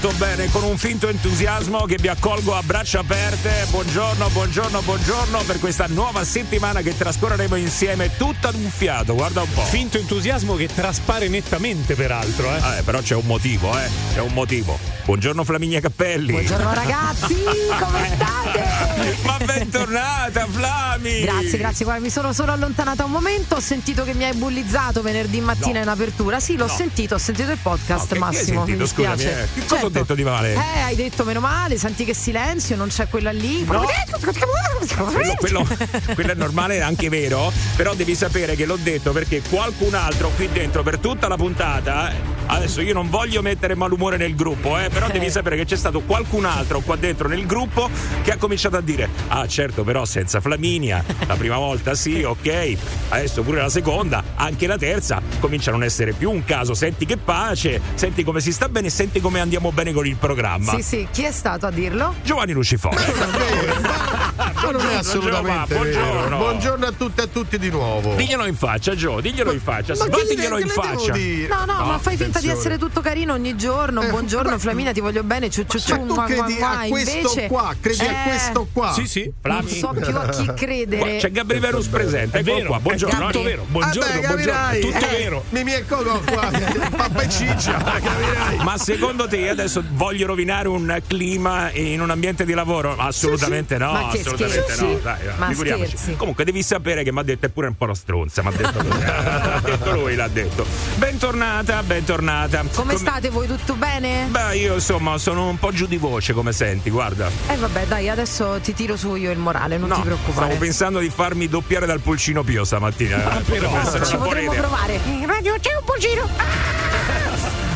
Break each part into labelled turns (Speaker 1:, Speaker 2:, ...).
Speaker 1: molto bene, con un finto entusiasmo che vi accolgo a braccia aperte. Buongiorno, buongiorno, buongiorno per questa nuova settimana che trascorreremo insieme tutta d'un fiato. Guarda un po'.
Speaker 2: Finto entusiasmo che traspare nettamente, peraltro. Eh.
Speaker 1: Eh, però c'è un motivo, eh. C'è un motivo. Buongiorno Flaminia Cappelli.
Speaker 3: Buongiorno ragazzi, come state?
Speaker 1: Ma bentornata Flami!
Speaker 3: Grazie, grazie. Guarda, mi sono solo allontanata un momento. Ho sentito che mi hai bullizzato venerdì mattina
Speaker 1: No.
Speaker 3: in apertura. Sì, l'ho
Speaker 1: No.
Speaker 3: sentito, ho sentito il podcast,
Speaker 1: No,
Speaker 3: Massimo.
Speaker 1: sentito?
Speaker 3: mi
Speaker 1: Scusami,
Speaker 3: dispiace.
Speaker 1: eh. Che cosa ho detto di male?
Speaker 3: Eh, hai detto meno male, senti che silenzio, non c'è quella lì.
Speaker 1: No. Quello, quello- quello è normale, è anche vero, però devi sapere che l'ho detto perché qualcun altro qui dentro per tutta la puntata, adesso io non voglio mettere malumore nel gruppo, eh, però devi sapere che c'è stato qualcun altro qua dentro nel gruppo che ha cominciato a dire, ah certo però senza Flaminia, la prima volta sì, ok, adesso pure la seconda, anche la terza, comincia a non essere più un caso, senti che pace, senti come si sta bene, senti come andiamo bene con il programma.
Speaker 3: Sì, sì, chi è stato a dirlo?
Speaker 1: Giovanni Luciforo.
Speaker 4: Ma non è assolutamente
Speaker 1: Giova,
Speaker 4: vero.
Speaker 1: buongiorno.
Speaker 4: Buongiorno a tutte e a tutti di nuovo.
Speaker 1: Diglielo in faccia, Gio, diglielo in faccia,
Speaker 4: Ma
Speaker 1: sbattiglielo in faccia.
Speaker 4: dire?
Speaker 3: No, no, ma fai finta di essere tutto carino ogni giorno.
Speaker 4: Eh,
Speaker 3: Buongiorno,
Speaker 4: ma-
Speaker 3: Flamina, ti voglio bene. Ciu, ciu, ciu,
Speaker 4: Ma tu credi
Speaker 3: mua,
Speaker 4: a questo
Speaker 3: Invece,
Speaker 4: qua? Credi a
Speaker 3: eh,
Speaker 4: questo qua?
Speaker 2: Sì, sì.
Speaker 3: Non
Speaker 1: Flami.
Speaker 3: so più a chi
Speaker 1: Qua
Speaker 3: credere.
Speaker 1: c'è Gabri Verus presente,
Speaker 2: È
Speaker 1: eccolo
Speaker 2: vero,
Speaker 1: qua, buongiorno.
Speaker 2: È tutto vero. Buongiorno,
Speaker 4: capirai.
Speaker 2: Tutto
Speaker 4: Eh,
Speaker 2: vero.
Speaker 4: Mi mi ecco qua, pappa e ciccia, capirai.
Speaker 1: Ma secondo te adesso voglio rovinare un clima in un ambiente di lavoro? Assolutamente no,
Speaker 3: Ma che
Speaker 1: assolutamente
Speaker 3: scherzi?
Speaker 1: no. Dai,
Speaker 3: Ma
Speaker 1: figuriamoci.
Speaker 3: scherzi.
Speaker 1: Comunque devi sapere che mi ha detto è pure un po' una stronza, mi ha detto così. L'ha detto lui, l'ha detto. Bentornata, bentornata.
Speaker 3: Come state voi? Tutto bene?
Speaker 1: Beh, io insomma sono un po' giù di voce, come senti, guarda.
Speaker 3: Eh vabbè, dai, adesso ti tiro su io il morale, non
Speaker 1: No,
Speaker 3: ti preoccupare.
Speaker 1: stavo pensando di farmi doppiare dal pulcino Pio stamattina.
Speaker 2: Ah, però.
Speaker 1: Potrebbe essere
Speaker 3: Ci potremmo
Speaker 1: idea.
Speaker 3: provare. In radio c'è un pulcino.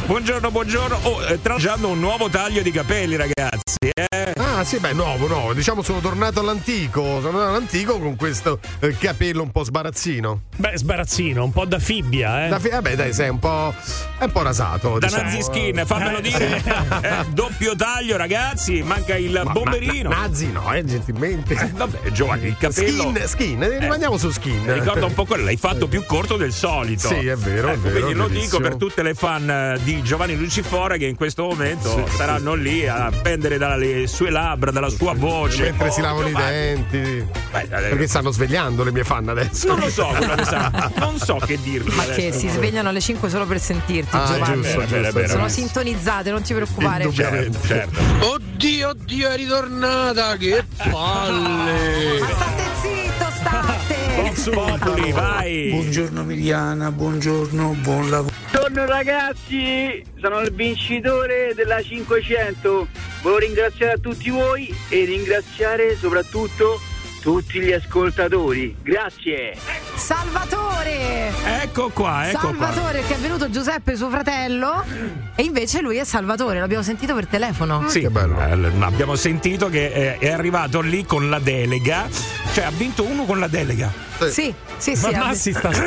Speaker 1: Buongiorno, buongiorno. Oh, eh, tracciando un nuovo taglio di capelli, ragazzi. Eh?
Speaker 4: Ah, sì, beh, nuovo, nuovo. Diciamo sono tornato all'antico. Sono tornato all'antico con questo eh, capello un po' sbarazzino.
Speaker 2: Beh, sbarazzino, un po' da fibbia, eh.
Speaker 4: Da fi- vabbè, dai, sei un po'. È un po' rasato.
Speaker 1: Da
Speaker 4: diciamo.
Speaker 1: Nazi Skin, fammelo
Speaker 2: Eh,
Speaker 1: dire. Eh, doppio taglio, ragazzi. Manca il
Speaker 4: Ma-
Speaker 1: bomberino.
Speaker 4: ma- Nazi no, eh, gentilmente.
Speaker 1: Vabbè, Giovanni, il capello.
Speaker 4: Skin, skin, eh, rimaniamo su skin.
Speaker 1: Ricorda un po' quello, l'hai fatto più corto del solito.
Speaker 4: Sì, è vero, è
Speaker 1: Ecco,
Speaker 4: vero,
Speaker 1: Quindi lo dico per tutte le fan eh, di Giovanni Lucifora che in questo momento
Speaker 4: Sì,
Speaker 1: saranno lì a pendere dalle sue labbra, dalla sua voce.
Speaker 4: Mentre si
Speaker 1: Oh,
Speaker 4: lavano i denti.
Speaker 1: Beh, eh,
Speaker 4: Perché stanno svegliando le mie fan adesso.
Speaker 1: Non lo so, quello che non so che dirvi.
Speaker 3: Ma che
Speaker 1: adesso.
Speaker 3: si svegliano alle 5 solo per sentirti,
Speaker 4: Ah,
Speaker 3: Giovanni.
Speaker 4: giusto, giusto.
Speaker 1: bene.
Speaker 3: Sono sintonizzate, non ti preoccupare.
Speaker 4: Indubbiamente.
Speaker 1: Certo.
Speaker 5: Oddio, oddio, è ritornata, che palle!
Speaker 3: Ma state zitto, state!
Speaker 1: Vox Populi, vai.
Speaker 5: Buongiorno Miriana, buongiorno, buon lavoro.
Speaker 6: Buongiorno ragazzi, sono il vincitore della 500. Volevo ringraziare a tutti voi e ringraziare soprattutto tutti gli ascoltatori. Grazie.
Speaker 3: Salvatore!
Speaker 1: Ecco qua, ecco qua.
Speaker 3: Salvatore che è venuto Giuseppe suo fratello e invece lui è Salvatore, l'abbiamo sentito per telefono.
Speaker 1: Sì,
Speaker 4: Che bello.
Speaker 1: eh, abbiamo sentito che eh, è arrivato lì con la delega, cioè ha vinto uno con la delega.
Speaker 3: Sì, sì, sì.
Speaker 2: Ma Massi sta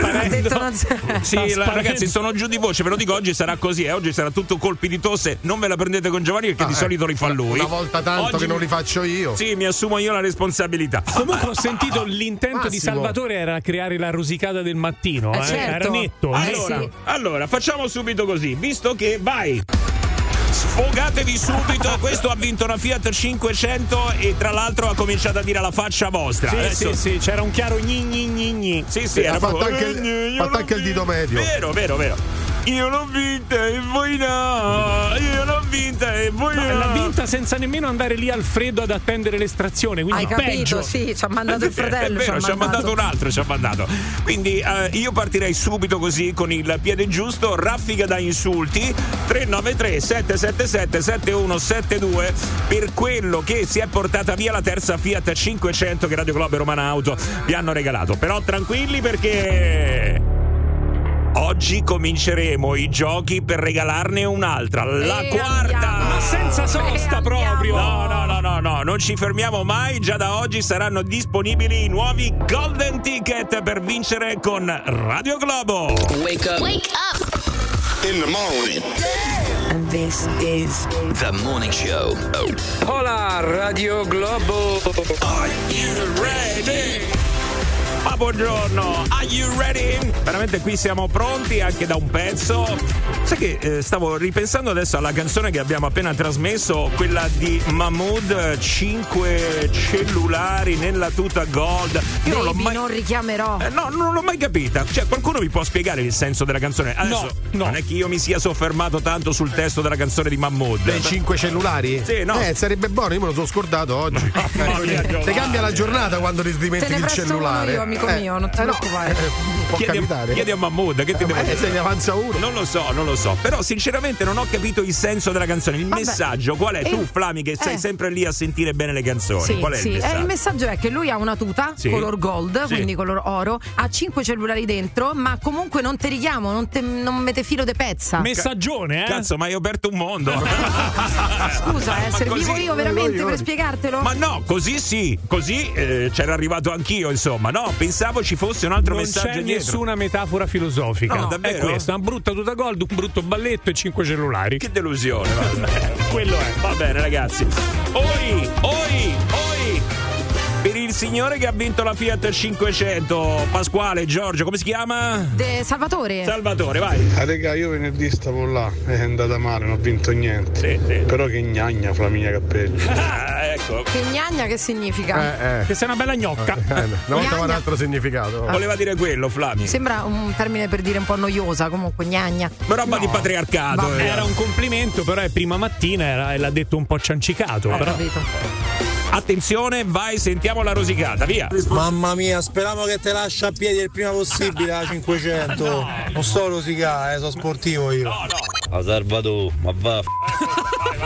Speaker 3: non
Speaker 1: Sì, la- ragazzi, sono giù di voce, ve lo dico, oggi sarà così, eh, oggi sarà tutto colpi di tosse, non ve la prendete con Giovanni perché
Speaker 4: Ah,
Speaker 1: di
Speaker 4: eh,
Speaker 1: solito li fa lui.
Speaker 4: Una volta tanto
Speaker 1: Oggi
Speaker 4: che non li faccio io.
Speaker 1: Sì, mi assumo io la responsabilità.
Speaker 2: Comunque ho sentito l'intento di
Speaker 4: Massimo.
Speaker 2: Salvatore era creare la rosicata del mattino,
Speaker 3: Eh,
Speaker 2: eh.
Speaker 3: certo.
Speaker 2: Era netto.
Speaker 3: Eh.
Speaker 1: Allora,
Speaker 3: sì.
Speaker 1: allora, facciamo subito così, visto che vai. Sfogatevi subito, questo ha vinto una Fiat 500 e tra l'altro ha cominciato a dire la faccia vostra.
Speaker 2: Sì,
Speaker 1: Adesso-
Speaker 2: sì, sì, c'era un chiaro gni gni gni gni.
Speaker 1: Sì, sì,
Speaker 4: Ha
Speaker 1: era
Speaker 4: fatto
Speaker 1: proprio-
Speaker 4: anche il- fatto anche il dito medio.
Speaker 1: Vero, vero, vero. Io l'ho vinta e voi no. Io l'ho vinta e voi
Speaker 2: No,
Speaker 1: no.
Speaker 2: l'ha vinta senza nemmeno andare lì al freddo ad attendere l'estrazione, quindi
Speaker 3: Hai capito?
Speaker 2: peggio.
Speaker 3: Sì, ci ha mandato il fratello.
Speaker 1: È vero, ci ha mandato un altro, ci ha mandato. Quindi eh, io partirei subito così con il piede giusto, raffica da insulti 393 777 7172 per quello che si è portata via la terza Fiat 500 che Radio Globo e Romana Auto vi hanno regalato. Però tranquilli perché Oggi cominceremo i giochi per regalarne un'altra, la
Speaker 3: E
Speaker 1: quarta.
Speaker 3: andiamo.
Speaker 2: Ma senza sosta
Speaker 3: E
Speaker 2: proprio.
Speaker 1: No, no, no, no, no, non ci fermiamo mai. Già da oggi saranno disponibili i nuovi Golden Ticket per vincere con Radio Globo.
Speaker 7: Wake up.
Speaker 8: Wake up.
Speaker 7: In the morning.
Speaker 8: And this is
Speaker 7: The morning show.
Speaker 5: Hola, Radio Globo.
Speaker 1: Are you ready? Ma buongiorno, are you ready? Veramente qui siamo pronti anche da un pezzo. Sai che eh, stavo ripensando adesso alla canzone che abbiamo appena trasmesso, quella di Mahmood 5 cellulari nella tuta gold. Io non l'ho
Speaker 3: Baby,
Speaker 1: mai
Speaker 3: non richiamerò.
Speaker 1: eh, no, non l'ho mai capita. Cioè, qualcuno mi può spiegare il senso della canzone? Adesso,
Speaker 2: no.
Speaker 1: non è che io mi sia soffermato tanto sul testo della canzone di Mahmood.
Speaker 4: Dei cinque cellulari?
Speaker 1: Sì, no.
Speaker 4: Eh, sarebbe buono, io me lo sono scordato oggi.
Speaker 1: voglia,
Speaker 4: Ti
Speaker 1: Giovanni.
Speaker 4: cambia la giornata quando ti
Speaker 3: Te
Speaker 4: dimentichi il cellulare.
Speaker 3: uno io, amico
Speaker 4: Eh,
Speaker 3: mio, non ti
Speaker 4: eh,
Speaker 3: preoccupare.
Speaker 4: può
Speaker 1: Chiedi,
Speaker 4: capitare.
Speaker 1: chiedi a Mahmood che ti devo
Speaker 4: Eh,
Speaker 1: dire.
Speaker 4: se ne avanza uno.
Speaker 1: Non lo so, non lo so. Però sinceramente non ho capito il senso della canzone. Il
Speaker 3: Vabbè.
Speaker 1: messaggio qual è?
Speaker 3: Eh,
Speaker 1: tu, Flami, che sei
Speaker 3: eh.
Speaker 1: sempre lì a sentire bene le canzoni.
Speaker 3: Sì,
Speaker 1: qual è
Speaker 3: sì.
Speaker 1: il
Speaker 3: Eh,
Speaker 1: messaggio?
Speaker 3: il messaggio è che lui ha una tuta
Speaker 1: Sì.
Speaker 3: color gold,
Speaker 1: Sì.
Speaker 3: quindi color oro, ha cinque cellulari dentro, ma comunque non te richiamo, non, te, non mette filo de pezza.
Speaker 2: Messaggione, eh?
Speaker 1: Cazzo, ma hai aperto un mondo.
Speaker 3: Scusa, eh,
Speaker 1: Ma
Speaker 3: servivo
Speaker 1: così-
Speaker 3: io veramente per spiegartelo?
Speaker 1: Ma no, così sì, così eh, c'era arrivato anch'io, insomma. No, pensavo ci fosse un altro
Speaker 2: non
Speaker 1: messaggio
Speaker 2: c'è
Speaker 1: dietro.
Speaker 2: Nessuna metafora filosofica.
Speaker 1: No,
Speaker 2: è
Speaker 1: davvero?
Speaker 2: questo, una brutta tuta gold, un brutto balletto e cinque cellulari.
Speaker 1: Che delusione, vabbè.
Speaker 2: Quello è.
Speaker 1: Va bene, ragazzi. Oi, oi. Per il signore che ha vinto la Fiat 500, Pasquale, Giorgio, come si chiama?
Speaker 3: De Salvatore.
Speaker 1: Salvatore, vai.
Speaker 9: Ah, raga, io venerdì stavo là, è andata male, non ho vinto niente.
Speaker 1: Sì, sì.
Speaker 9: Però che gnagna Flaminia Cappelli.
Speaker 1: Ah, ecco.
Speaker 3: che gnagna che significa?
Speaker 4: Eh, eh.
Speaker 2: Che sei una bella gnocca.
Speaker 4: Eh, una volta un altro significato.
Speaker 1: Voleva dire quello, Flami.
Speaker 3: Sembra un termine per dire un po' noiosa, comunque gnagna.
Speaker 1: Ma roba di patriarcato.
Speaker 3: Vabbè.
Speaker 1: eh.
Speaker 2: Era un complimento, però è prima mattina era- e l'ha detto un po' ciancicato.
Speaker 3: Ho
Speaker 2: però.
Speaker 3: capito.
Speaker 1: Attenzione, vai, sentiamo la rosicata, via.
Speaker 10: Mamma mia, speriamo che te lascia a piedi il prima possibile la 500. Non sto rosicare, eh, sono sportivo io.
Speaker 11: A Salvatore, ma va.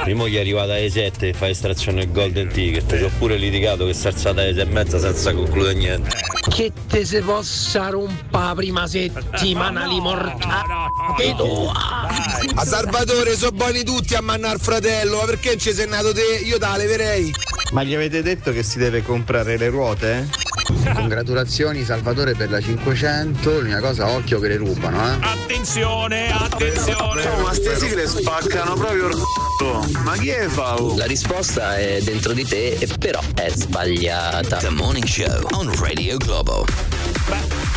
Speaker 11: Prima gli è arrivata alle 7 e fa estrazione il golden ticket. Ci ho pure litigato che si è alzata alle 6 e mezza senza concludere niente.
Speaker 5: Che te se possa rompa la prima settimana li mortali. Che tu
Speaker 10: A Salvatore sono buoni tutti a mannar fratello, ma perché ci sei nato te? Io te la leverei.
Speaker 11: Ma gli avete detto che si deve comprare le ruote?
Speaker 12: Congratulazioni Salvatore per la 500, l'unica cosa occhio che le rubano, eh.
Speaker 1: Attenzione, attenzione.
Speaker 10: ma ste sigle spaccano proprio il c***o. Ma chi è Fau?
Speaker 7: La risposta è dentro di te, e però è sbagliata. The Morning Show on Radio Globo.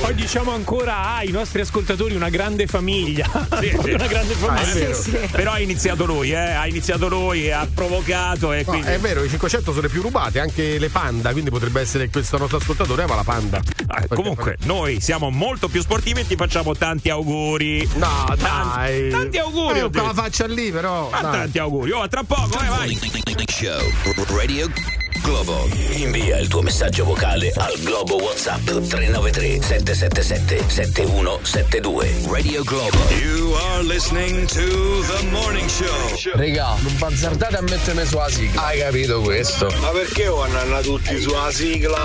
Speaker 2: Poi diciamo ancora ai nostri ascoltatori una grande famiglia. una grande famiglia.
Speaker 3: Sì, sì.
Speaker 1: Però ha iniziato lui, eh? Ha iniziato lui, ha provocato e
Speaker 4: No,
Speaker 1: quindi.
Speaker 4: è vero, i 500 sono le più rubate, anche le panda, quindi potrebbe essere questo nostro ascoltatore ama la panda.
Speaker 1: Ah, comunque, noi siamo molto più sportivi e ti facciamo tanti auguri.
Speaker 4: No, dai.
Speaker 1: Tanti auguri.
Speaker 4: Eh,
Speaker 1: ho
Speaker 4: con la faccia lì, però.
Speaker 1: Ma
Speaker 4: dai.
Speaker 1: tanti auguri. Oh, a tra poco, eh, vai.
Speaker 7: Morning Show Radio Globo. Invia il tuo messaggio vocale al Globo WhatsApp 393 777 7172. Radio Globo.
Speaker 13: You are listening to the morning show.
Speaker 5: Regà, non bazzardate a mettermi sulla sigla.
Speaker 10: Hai capito questo? Ma perché vanno tutti sulla sigla?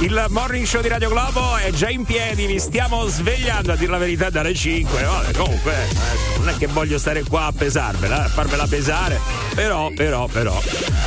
Speaker 1: Il morning show di Radio Globo è già in piedi, vi stiamo svegliando a dire la verità dalle 5. Vabbè, comunque, eh, non è che voglio stare qua a pesarvela, a farvela pesare. Però, però, però.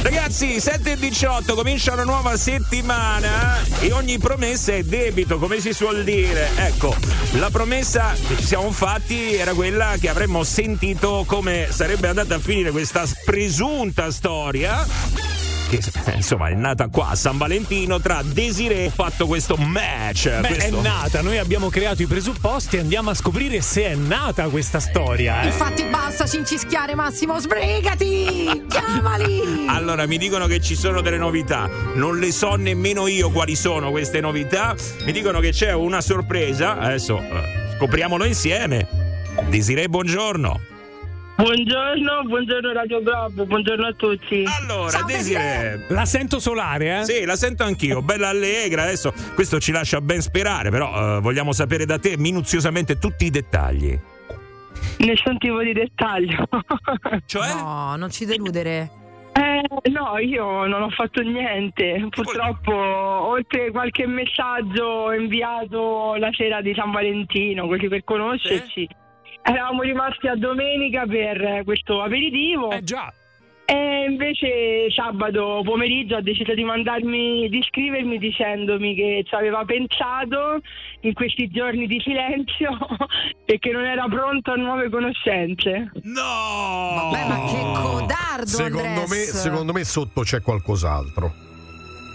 Speaker 1: Ragazzi, 7 e 18 comincia una nuova settimana e ogni promessa è debito, come si suol dire. Ecco, la promessa che ci siamo fatti era quella che avremmo sentito come sarebbe andata a finire questa presunta storia che insomma è nata qua a San Valentino tra Desiree e fatto questo match.
Speaker 2: Beh,
Speaker 1: questo-
Speaker 2: è nata, noi abbiamo creato i presupposti e andiamo a scoprire se è nata questa storia. Eh?
Speaker 3: Infatti basta cincischiare Massimo, sbrigati! Chiamali!
Speaker 1: Allora, mi dicono che ci sono delle novità, non le so nemmeno io quali sono queste novità. Mi dicono che c'è una sorpresa, adesso eh, scopriamolo insieme. Desiree, buongiorno.
Speaker 14: Buongiorno, buongiorno Radio Globo, buongiorno a tutti.
Speaker 1: Allora, Desiree.
Speaker 2: La sento solare, eh?
Speaker 1: Sì, la sento anch'io, bella allegra. Adesso questo ci lascia ben sperare, però eh, vogliamo sapere da te minuziosamente tutti i dettagli.
Speaker 14: Nessun tipo di dettaglio.
Speaker 1: Cioè?
Speaker 3: No, non ci deludere.
Speaker 14: Eh, no, io non ho fatto niente. Purtroppo, oltre qualche messaggio inviato la sera di San Valentino, così per conoscerci, eravamo rimasti a domenica per questo aperitivo.
Speaker 2: Eh già.
Speaker 14: E invece sabato pomeriggio ha deciso di mandarmi, di scrivermi dicendomi che ci aveva pensato in questi giorni di silenzio e che non era pronto a nuove conoscenze.
Speaker 1: No!
Speaker 3: Vabbè, ma che codardo,
Speaker 4: Secondo me, secondo me sotto c'è qualcos'altro.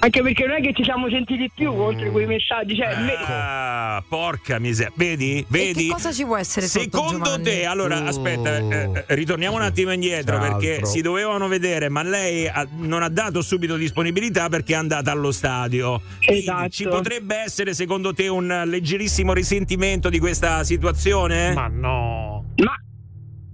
Speaker 14: Anche perché non è che ci siamo sentiti più oltre quei messaggi. Cioè, me-
Speaker 1: Ah, porca miseria. Vedi? Vedi?
Speaker 3: che cosa ci può essere
Speaker 1: Secondo te, allora, aspetta, eh, eh, ritorniamo un attimo indietro
Speaker 4: C'è
Speaker 1: perché
Speaker 4: altro.
Speaker 1: si dovevano vedere, ma lei ha- non ha dato subito disponibilità perché è andata allo stadio.
Speaker 14: Esatto.
Speaker 1: Ci potrebbe essere, secondo te, un leggerissimo risentimento di questa situazione?
Speaker 2: Ma no.
Speaker 14: Ma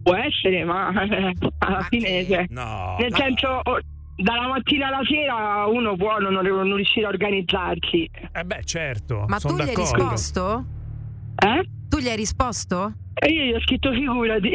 Speaker 14: può essere, ma alla fine, cioè,
Speaker 1: No.
Speaker 14: nel senso, oh, dalla mattina alla sera uno può non, non riuscire a organizzarsi.
Speaker 2: Eh beh, certo.
Speaker 3: Ma tu gli hai risposto?
Speaker 14: Eh?
Speaker 3: Tu gli hai risposto?
Speaker 14: E io gli ho scritto figurati.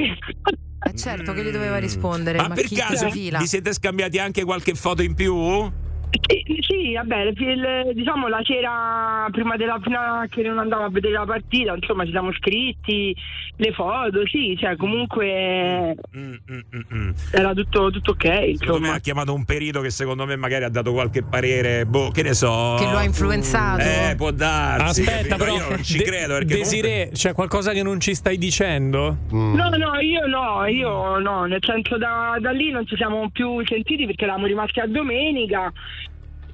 Speaker 3: Eh certo che gli doveva rispondere,
Speaker 1: Ma
Speaker 3: ma,
Speaker 1: per
Speaker 3: chi
Speaker 1: caso vi siete scambiati anche qualche foto in più?
Speaker 14: Sì, sì, vabbè, il- diciamo la sera prima della fino a che non andavo a vedere la partita, insomma, ci siamo scritti le foto, sì, cioè comunque
Speaker 1: Mm, mm, mm, mm.
Speaker 14: era tutto, tutto ok,
Speaker 1: Secondo me
Speaker 14: insomma.
Speaker 1: ha chiamato un perito che secondo me magari ha dato qualche parere, boh, che ne so.
Speaker 3: Che lo ha influenzato?
Speaker 1: Eh, può darsi.
Speaker 2: Aspetta,
Speaker 1: capito?
Speaker 2: però.
Speaker 1: Io non ci
Speaker 2: De-
Speaker 1: credo perché
Speaker 2: Desiree, c'è qualcosa che non ci stai dicendo?
Speaker 14: No, no, io no, io no, nel senso da, da lì non ci siamo più sentiti perché eravamo rimasti a domenica.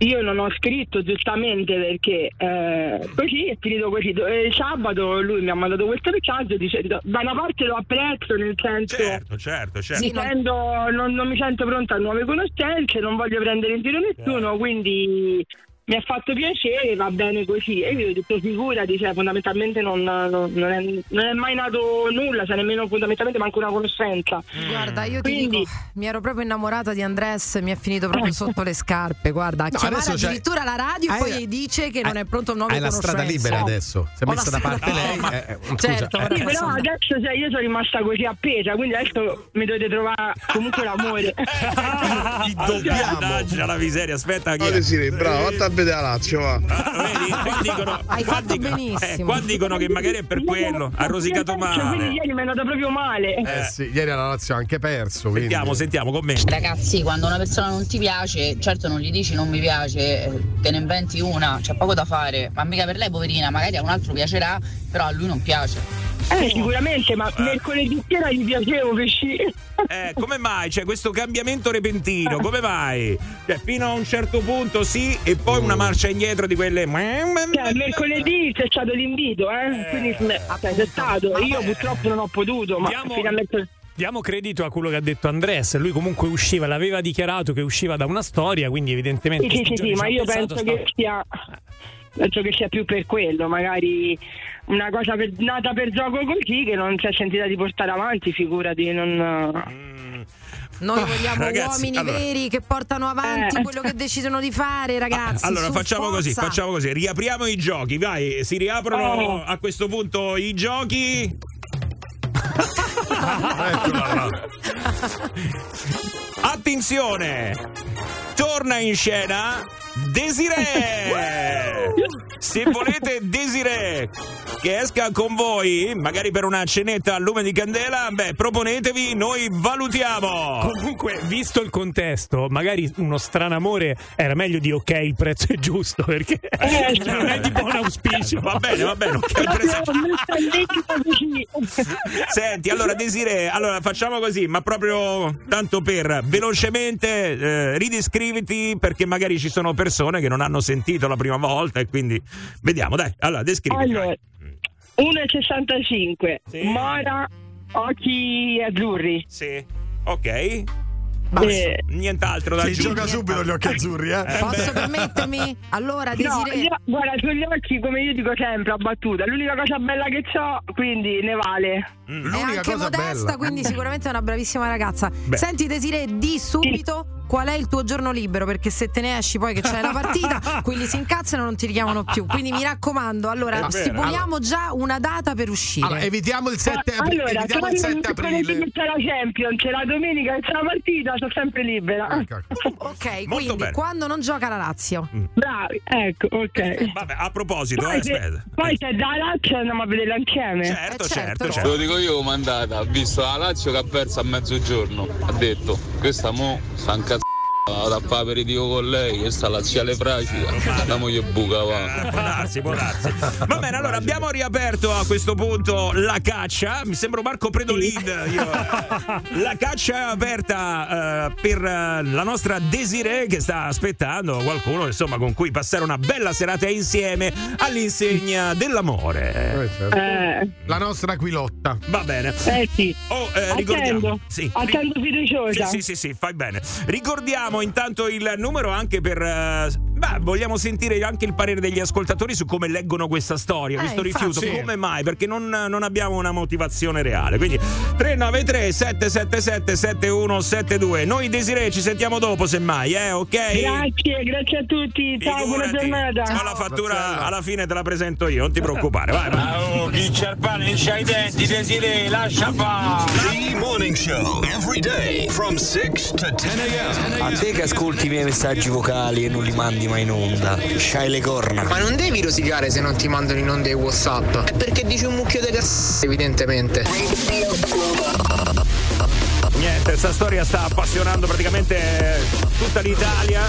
Speaker 14: Io non ho scritto giustamente perché eh, così è finito così. E il sabato lui mi ha mandato questo messaggio dicendo da una parte lo apprezzo nel senso
Speaker 1: Certo, certo, certo.
Speaker 14: mi sento- non, non mi sento pronta a nuove conoscenze, non voglio prendere in giro nessuno, quindi mi ha fatto piacere, va bene così. E io ho detto figurati, cioè, fondamentalmente non, non- non è, non è mai nato nulla, cioè nemmeno fondamentalmente manco una conoscenza.
Speaker 3: Guarda, io ti
Speaker 14: Quindi-
Speaker 3: dico, mi ero proprio innamorata di Andres, mi è finito proprio sotto le scarpe. Guarda, a
Speaker 4: No,
Speaker 3: chiamare
Speaker 4: c'hai-
Speaker 3: addirittura la radio e
Speaker 4: hai-
Speaker 3: poi dice che non è pronto a nuove
Speaker 4: Hai la strada libera adesso. Si è messa da parte
Speaker 3: strada-
Speaker 4: lei.
Speaker 3: No, ma-
Speaker 4: eh, eh, scusa,
Speaker 3: certo,
Speaker 4: eh,
Speaker 14: Sì, però adesso cioè, io sono rimasta così appesa, quindi adesso mi dovete trovare comunque l'amore.
Speaker 1: Ti dobbiamo. Mannaggia la miseria, aspetta che.
Speaker 9: Oh, sì, bravo, a vedere la Lazio, va.
Speaker 1: Ah, vedi, qua dicono,
Speaker 3: Hai
Speaker 1: qua
Speaker 3: fatto
Speaker 1: dicono-
Speaker 3: benissimo.
Speaker 1: eh, qua dicono che magari è per quello, ha rosicato
Speaker 14: Quindi
Speaker 1: male.
Speaker 14: ieri mi è andata proprio male.
Speaker 4: eh sì, ieri la Lazio ha anche perso. Quindi.
Speaker 1: Sentiamo, sentiamo commenti.
Speaker 15: Ragazzi, quando una persona non ti piace, certo non gli dici non mi piace, eh, te ne inventi una, c'è poco da fare, ma mica per lei poverina, magari a un altro piacerà, però a lui non piace.
Speaker 14: Eh, sicuramente, ma mercoledì sera gli piacevo pesci.
Speaker 1: Eh, come mai c'è questo cambiamento repentino? Come mai? Cioè, fino a un certo punto sì, e poi una marcia indietro di quelle.
Speaker 14: Cioè, mercoledì c'è stato l'invito, eh? Quindi cioè, c'è stato. Io purtroppo non ho potuto, ma
Speaker 2: Diamo-
Speaker 14: finalmente.
Speaker 2: Diamo credito a quello che ha detto Andres. Lui comunque usciva, l'aveva dichiarato che usciva da una storia, quindi evidentemente.
Speaker 14: Sì, sì, sì, ma io penso
Speaker 2: sta-
Speaker 14: che sia. Penso che sia più per quello, magari una cosa per- nata per gioco così che non si è sentita di portare avanti, figurati, non.
Speaker 3: Noi
Speaker 1: Ah,
Speaker 3: vogliamo
Speaker 1: ragazzi,
Speaker 3: uomini
Speaker 1: allora-
Speaker 3: veri che portano avanti
Speaker 14: Eh.
Speaker 3: quello che decidono di fare, ragazzi.
Speaker 1: Allora
Speaker 3: su,
Speaker 1: facciamo così,
Speaker 3: forza.
Speaker 1: facciamo così, riapriamo i giochi, vai, si riaprono
Speaker 14: Oh.
Speaker 1: a questo punto i giochi. Attenzione! Torna in scena Desiree! Se volete Desiree che esca con voi, magari per una cenetta a lume di candela, beh, proponetevi, noi valutiamo.
Speaker 2: Comunque, visto il contesto, magari uno stranamore era meglio di ok, il prezzo è giusto, perché
Speaker 14: Eh,
Speaker 2: non è di buon auspicio.
Speaker 1: Va bene, va bene, ok,
Speaker 14: messa in lettera così.
Speaker 1: Senti, allora Desiree, allora facciamo così, ma proprio tanto per velocemente eh, ridescriviti perché magari ci sono persone che non hanno sentito la prima volta e quindi vediamo, dai, allora descriviti.
Speaker 14: Allora, 1,65,
Speaker 1: Sì.
Speaker 14: mora, occhi azzurri.
Speaker 1: Sì, ok.
Speaker 14: Eh,
Speaker 1: Nient'altro da
Speaker 4: Si
Speaker 1: aggiungere.
Speaker 4: gioca subito gli occhi azzurri, eh?
Speaker 3: Posso permettermi? Allora,
Speaker 14: No,
Speaker 3: Desiree,
Speaker 14: io, guarda, sugli occhi, come io dico sempre, a battuta, l'unica cosa bella che ho, quindi ne vale.
Speaker 3: È
Speaker 4: L'unica
Speaker 3: anche
Speaker 4: cosa
Speaker 3: modesta,
Speaker 4: bella.
Speaker 3: quindi sicuramente è una bravissima ragazza.
Speaker 1: Beh.
Speaker 3: Senti, Desiree, di subito qual è il tuo giorno libero, perché se te ne esci poi che c'è la partita, quelli si incazzano e non ti richiamano più. Quindi mi raccomando, allora
Speaker 4: Eh,
Speaker 3: stipuliamo già una data per uscire.
Speaker 4: Allora, evitiamo il 7, apri-
Speaker 14: allora,
Speaker 4: evitiamo il 7
Speaker 14: mercoledì
Speaker 4: aprile.
Speaker 14: c'è la Champions, c'è la domenica, c'è la partita, sono sempre libera.
Speaker 4: Ecco.
Speaker 3: ok,
Speaker 1: Molto
Speaker 3: quindi
Speaker 1: bene.
Speaker 3: quando non gioca la Lazio.
Speaker 14: Bravi, ecco, ok.
Speaker 1: Vabbè, a proposito, eh,
Speaker 14: Poi, se,
Speaker 1: aspetta.
Speaker 14: poi se da Lazio andiamo a vederla insieme.
Speaker 1: Certo,
Speaker 3: Eh,
Speaker 1: certo,
Speaker 3: certo.
Speaker 1: certo.
Speaker 16: Lo dico io comandata, ha visto la Lazio che ha perso a mezzogiorno, ha detto questa mo sta un cazzo da fare aperitivo con lei, che sta laziale fragile, la moglie buca va.
Speaker 1: Può darsi, può darsi. Va bene, allora abbiamo riaperto a questo punto la caccia. Mi sembra Marco Predolin. Io. La caccia è aperta eh, per eh, la nostra Desiree che sta aspettando qualcuno insomma con cui passare una bella serata insieme all'insegna dell'amore.
Speaker 14: Eh,
Speaker 4: La nostra Aquilotta.
Speaker 1: Va bene.
Speaker 14: eh sì.
Speaker 1: Oh, eh, ricordiamo.
Speaker 14: Attendo.
Speaker 1: Sì.
Speaker 14: Attendo fiduciosa.
Speaker 1: Sì, sì, sì, sì, fai bene. Ricordiamo intanto il numero anche per. eh, beh, vogliamo sentire anche il parere degli ascoltatori su come leggono questa storia,
Speaker 3: Eh,
Speaker 1: questo
Speaker 3: infatti.
Speaker 1: rifiuto.
Speaker 3: Sì.
Speaker 1: Come mai? Perché non, non abbiamo una motivazione reale. Quindi 393 777 7172. Noi Desiree ci sentiamo dopo, semmai, eh, ok?
Speaker 14: Grazie, grazie a tutti. Ciao, buona
Speaker 1: Figurati.
Speaker 14: giornata.
Speaker 1: Ma la fattura alla fine te la presento io, non ti preoccupare. Vai, vai.
Speaker 10: Oh, chi c'ha il pane, non c'ha i denti, Desiree, lascia fare.
Speaker 13: The Morning Show, every day from 6 to 10 a.m.
Speaker 5: Te che ascolti i miei messaggi vocali e non li mandi mai in onda, c'hai le corna.
Speaker 12: Ma non devi rosicare se non ti mandano in onda i Whatsapp. È perché dici un mucchio di cazzo, evidentemente.
Speaker 1: Niente, questa storia sta appassionando praticamente tutta l'Italia,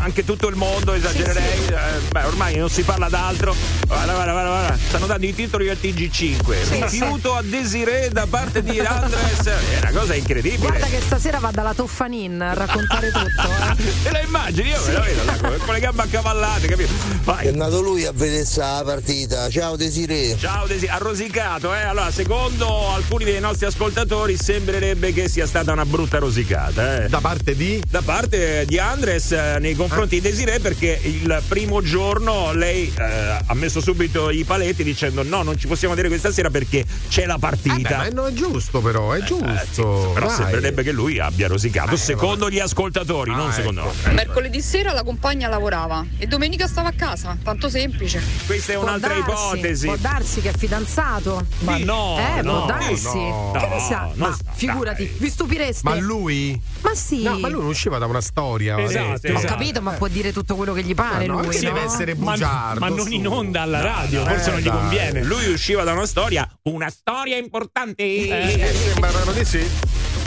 Speaker 1: anche tutto il mondo, esagererei. Eh, beh, ormai non si parla d'altro. Guarda, guarda, guarda, guarda. Stanno dando i titoli al TG5. Rifiuto a Desiree da parte di Andres. È una cosa incredibile.
Speaker 3: Guarda che stasera va dalla Toffanin a raccontare tutto. eh.
Speaker 1: Te la immagini? Io me la vedo là, con- le gambe accavallate, capito? Vai.
Speaker 5: È nato lui a vedere la partita. Ciao Desiree.
Speaker 1: Ciao Desi, ha rosicato, eh? Allora, secondo alcuni dei nostri ascoltatori sembrerebbe che sia stata una brutta rosicata, eh.
Speaker 4: Da parte di?
Speaker 1: Da parte di Andres eh, nei confronti di Desiree perché il primo giorno lei eh, ha messo subito i paletti dicendo no, non ci possiamo vedere questa sera perché c'è la
Speaker 4: Eh beh,
Speaker 1: partita.
Speaker 4: ma no, è giusto però, è giusto.
Speaker 1: Però
Speaker 4: Dai.
Speaker 1: sembrerebbe che lui abbia rosicato,
Speaker 4: Eh,
Speaker 1: secondo gli ascoltatori, non
Speaker 4: Ah,
Speaker 1: secondo
Speaker 4: ecco.
Speaker 1: noi.
Speaker 17: Mercoledì sera la compagna lavorava e domenica stava a casa, tanto semplice.
Speaker 1: Questa è
Speaker 3: Può
Speaker 1: un'altra
Speaker 3: darsi,
Speaker 1: ipotesi.
Speaker 3: Può darsi che è fidanzato.
Speaker 2: Ma no,
Speaker 3: Eh,
Speaker 2: no,
Speaker 3: può darsi.
Speaker 4: no,
Speaker 3: che
Speaker 1: no,
Speaker 3: ne sa?
Speaker 1: non
Speaker 3: Ma
Speaker 1: sa-
Speaker 3: figurati, vi stupireste.
Speaker 4: Ma lui?
Speaker 3: Ma sì.
Speaker 4: No, ma lui non usciva da una storia.
Speaker 2: Esatto,
Speaker 4: eh,
Speaker 3: Ho
Speaker 2: esatto.
Speaker 3: capito, ma può dire tutto quello che gli pare
Speaker 4: No, no,
Speaker 3: lui.
Speaker 4: perché
Speaker 3: no?
Speaker 4: deve essere
Speaker 2: Ma,
Speaker 4: bugiardo.
Speaker 2: ma non
Speaker 4: su.
Speaker 2: in onda alla radio,
Speaker 4: Eh,
Speaker 2: forse non gli
Speaker 4: dai.
Speaker 2: conviene.
Speaker 1: Lui usciva da una storia, una storia importante.
Speaker 4: Eh, sembrano di sì.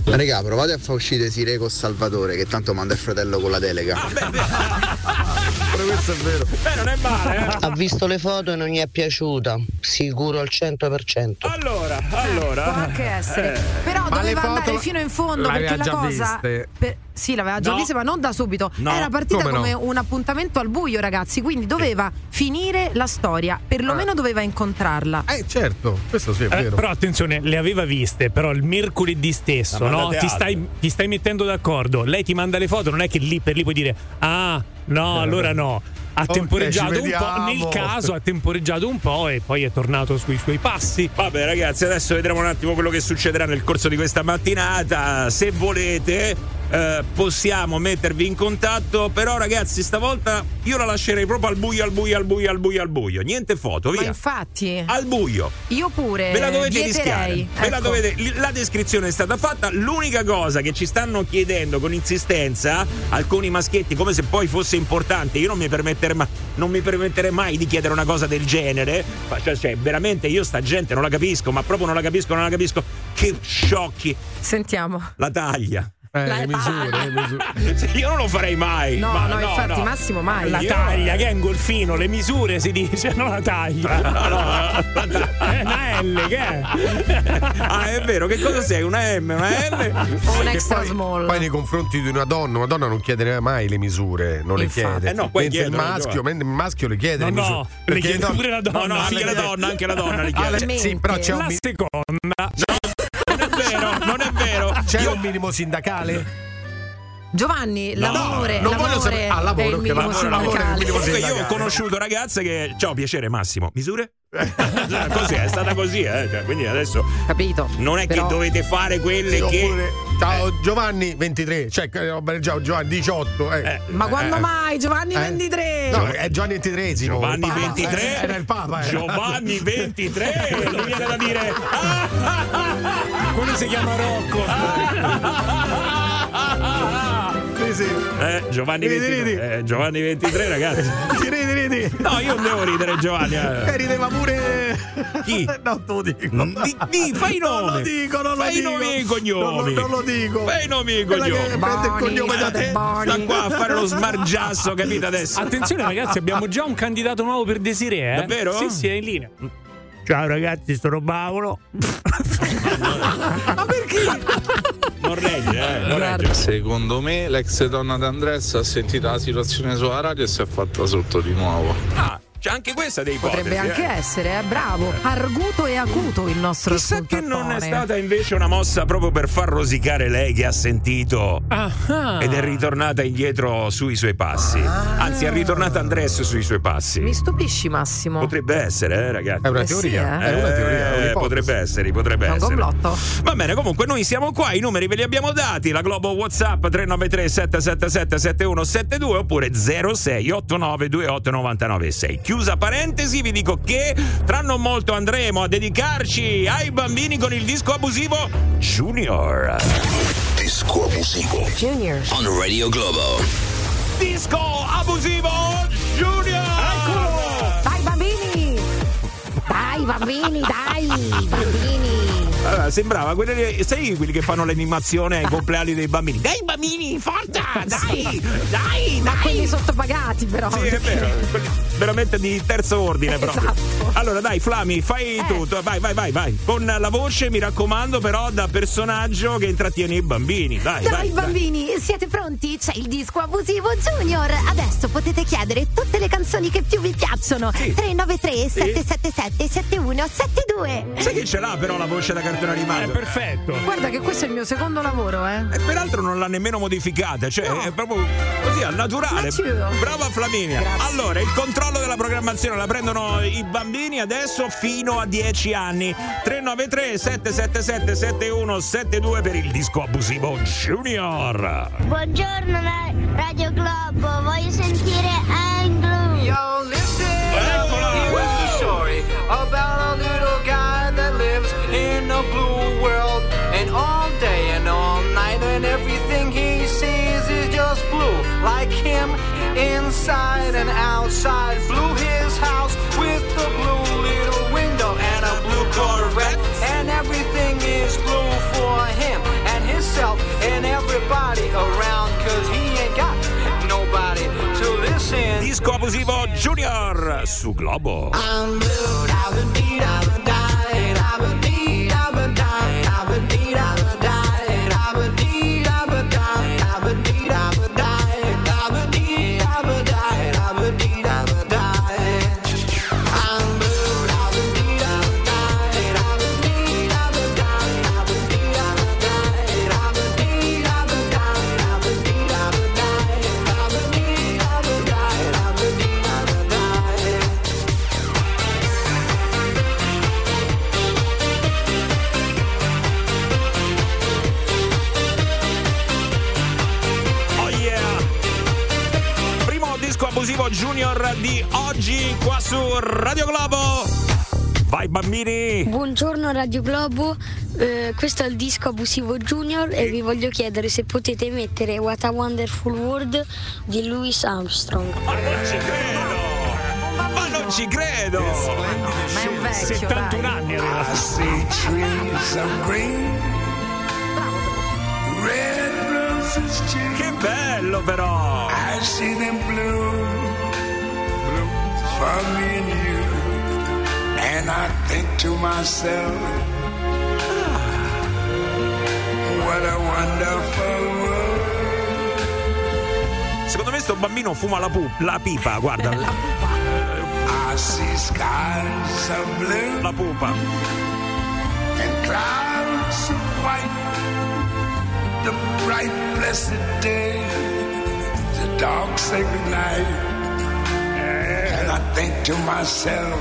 Speaker 12: Raga, provate a far uscire Sire con Salvatore, che tanto manda il fratello con la delega.
Speaker 4: Pure questo è vero.
Speaker 1: Beh, non è male, eh.
Speaker 5: Ha visto le foto e non gli è piaciuta. Sicuro al 100%.
Speaker 1: Allora, allora.
Speaker 3: Può anche essere.
Speaker 1: Eh.
Speaker 3: Però
Speaker 4: Ma le
Speaker 3: doveva
Speaker 4: foto
Speaker 3: andare fino in fondo perché la cosa.
Speaker 4: viste?
Speaker 3: per- sì, l'aveva già
Speaker 1: No.
Speaker 3: vista, ma non da subito.
Speaker 1: No.
Speaker 3: Era partita
Speaker 4: Come
Speaker 3: come
Speaker 4: no?
Speaker 3: un appuntamento al buio, ragazzi. Quindi doveva finire la storia. Perlomeno doveva incontrarla.
Speaker 4: Eh, certo, questo sì è
Speaker 2: Eh,
Speaker 4: vero.
Speaker 2: però attenzione, le aveva viste, però il mercoledì stesso, no? Ti stai, ti stai mettendo d'accordo. Lei ti manda le foto, non è che lì per lì puoi dire "Ah, no, allora no". Ha
Speaker 4: Ok,
Speaker 2: temporeggiato un po', nel caso ha temporeggiato un po' e poi è tornato sui suoi passi.
Speaker 1: Vabbè ragazzi, adesso vedremo un attimo quello che succederà nel corso di questa mattinata. Se volete eh, possiamo mettervi in contatto, però ragazzi stavolta io la lascerei proprio al buio, al buio, al buio, al buio, al buio. Niente foto,
Speaker 3: Ma
Speaker 1: via.
Speaker 3: infatti,
Speaker 1: Al buio.
Speaker 3: io pure.
Speaker 1: Ve la dovete rischiare. Ve la
Speaker 3: Ecco.
Speaker 1: dovete- la descrizione è stata fatta. L'unica cosa che ci stanno chiedendo con insistenza alcuni maschietti, come se poi fosse importante, io non mi permetterei, ma- non mi permetterei mai di chiedere una cosa del genere. Cioè, cioè, veramente io sta gente non la capisco, ma proprio non la capisco, non la capisco. Che sciocchi.
Speaker 3: Sentiamo.
Speaker 1: La taglia.
Speaker 4: Eh,
Speaker 3: La-
Speaker 4: le misure, le misure.
Speaker 1: Io non lo farei mai.
Speaker 3: No,
Speaker 1: ma
Speaker 3: no, infatti,
Speaker 1: no.
Speaker 3: Massimo mai.
Speaker 2: La
Speaker 1: Io-
Speaker 2: taglia, che è un golfino, le misure si dice, non la taglia.
Speaker 1: No, no, la taglia.
Speaker 2: È una L, che è?
Speaker 1: Ah, è vero, che cosa sei? Una M, una L?
Speaker 3: O un extra
Speaker 4: poi,
Speaker 3: small.
Speaker 4: poi nei confronti di una donna, una donna non chiede mai le misure, non
Speaker 3: Infatti.
Speaker 4: le chiede.
Speaker 1: Eh no, poi
Speaker 4: mentre il maschio,
Speaker 1: Giovanni.
Speaker 4: mentre il maschio le chiede
Speaker 2: No,
Speaker 4: le misure.
Speaker 2: no, le chiede
Speaker 4: no-
Speaker 2: pure la
Speaker 1: No,
Speaker 2: donna.
Speaker 1: no, anche la donna, anche la donna li chiede.
Speaker 3: Ah, le
Speaker 4: Sì, però c'è un,
Speaker 2: La
Speaker 4: mi-
Speaker 2: seconda.
Speaker 1: Non
Speaker 4: c'è
Speaker 1: Io-
Speaker 4: un minimo sindacale?
Speaker 3: Giovanni,
Speaker 1: No,
Speaker 3: l'amore,
Speaker 4: non voglio
Speaker 3: l'amore
Speaker 4: sapere- ah, lavoro,
Speaker 3: è il
Speaker 4: lavoro, lavoro è il
Speaker 3: sindacale.
Speaker 4: minimo
Speaker 1: Comunque io ho
Speaker 4: sindacale.
Speaker 1: conosciuto ragazze che. Ciao, piacere Massimo. Misure? Così, è stata così, eh. Cioè, quindi adesso
Speaker 3: Capito?
Speaker 1: non è
Speaker 3: Però-
Speaker 1: che dovete fare quelle
Speaker 4: Sì,
Speaker 1: che.
Speaker 4: oppure- ciao Giovanni 23, cioè eh, ciao Giovanni 18. eh.
Speaker 1: Eh,
Speaker 3: Ma quando
Speaker 4: Eh,
Speaker 3: mai? Giovanni
Speaker 4: eh.
Speaker 3: 23.
Speaker 4: No, è Giovanni XXIII.
Speaker 1: Giovanni
Speaker 4: il Papa.
Speaker 1: 23.
Speaker 4: Eh, Era il Papa. eh.
Speaker 1: Giovanni 23. Mi viene da dire.
Speaker 2: Quello si chiama Rocco.
Speaker 4: Sì, sì.
Speaker 1: Eh, Giovanni
Speaker 4: Ridi,
Speaker 1: 23.
Speaker 4: ridi.
Speaker 1: Eh, Giovanni 23, ragazzi.
Speaker 4: Ridi, ridi.
Speaker 1: No, io non devo ridere, Giovanni. eh.
Speaker 4: Eh, rideva pure.
Speaker 1: Chi?
Speaker 4: No, te lo dico.
Speaker 1: Di, di, fai i nomi.
Speaker 4: Non lo dico, non lo
Speaker 1: fai
Speaker 4: dico.
Speaker 1: i nomi e i
Speaker 4: Non,
Speaker 1: cognomi.
Speaker 4: non lo dico.
Speaker 1: Fai i nomi e i cognomi.
Speaker 4: prende il cognome da te.
Speaker 1: Sta qua a fare lo smargiasso, capito adesso?
Speaker 2: Attenzione ragazzi, abbiamo già un candidato nuovo per Desiree, eh?
Speaker 1: Davvero?
Speaker 2: Sì, sì, è in linea.
Speaker 18: Ciao ragazzi, sono Paolo.
Speaker 2: Ma perché?
Speaker 1: Non regge, eh. Non regge.
Speaker 16: Secondo me l'ex donna d'Andressa ha sentito la situazione sulla radio e si è fatta sotto di nuovo.
Speaker 1: Ah, c'è anche questa dei ipotesi.
Speaker 3: Potrebbe anche
Speaker 1: eh.
Speaker 3: essere, eh, bravo. Arguto e acuto il nostro
Speaker 1: Chissà che non è stata invece una mossa proprio per far rosicare lei che ha sentito
Speaker 2: Ah.
Speaker 1: ed è ritornata indietro sui suoi passi. Anzi, è ritornata Andres sui suoi passi.
Speaker 3: Mi stupisci, Massimo.
Speaker 1: Potrebbe essere, eh, ragazzi.
Speaker 4: È una
Speaker 3: Eh sì,
Speaker 4: teoria.
Speaker 3: eh.
Speaker 4: È una teoria.
Speaker 1: Eh, potrebbe essere, potrebbe
Speaker 3: È un
Speaker 1: essere.
Speaker 3: complotto.
Speaker 1: Va bene, comunque noi siamo qua, i numeri ve li abbiamo dati, la Globo WhatsApp 393 777 7172 oppure 0689289996. Chiusa parentesi, vi dico che tra non molto andremo a dedicarci ai bambini con il disco abusivo Junior.
Speaker 7: Disco abusivo.
Speaker 3: Junior.
Speaker 7: On Radio Globo.
Speaker 1: Disco abusivo Junior!
Speaker 3: Dai bambini! Dai bambini, dai bambini!
Speaker 1: Allora, sembrava quelli, sai quelli che fanno l'animazione ai compleanni dei bambini. Dai bambini, forza! Dai! Dai!
Speaker 3: Ma
Speaker 1: dai!
Speaker 3: quelli sottopagati però.
Speaker 1: Sì, è vero, veramente di terzo ordine proprio.
Speaker 3: Esatto.
Speaker 1: Allora, dai, Flami, fai
Speaker 3: Eh.
Speaker 1: tutto. Vai, vai, vai, vai. Con la voce, mi raccomando, però, da personaggio che intrattiene i bambini. Vai,
Speaker 19: Dai
Speaker 1: vai.
Speaker 19: bambini, siete pronti? C'è il disco abusivo Junior. Adesso potete chiedere tutte le canzoni che più vi piacciono. 393 777 7172.
Speaker 1: Sai che ce l'ha però la voce da cartone animato?
Speaker 2: È perfetto.
Speaker 3: Guarda che questo è il mio secondo lavoro, eh.
Speaker 1: E peraltro non l'ha nemmeno modificata, cioè è proprio così al naturale. Brava Flaminia.
Speaker 3: Grazie.
Speaker 1: Allora, il controllo della programmazione la prendono i bambini adesso fino a 10 anni. 393 777 7172 per il disco abusivo Junior.
Speaker 19: Buongiorno Radio Globo,
Speaker 20: outside. Blue his house with a blue little window and a blue Corvette. And everything is blue for him and himself and everybody around. Cause he ain't got nobody to listen.
Speaker 1: Disco abusivo Junior su Globo.
Speaker 20: I'm blue,
Speaker 1: su Radio Globo. Vai bambini!
Speaker 19: Buongiorno Radio Globo, Eh, questo è il disco abusivo Junior e vi voglio chiedere se potete mettere What a Wonderful World di Louis Armstrong.
Speaker 1: Ma non ci credo! Ma non ci credo!
Speaker 3: Ma è un vecchio,
Speaker 2: 71
Speaker 3: dai.
Speaker 2: anni aveva.
Speaker 1: Che bello però!
Speaker 20: I see them blue, for me and you. And I think to myself, what a wonderful world.
Speaker 1: Secondo me sto bambino fuma la, pu- la pipa, guarda.
Speaker 20: I see skies of blue
Speaker 1: La pupa.
Speaker 20: and clouds of white. The bright, blessed day, the dark, sacred night. I think to myself,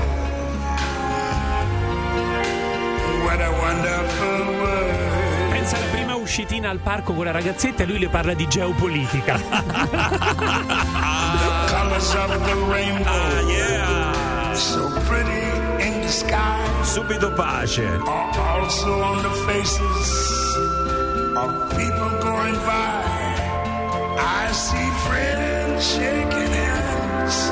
Speaker 20: what a wonderful world.
Speaker 2: Pensa alla prima uscitina al parco con la ragazzetta e lui le parla di geopolitica.
Speaker 20: The colors of the rainbow,
Speaker 1: Ah, yeah!
Speaker 20: so pretty in the sky,
Speaker 1: Subito pace.
Speaker 20: also on the faces of people going by. I see friends shaking hands,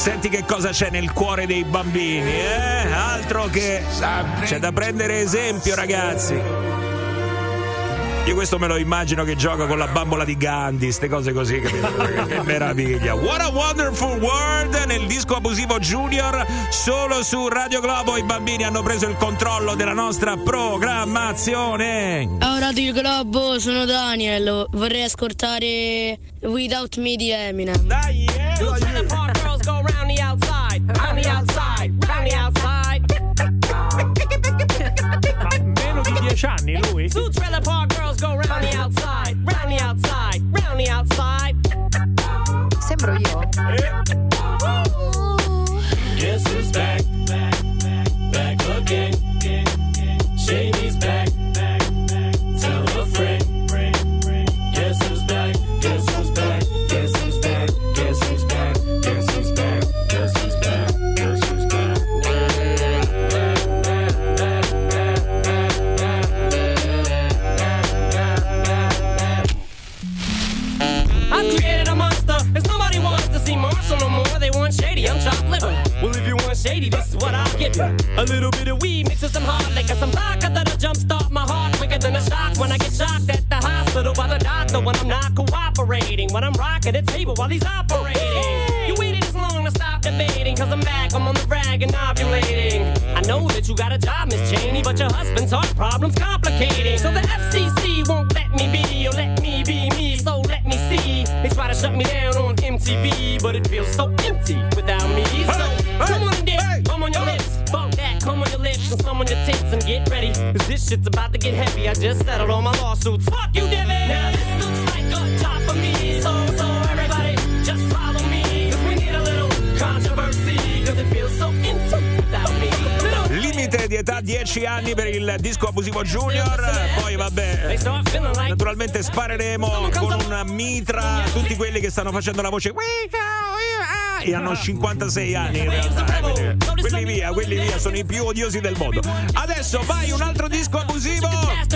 Speaker 1: Senti che cosa c'è nel cuore dei bambini, eh? Altro che c'è da prendere esempio, ragazzi. Io questo me lo immagino che gioca con la bambola di Gandhi, ste cose così, capito? che meraviglia. What a wonderful world nel disco abusivo Junior, solo su Radio Globo i bambini hanno preso il controllo della nostra programmazione.
Speaker 21: Ciao Radio Globo, sono Daniel. Vorrei ascoltare Without Me di Eminem.
Speaker 1: Dai,
Speaker 22: Two
Speaker 2: anni lui?
Speaker 22: Two trailer park girls go round the outside, round the outside, round the outside.
Speaker 3: Sembro io.
Speaker 22: Guess who's back? Back, is what I'll give you. A little bit of weed mixed with some hard liquor, some vodka that'll jumpstart my heart quicker than a shock when I get shocked at the hospital by the doctor when I'm not cooperating. When I'm rocking the table while he's operating. You waited this long to stop debating. Cause I'm back, I'm on the rag and ovulating. I know that you got a job, Miss Cheney, but your husband's heart problem's complicating. So the FCC won't let me be, or let me be me, so let me see. They try to shut me down on MTV, but it feels so empty without me. So and on your tits, and get ready. Cause this shit's about to get heavy. I just settled all my lawsuits. Fuck you, Devin! Now this looks like a job for me, so, so everybody just follow me. Cause we need a little controversy, cause it feels so empty without me.
Speaker 1: Limite di età 10 anni per il disco abusivo Junior. Poi vabbè, naturalmente spareremo con una mitra tutti quelli che stanno facendo la voce. "We go, we ah", E hanno 56 anni in realtà. eh, quelli via, quelli via, sono i più odiosi del mondo. Adesso vai un altro disco abusivo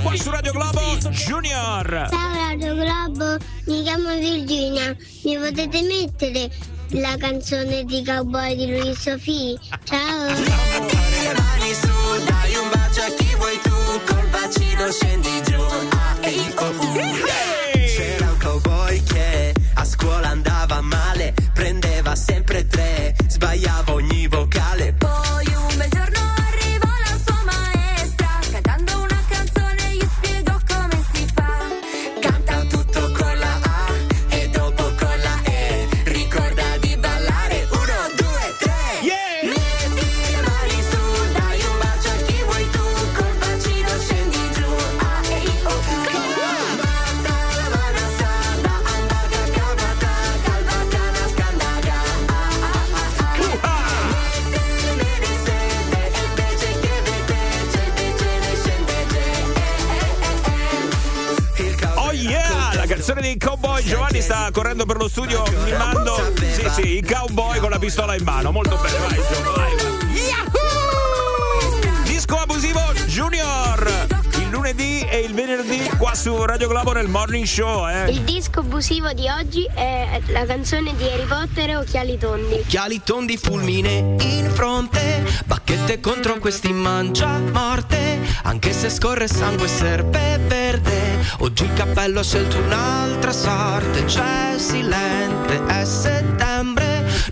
Speaker 1: qua su Radio Globo Junior.
Speaker 23: Ciao Radio Globo, mi chiamo Virginia, mi potete mettere la canzone di Cowboy di Luis Sofì? Ciao!
Speaker 20: mani su, dai un bacio a chi vuoi tu, col bacino scendi giù. Sempre tre, sbagliava
Speaker 1: pistola in mano. Molto bene, vai Gio, vai. Disco abusivo Junior. Il lunedì e il venerdì qua su Radio Globo nel morning show, eh.
Speaker 23: Il disco abusivo di oggi è la canzone di Harry Potter Occhiali Tondi.
Speaker 20: Occhiali tondi fulmine in fronte Bacchette contro questi mangia morte Anche se scorre sangue serpe verde Oggi il cappello ha scelto un'altra sorte C'è silente, è settembre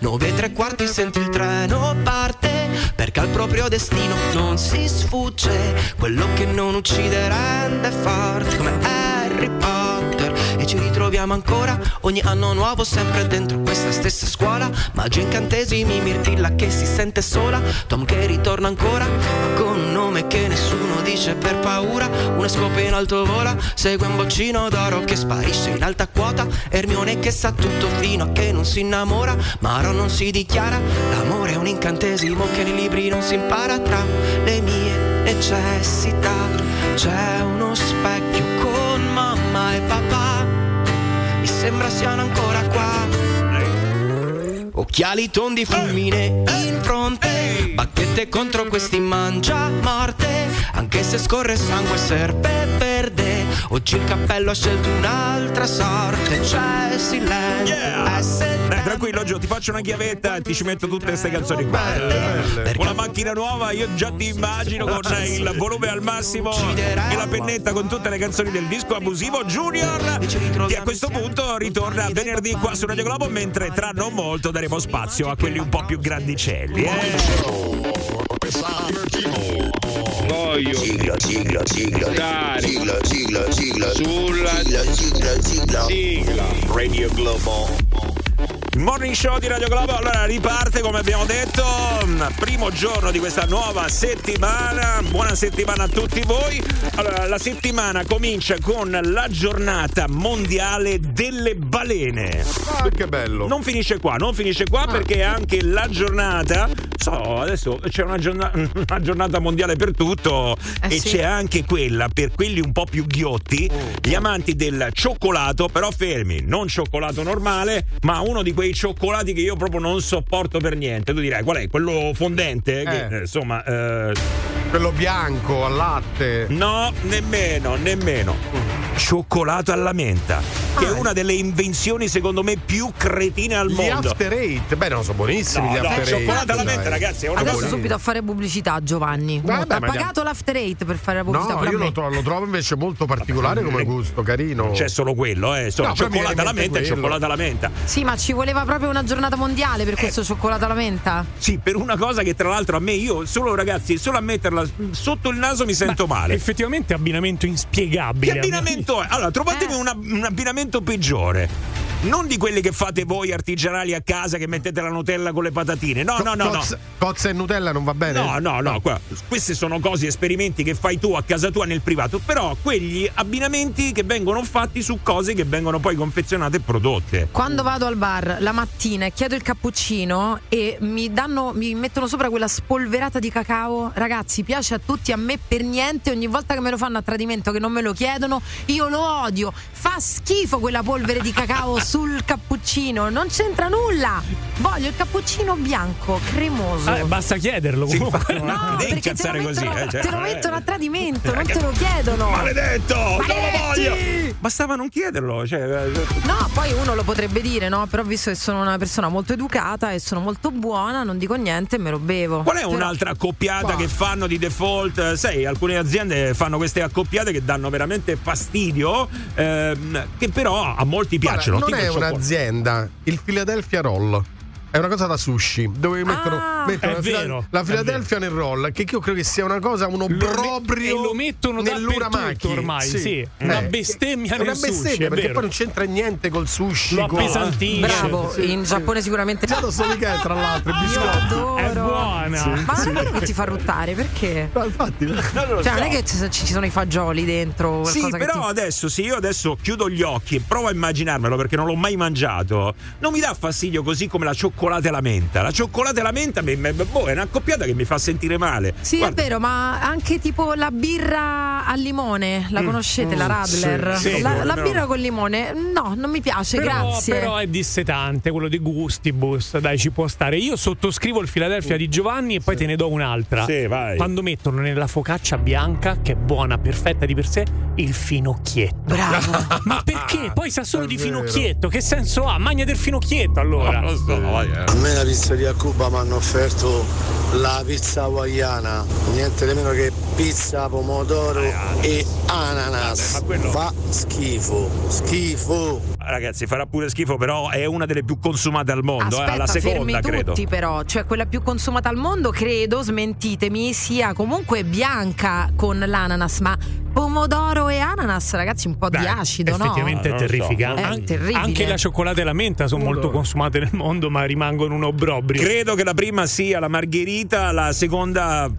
Speaker 20: Nove e tre quarti senti il treno parte Perché al proprio destino non si sfugge. Quello che non uccide rende forte Come Harry Potter
Speaker 24: ci ritroviamo ancora. Ogni anno nuovo sempre dentro questa stessa scuola. Magia incantesimi mirtilla che si sente sola. Tom che ritorna ancora. Ma con un nome che nessuno dice per paura. Una scopa in alto vola segue un boccino d'oro che sparisce in alta quota. Ermione che sa tutto fino a che non si innamora. Ma Ron non si dichiara. L'amore è un incantesimo che nei libri non si impara. Tra le mie necessità c'è uno specchio con mamma e papà sembra siano ancora qua. Occhiali tondi fulmine in fronte Bacchette contro questi mangia morte Anche se scorre sangue serpe verde Oggi il cappello ha scelto un'altra sorte C'è silenzio.
Speaker 1: Dai, tranquillo Gio, ti faccio una chiavetta e ti ci metto tutte queste canzoni qua. Con la macchina nuova io già ti immagino con il volume al massimo e la pennetta con tutte le canzoni del disco abusivo Junior. Che a questo punto ritorna venerdì qua su Radio Globo mentre tra non molto daremo spazio a quelli un po' più grandicelli. Eh?
Speaker 25: Voglio
Speaker 7: sigla, sigla, sigla,
Speaker 25: dare
Speaker 7: sigla, sigla, sigla,
Speaker 25: sulla
Speaker 7: sigla, sigla, sigla,
Speaker 25: sigla.
Speaker 7: Radio Globo.
Speaker 1: Il morning show di Radio Globo allora riparte come abbiamo detto, mm, primo giorno di questa nuova settimana. Buona settimana a tutti voi. Allora, la settimana comincia con la giornata mondiale delle balene.
Speaker 4: Ah, che bello.
Speaker 1: Non finisce qua, non finisce qua perché è anche la giornata. So, adesso c'è una, giorna- una giornata mondiale per tutto
Speaker 3: Eh
Speaker 1: e
Speaker 3: sì.
Speaker 1: c'è anche quella per quelli un po' più ghiotti, gli amanti del cioccolato, però fermi, non cioccolato normale, ma uno di quei cioccolati che io proprio non sopporto per niente. Tu direi qual è? Quello fondente? Che,
Speaker 4: Eh.
Speaker 1: eh, insomma, eh,
Speaker 4: Quello bianco al latte.
Speaker 1: No, nemmeno, nemmeno. Cioccolato alla menta, che è una delle invenzioni secondo me più cretine al
Speaker 4: Gli
Speaker 1: mondo.
Speaker 4: after eight, beh, no, sono buonissimi
Speaker 1: No,
Speaker 4: gli
Speaker 1: no,
Speaker 4: after
Speaker 1: cioccolato alla
Speaker 4: eight.
Speaker 1: menta, ragazzi, è una
Speaker 3: Adesso
Speaker 1: cosa.
Speaker 3: subito a fare pubblicità, Giovanni.
Speaker 4: Vabbè,
Speaker 3: ha
Speaker 4: ma
Speaker 3: pagato l'after eight per fare la pubblicità.
Speaker 4: No, io lo, tro- lo trovo invece molto particolare come gusto, carino.
Speaker 1: C'è solo quello, eh. Solo
Speaker 4: No,
Speaker 1: cioccolato alla menta e
Speaker 4: mente
Speaker 1: cioccolato alla menta.
Speaker 3: Sì, ma ci voleva proprio una giornata mondiale
Speaker 1: Eh.
Speaker 3: per questo cioccolato alla menta?
Speaker 1: Sì, per una cosa che tra l'altro a me, io solo ragazzi, solo a metterla sotto il naso mi sento male.
Speaker 2: Effettivamente abbinamento inspiegabile.
Speaker 1: Che abbinamento è? Allora, trovatemi una- un abbinamento peggiore. Non di quelli che fate voi artigianali a casa che mettete la Nutella con le patatine. No, no, no, no.
Speaker 4: Cozza, cozza e Nutella non va bene?
Speaker 1: No, no, no, qua- queste sono cose, esperimenti che fai tu a casa tua nel privato, però quegli abbinamenti che vengono fatti su cose che vengono poi confezionate e prodotte.
Speaker 3: Quando vado al bar la mattina e chiedo il cappuccino e mi danno, mi mettono sopra quella spolverata di cacao, ragazzi, piace a tutti, a me per niente. Ogni volta che me lo fanno a tradimento, che non me lo chiedono, io lo odio. Fa schifo quella polvere di cacao sul cappuccino, non c'entra nulla. Voglio il cappuccino bianco, cremoso.
Speaker 2: Eh, basta chiederlo
Speaker 1: Sì,
Speaker 2: comunque.
Speaker 3: No,
Speaker 1: non devi
Speaker 3: perché te lo,
Speaker 1: incazzare così,
Speaker 3: mettono,
Speaker 1: eh, cioè,
Speaker 3: te lo
Speaker 1: eh.
Speaker 3: mettono a tradimento, non te lo chiedono.
Speaker 1: Maledetto! Non lo
Speaker 3: Maledetti!
Speaker 1: voglio! Bastava non chiederlo, cioè. eh,
Speaker 3: No, poi uno lo potrebbe dire, no? Però visto che sono una persona molto educata e sono molto buona, non dico niente e me lo bevo.
Speaker 1: Qual è
Speaker 3: Però-
Speaker 1: un'altra accoppiata che fanno di default? Sai, alcune aziende fanno queste accoppiate che danno veramente fastidio, ehm, che però a molti
Speaker 4: Guarda,
Speaker 1: piacciono.
Speaker 4: non
Speaker 1: tipo
Speaker 4: è
Speaker 1: cioccolato.
Speaker 4: un'azienda, il Philadelphia Roll. È una cosa da sushi dove mettono,
Speaker 3: Ah,
Speaker 4: mettono
Speaker 2: è
Speaker 4: la, fila-
Speaker 2: vero,
Speaker 4: la
Speaker 2: è
Speaker 4: Philadelphia nel roll, che io credo che sia una cosa, un obbrobrio
Speaker 2: e lo mettono
Speaker 4: nell'uramaki.
Speaker 2: ormai, sì. Una bestemmia
Speaker 4: È una
Speaker 2: nel sushi,
Speaker 4: bestemmia
Speaker 2: è
Speaker 4: perché poi non c'entra niente col sushi.
Speaker 2: Lo
Speaker 4: con-
Speaker 2: appesantisce.
Speaker 3: Bravo, in Giappone sicuramente.
Speaker 4: Già lo so di che è, tra l'altro, il biscotto.
Speaker 2: È buona.
Speaker 3: Ma non è quello che ti fa ruttare, perché?
Speaker 4: No, infatti,
Speaker 1: Non lo
Speaker 3: Cioè,
Speaker 1: so.
Speaker 3: non è che ci ci sono i fagioli dentro.
Speaker 1: Sì, però
Speaker 3: ti-
Speaker 1: adesso, se io adesso chiudo gli occhi e provo a immaginarmelo perché non l'ho mai mangiato, non mi dà fastidio così come la cioccolata e la menta. La cioccolata e la menta boh, è un'accoppiata che mi fa sentire male.
Speaker 3: Sì,
Speaker 1: Guarda,
Speaker 3: è vero, ma anche tipo la birra al limone, la conoscete, la Radler?
Speaker 2: sì, sì,
Speaker 3: la,
Speaker 2: come
Speaker 3: la
Speaker 2: no.
Speaker 3: birra col limone, no, non mi piace,
Speaker 2: Però,
Speaker 3: grazie.
Speaker 2: però è dissetante quello di Gustibus, dai, ci può stare. Io sottoscrivo il Philadelphia di Giovanni e poi te ne do un'altra.
Speaker 1: Sì, vai.
Speaker 2: Quando mettono nella focaccia bianca, che è buona, perfetta di per sé, il finocchietto.
Speaker 3: Bravo.
Speaker 2: Ma perché? Poi sa solo
Speaker 4: È
Speaker 2: di
Speaker 4: vero.
Speaker 2: finocchietto. Che senso ha? Magna del finocchietto allora.
Speaker 1: non lo so, vai, eh.
Speaker 10: A me la pizzeria a Cuba mi hanno offerto la pizza hawaiana, niente di meno che pizza, pomodoro e ananas.
Speaker 1: Vabbè, ma quello-
Speaker 10: Fa schifo, schifo.
Speaker 1: Ragazzi, farà pure schifo, però è una delle più consumate al mondo, eh,
Speaker 3: Aspetta,
Speaker 1: la seconda,
Speaker 3: fermi
Speaker 1: credo.
Speaker 3: tutti però, cioè quella più consumata al mondo, credo, smentitemi, sia comunque bianca con l'ananas, ma pomodoro e ananas, ragazzi, un po' di acido, no?
Speaker 2: Effettivamente
Speaker 1: No,
Speaker 2: è
Speaker 1: non lo so.
Speaker 2: terrificante.
Speaker 3: È
Speaker 2: An-
Speaker 3: terribile.
Speaker 2: Anche la cioccolata e la menta sono molto consumate nel mondo, ma rimangono un obbrobrio.
Speaker 1: Credo che la prima sia la margherita, la seconda.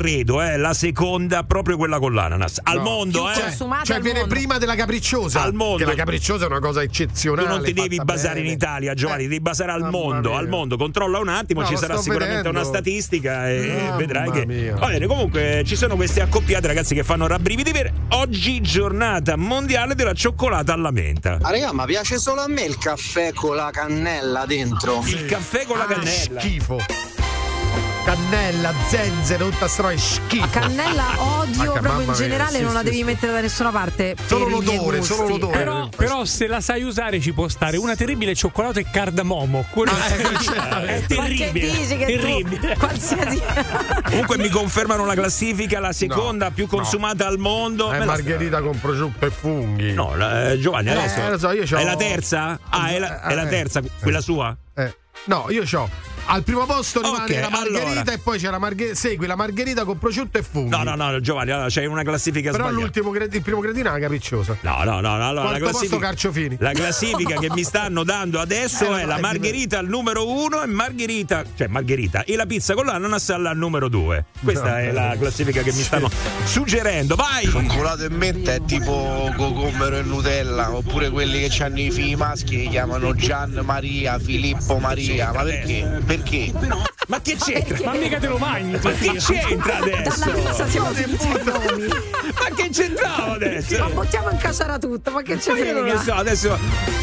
Speaker 1: Credo, eh, la seconda proprio quella con l'ananas. Al
Speaker 4: No.
Speaker 1: mondo,
Speaker 3: Più
Speaker 1: eh.
Speaker 4: Cioè
Speaker 3: al
Speaker 4: viene
Speaker 3: mondo.
Speaker 4: prima della capricciosa.
Speaker 1: Al mondo.
Speaker 4: Che la capricciosa è una cosa
Speaker 1: Tu
Speaker 4: eccezionale.
Speaker 1: non ti devi basare in
Speaker 4: bene.
Speaker 1: Italia, Giovanni,
Speaker 4: Eh.
Speaker 1: ti devi basare al
Speaker 4: Mamma
Speaker 1: mondo.
Speaker 4: mia.
Speaker 1: Al mondo, controlla un attimo,
Speaker 4: No,
Speaker 1: ci sarà sicuramente
Speaker 4: vedendo.
Speaker 1: una statistica e
Speaker 4: Mamma
Speaker 1: vedrai che.
Speaker 4: mia.
Speaker 1: Va bene, comunque ci sono queste accoppiate, ragazzi, che fanno rabbrividire. Oggi giornata mondiale della cioccolata alla menta.
Speaker 25: Ah, raga, ma piace solo a me il caffè con la cannella dentro.
Speaker 1: Il caffè con la
Speaker 4: Ah,
Speaker 1: cannella.
Speaker 4: schifo. Cannella, zenzero, tutta storia, schifo.
Speaker 3: Cannella odio
Speaker 4: Ah,
Speaker 3: proprio in
Speaker 4: mia,
Speaker 3: generale,
Speaker 4: sì,
Speaker 3: non la devi
Speaker 4: sì.
Speaker 3: mettere da nessuna parte.
Speaker 4: Solo l'odore, solo l'odore.
Speaker 2: Però, però se la sai usare ci può stare una terribile cioccolato e cardamomo. Quello
Speaker 4: Ah,
Speaker 2: è,
Speaker 4: eh, certo.
Speaker 2: è
Speaker 3: che
Speaker 2: terribile.
Speaker 3: dici che
Speaker 2: terribile.
Speaker 3: tu qualsiasi
Speaker 1: Comunque mi confermano la classifica, la seconda più consumata al mondo.
Speaker 4: È
Speaker 1: la-
Speaker 4: margherita con prosciutto e funghi.
Speaker 1: No, la- eh, Giovanni,
Speaker 4: Eh,
Speaker 1: adesso.
Speaker 4: lo so, io c'ho-
Speaker 1: È la terza? Ah, è la, è la
Speaker 4: Eh,
Speaker 1: terza, quella sua?
Speaker 4: Eh, no, io c'ho. Al primo posto rimane
Speaker 1: Ok,
Speaker 4: la margherita
Speaker 1: allora.
Speaker 4: e poi c'è la margherita. Segui la margherita con prosciutto e funghi.
Speaker 1: No, no, no, Giovanni, allora c'è una classifica
Speaker 4: Però
Speaker 1: sbagliata.
Speaker 4: l'ultimo cred- il primo cretino è la capricciosa.
Speaker 1: No, no, no, no, allora la classifica,
Speaker 4: Carciofini.
Speaker 1: la classifica che mi stanno dando adesso
Speaker 4: Eh,
Speaker 1: è la
Speaker 4: dai,
Speaker 1: margherita al numero uno e margherita, cioè margherita e la pizza con l'ananas al numero due. Questa
Speaker 4: No,
Speaker 1: è la
Speaker 4: eh,
Speaker 1: classifica che mi stanno suggerendo. Vai!
Speaker 25: Cioccolato e menta è tipo cocomero e Nutella, oppure quelli che hanno i figli maschi che chiamano Gian Maria, Filippo Maria. Ma perché? Perché?
Speaker 1: Ma che c'entra?
Speaker 2: Ma mica te lo mangi.
Speaker 1: Ma che c'entra adesso?
Speaker 3: dalla pizza siamo finiti i nomi.
Speaker 1: Ma che c'entrava adesso?
Speaker 3: Ma buttiamo in casara tutto, ma che ce
Speaker 1: Ma io non lo so, adesso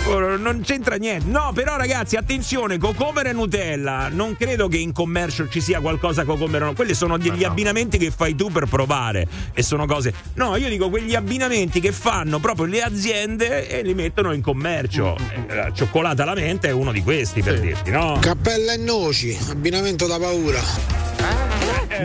Speaker 1: oh, non c'entra niente. No, però ragazzi, attenzione, cocomero e Nutella, non credo che in commercio ci sia qualcosa cocomero. no. Quelli sono degli abbinamenti che fai tu per provare e sono cose. No, io dico quegli abbinamenti che fanno proprio le aziende e li mettono in commercio. Eh, La cioccolata alla menta è uno di questi, per dirti, no?
Speaker 10: Cappella e noci, abbinamento da paura.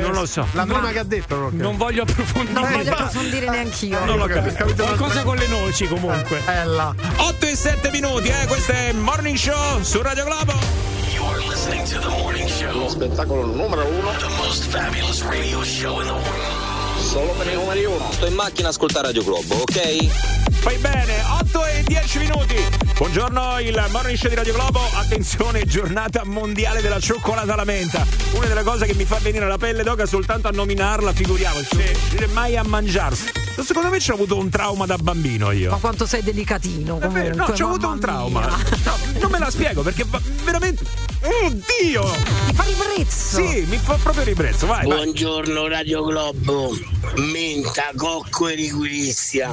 Speaker 1: non lo so.
Speaker 4: La prima che ha detto, no?
Speaker 2: Non voglio approfondire.
Speaker 3: Non voglio approfondire neanch'io.
Speaker 1: Non l'ho capito.
Speaker 2: Qualcosa con le noci comunque.
Speaker 4: È là.
Speaker 1: 8 e 7 minuti, eh, questo è Morning Show su Radio Globo.
Speaker 7: You're listening to the morning show.
Speaker 25: Lo spettacolo numero uno.
Speaker 7: The most fabulous radio show in the world.
Speaker 25: Solo per i numeri uno.
Speaker 26: Sto in macchina a ascoltare Radio Globo, ok?
Speaker 1: Fai bene, 8 e 10 minuti. Buongiorno, il morning show di Radio Globo. Attenzione, giornata mondiale della cioccolata alla menta. Una delle cose che mi fa venire la pelle d'oca soltanto a nominarla, figuriamoci. Non riuscire mai a mangiarsi. Secondo me ci ho avuto un trauma da bambino io.
Speaker 3: Ma quanto sei delicatino
Speaker 1: È
Speaker 3: comunque.
Speaker 1: vero, no, ci ho avuto un trauma. No, non me la spiego perché veramente. Oddio!
Speaker 3: Mi fa ribrezzo.
Speaker 1: Sì, mi fa proprio ribrezzo. Vai, vai.
Speaker 5: Buongiorno Radio Globo, menta, cocco e liquirizia,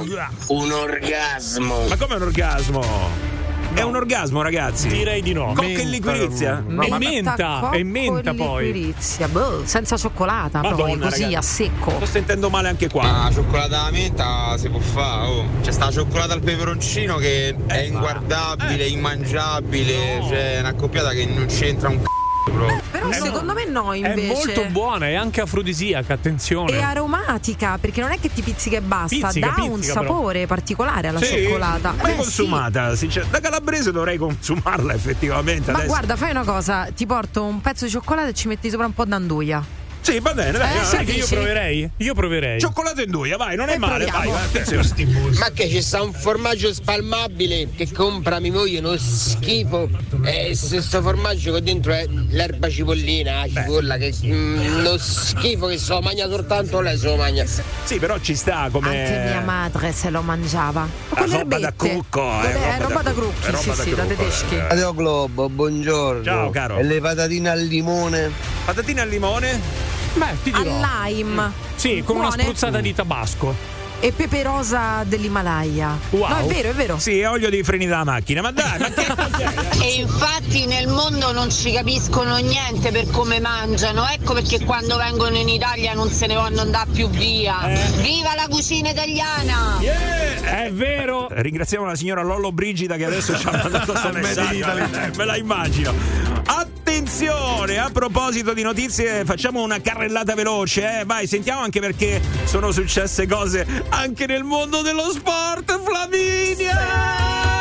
Speaker 5: un orgasmo.
Speaker 1: Ma come un orgasmo? È un orgasmo, ragazzi.
Speaker 2: Direi di no.
Speaker 1: Cocca e liquirizia?
Speaker 2: Menta,
Speaker 3: cocco
Speaker 2: è menta
Speaker 3: e
Speaker 2: poi.
Speaker 3: liquirizia. Boh, senza cioccolata, poi
Speaker 1: Madonna,
Speaker 3: così
Speaker 1: ragazzi.
Speaker 3: a secco.
Speaker 1: Sto sentendo male anche qua.
Speaker 16: La cioccolata alla menta si può fare, oh. C'è sta cioccolata al peperoncino che è inguardabile, immangiabile, cioè è una coppiata che non c'entra un c***o proprio.
Speaker 3: Però secondo me no,
Speaker 2: È
Speaker 3: invece.
Speaker 2: molto buona, è anche afrodisiaca, attenzione.
Speaker 3: E aromatica, perché non è che ti pizzica e basta,
Speaker 2: Pizzica,
Speaker 3: dà un
Speaker 2: pizzica, però.
Speaker 3: sapore particolare alla
Speaker 1: Sì?
Speaker 3: cioccolata.
Speaker 1: Mai
Speaker 3: Eh,
Speaker 1: consumata, sincer- Da calabrese dovrei consumarla effettivamente.
Speaker 3: sì. Ma
Speaker 1: adesso.
Speaker 3: guarda, fai una cosa, ti porto un pezzo di cioccolato e ci metti sopra un po' d'anduia.
Speaker 1: Sì, va bene, dai.
Speaker 3: Eh.
Speaker 2: Sai che io proverei? Io proverei.
Speaker 1: Cioccolato in duia, vai, non è
Speaker 3: E
Speaker 1: male, vai,
Speaker 3: proviamo.
Speaker 1: vai, attenzione.
Speaker 5: Ma che ci sta un formaggio spalmabile che compra mia moglie, uno schifo. E se sto formaggio che dentro è l'erba cipollina, la cipolla, che mm, uno schifo che se lo mangia soltanto lei se lo mangia.
Speaker 1: Sì, però ci sta come.
Speaker 3: Anche mia madre se lo mangiava. Ma
Speaker 1: Ah, roba da crucco, eh, roba
Speaker 3: è
Speaker 1: da
Speaker 3: roba da
Speaker 1: crucco,
Speaker 3: crucchi,
Speaker 1: roba
Speaker 3: sì,
Speaker 1: da
Speaker 3: sì, da tedeschi.
Speaker 1: eh.
Speaker 25: Radio Globo, buongiorno.
Speaker 1: Ciao, caro.
Speaker 25: E le patatine al limone?
Speaker 1: Patatine al limone?
Speaker 2: Beh, ti dirò.
Speaker 3: Al lime.
Speaker 2: Sì, con una
Speaker 3: Buone.
Speaker 2: spruzzata di tabasco.
Speaker 3: E pepe rosa dell'Himalaya.
Speaker 2: Wow.
Speaker 3: No, è vero, è vero.
Speaker 1: Sì, è olio dei freni della macchina, ma dai, ma che
Speaker 27: E infatti nel mondo non ci capiscono niente per come mangiano, ecco perché quando vengono in Italia non se ne vogliono andare più via. Viva la cucina italiana!
Speaker 2: È vero.
Speaker 1: Ringraziamo la signora Lollo Brigida che adesso ci ha mandato questo messaggio. Eh, Me la immagino. Attenzione, a proposito di notizie, facciamo una carrellata veloce, eh? Vai, sentiamo anche perché sono successe cose anche nel mondo dello sport, Flaminia!
Speaker 3: Sì,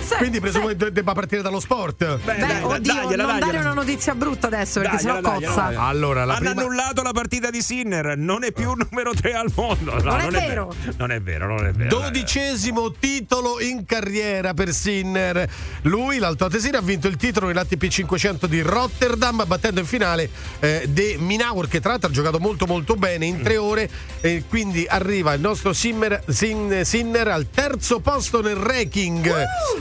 Speaker 3: sì,
Speaker 4: Quindi presumo che de- debba partire dallo sport.
Speaker 3: Beh, oddio, non dare una notizia brutta adesso perché sennò cozza.
Speaker 4: Allora, la
Speaker 1: Hanno
Speaker 4: prima...
Speaker 1: annullato la partita di Sinner, non è più numero 3 al mondo. No,
Speaker 3: Non è vero.
Speaker 1: Non è vero, non è vero.
Speaker 4: Dodicesimo titolo in carriera per Sinner. Lui, l'Alto Atesino, ha vinto il titolo nell'ATP 500 di Rotterdam, battendo in finale eh, De Minaur, che tra l'altro ha giocato molto molto bene in tre ore. E quindi arriva il nostro Simmer- Sin- Sinner al terzo posto nel ranking.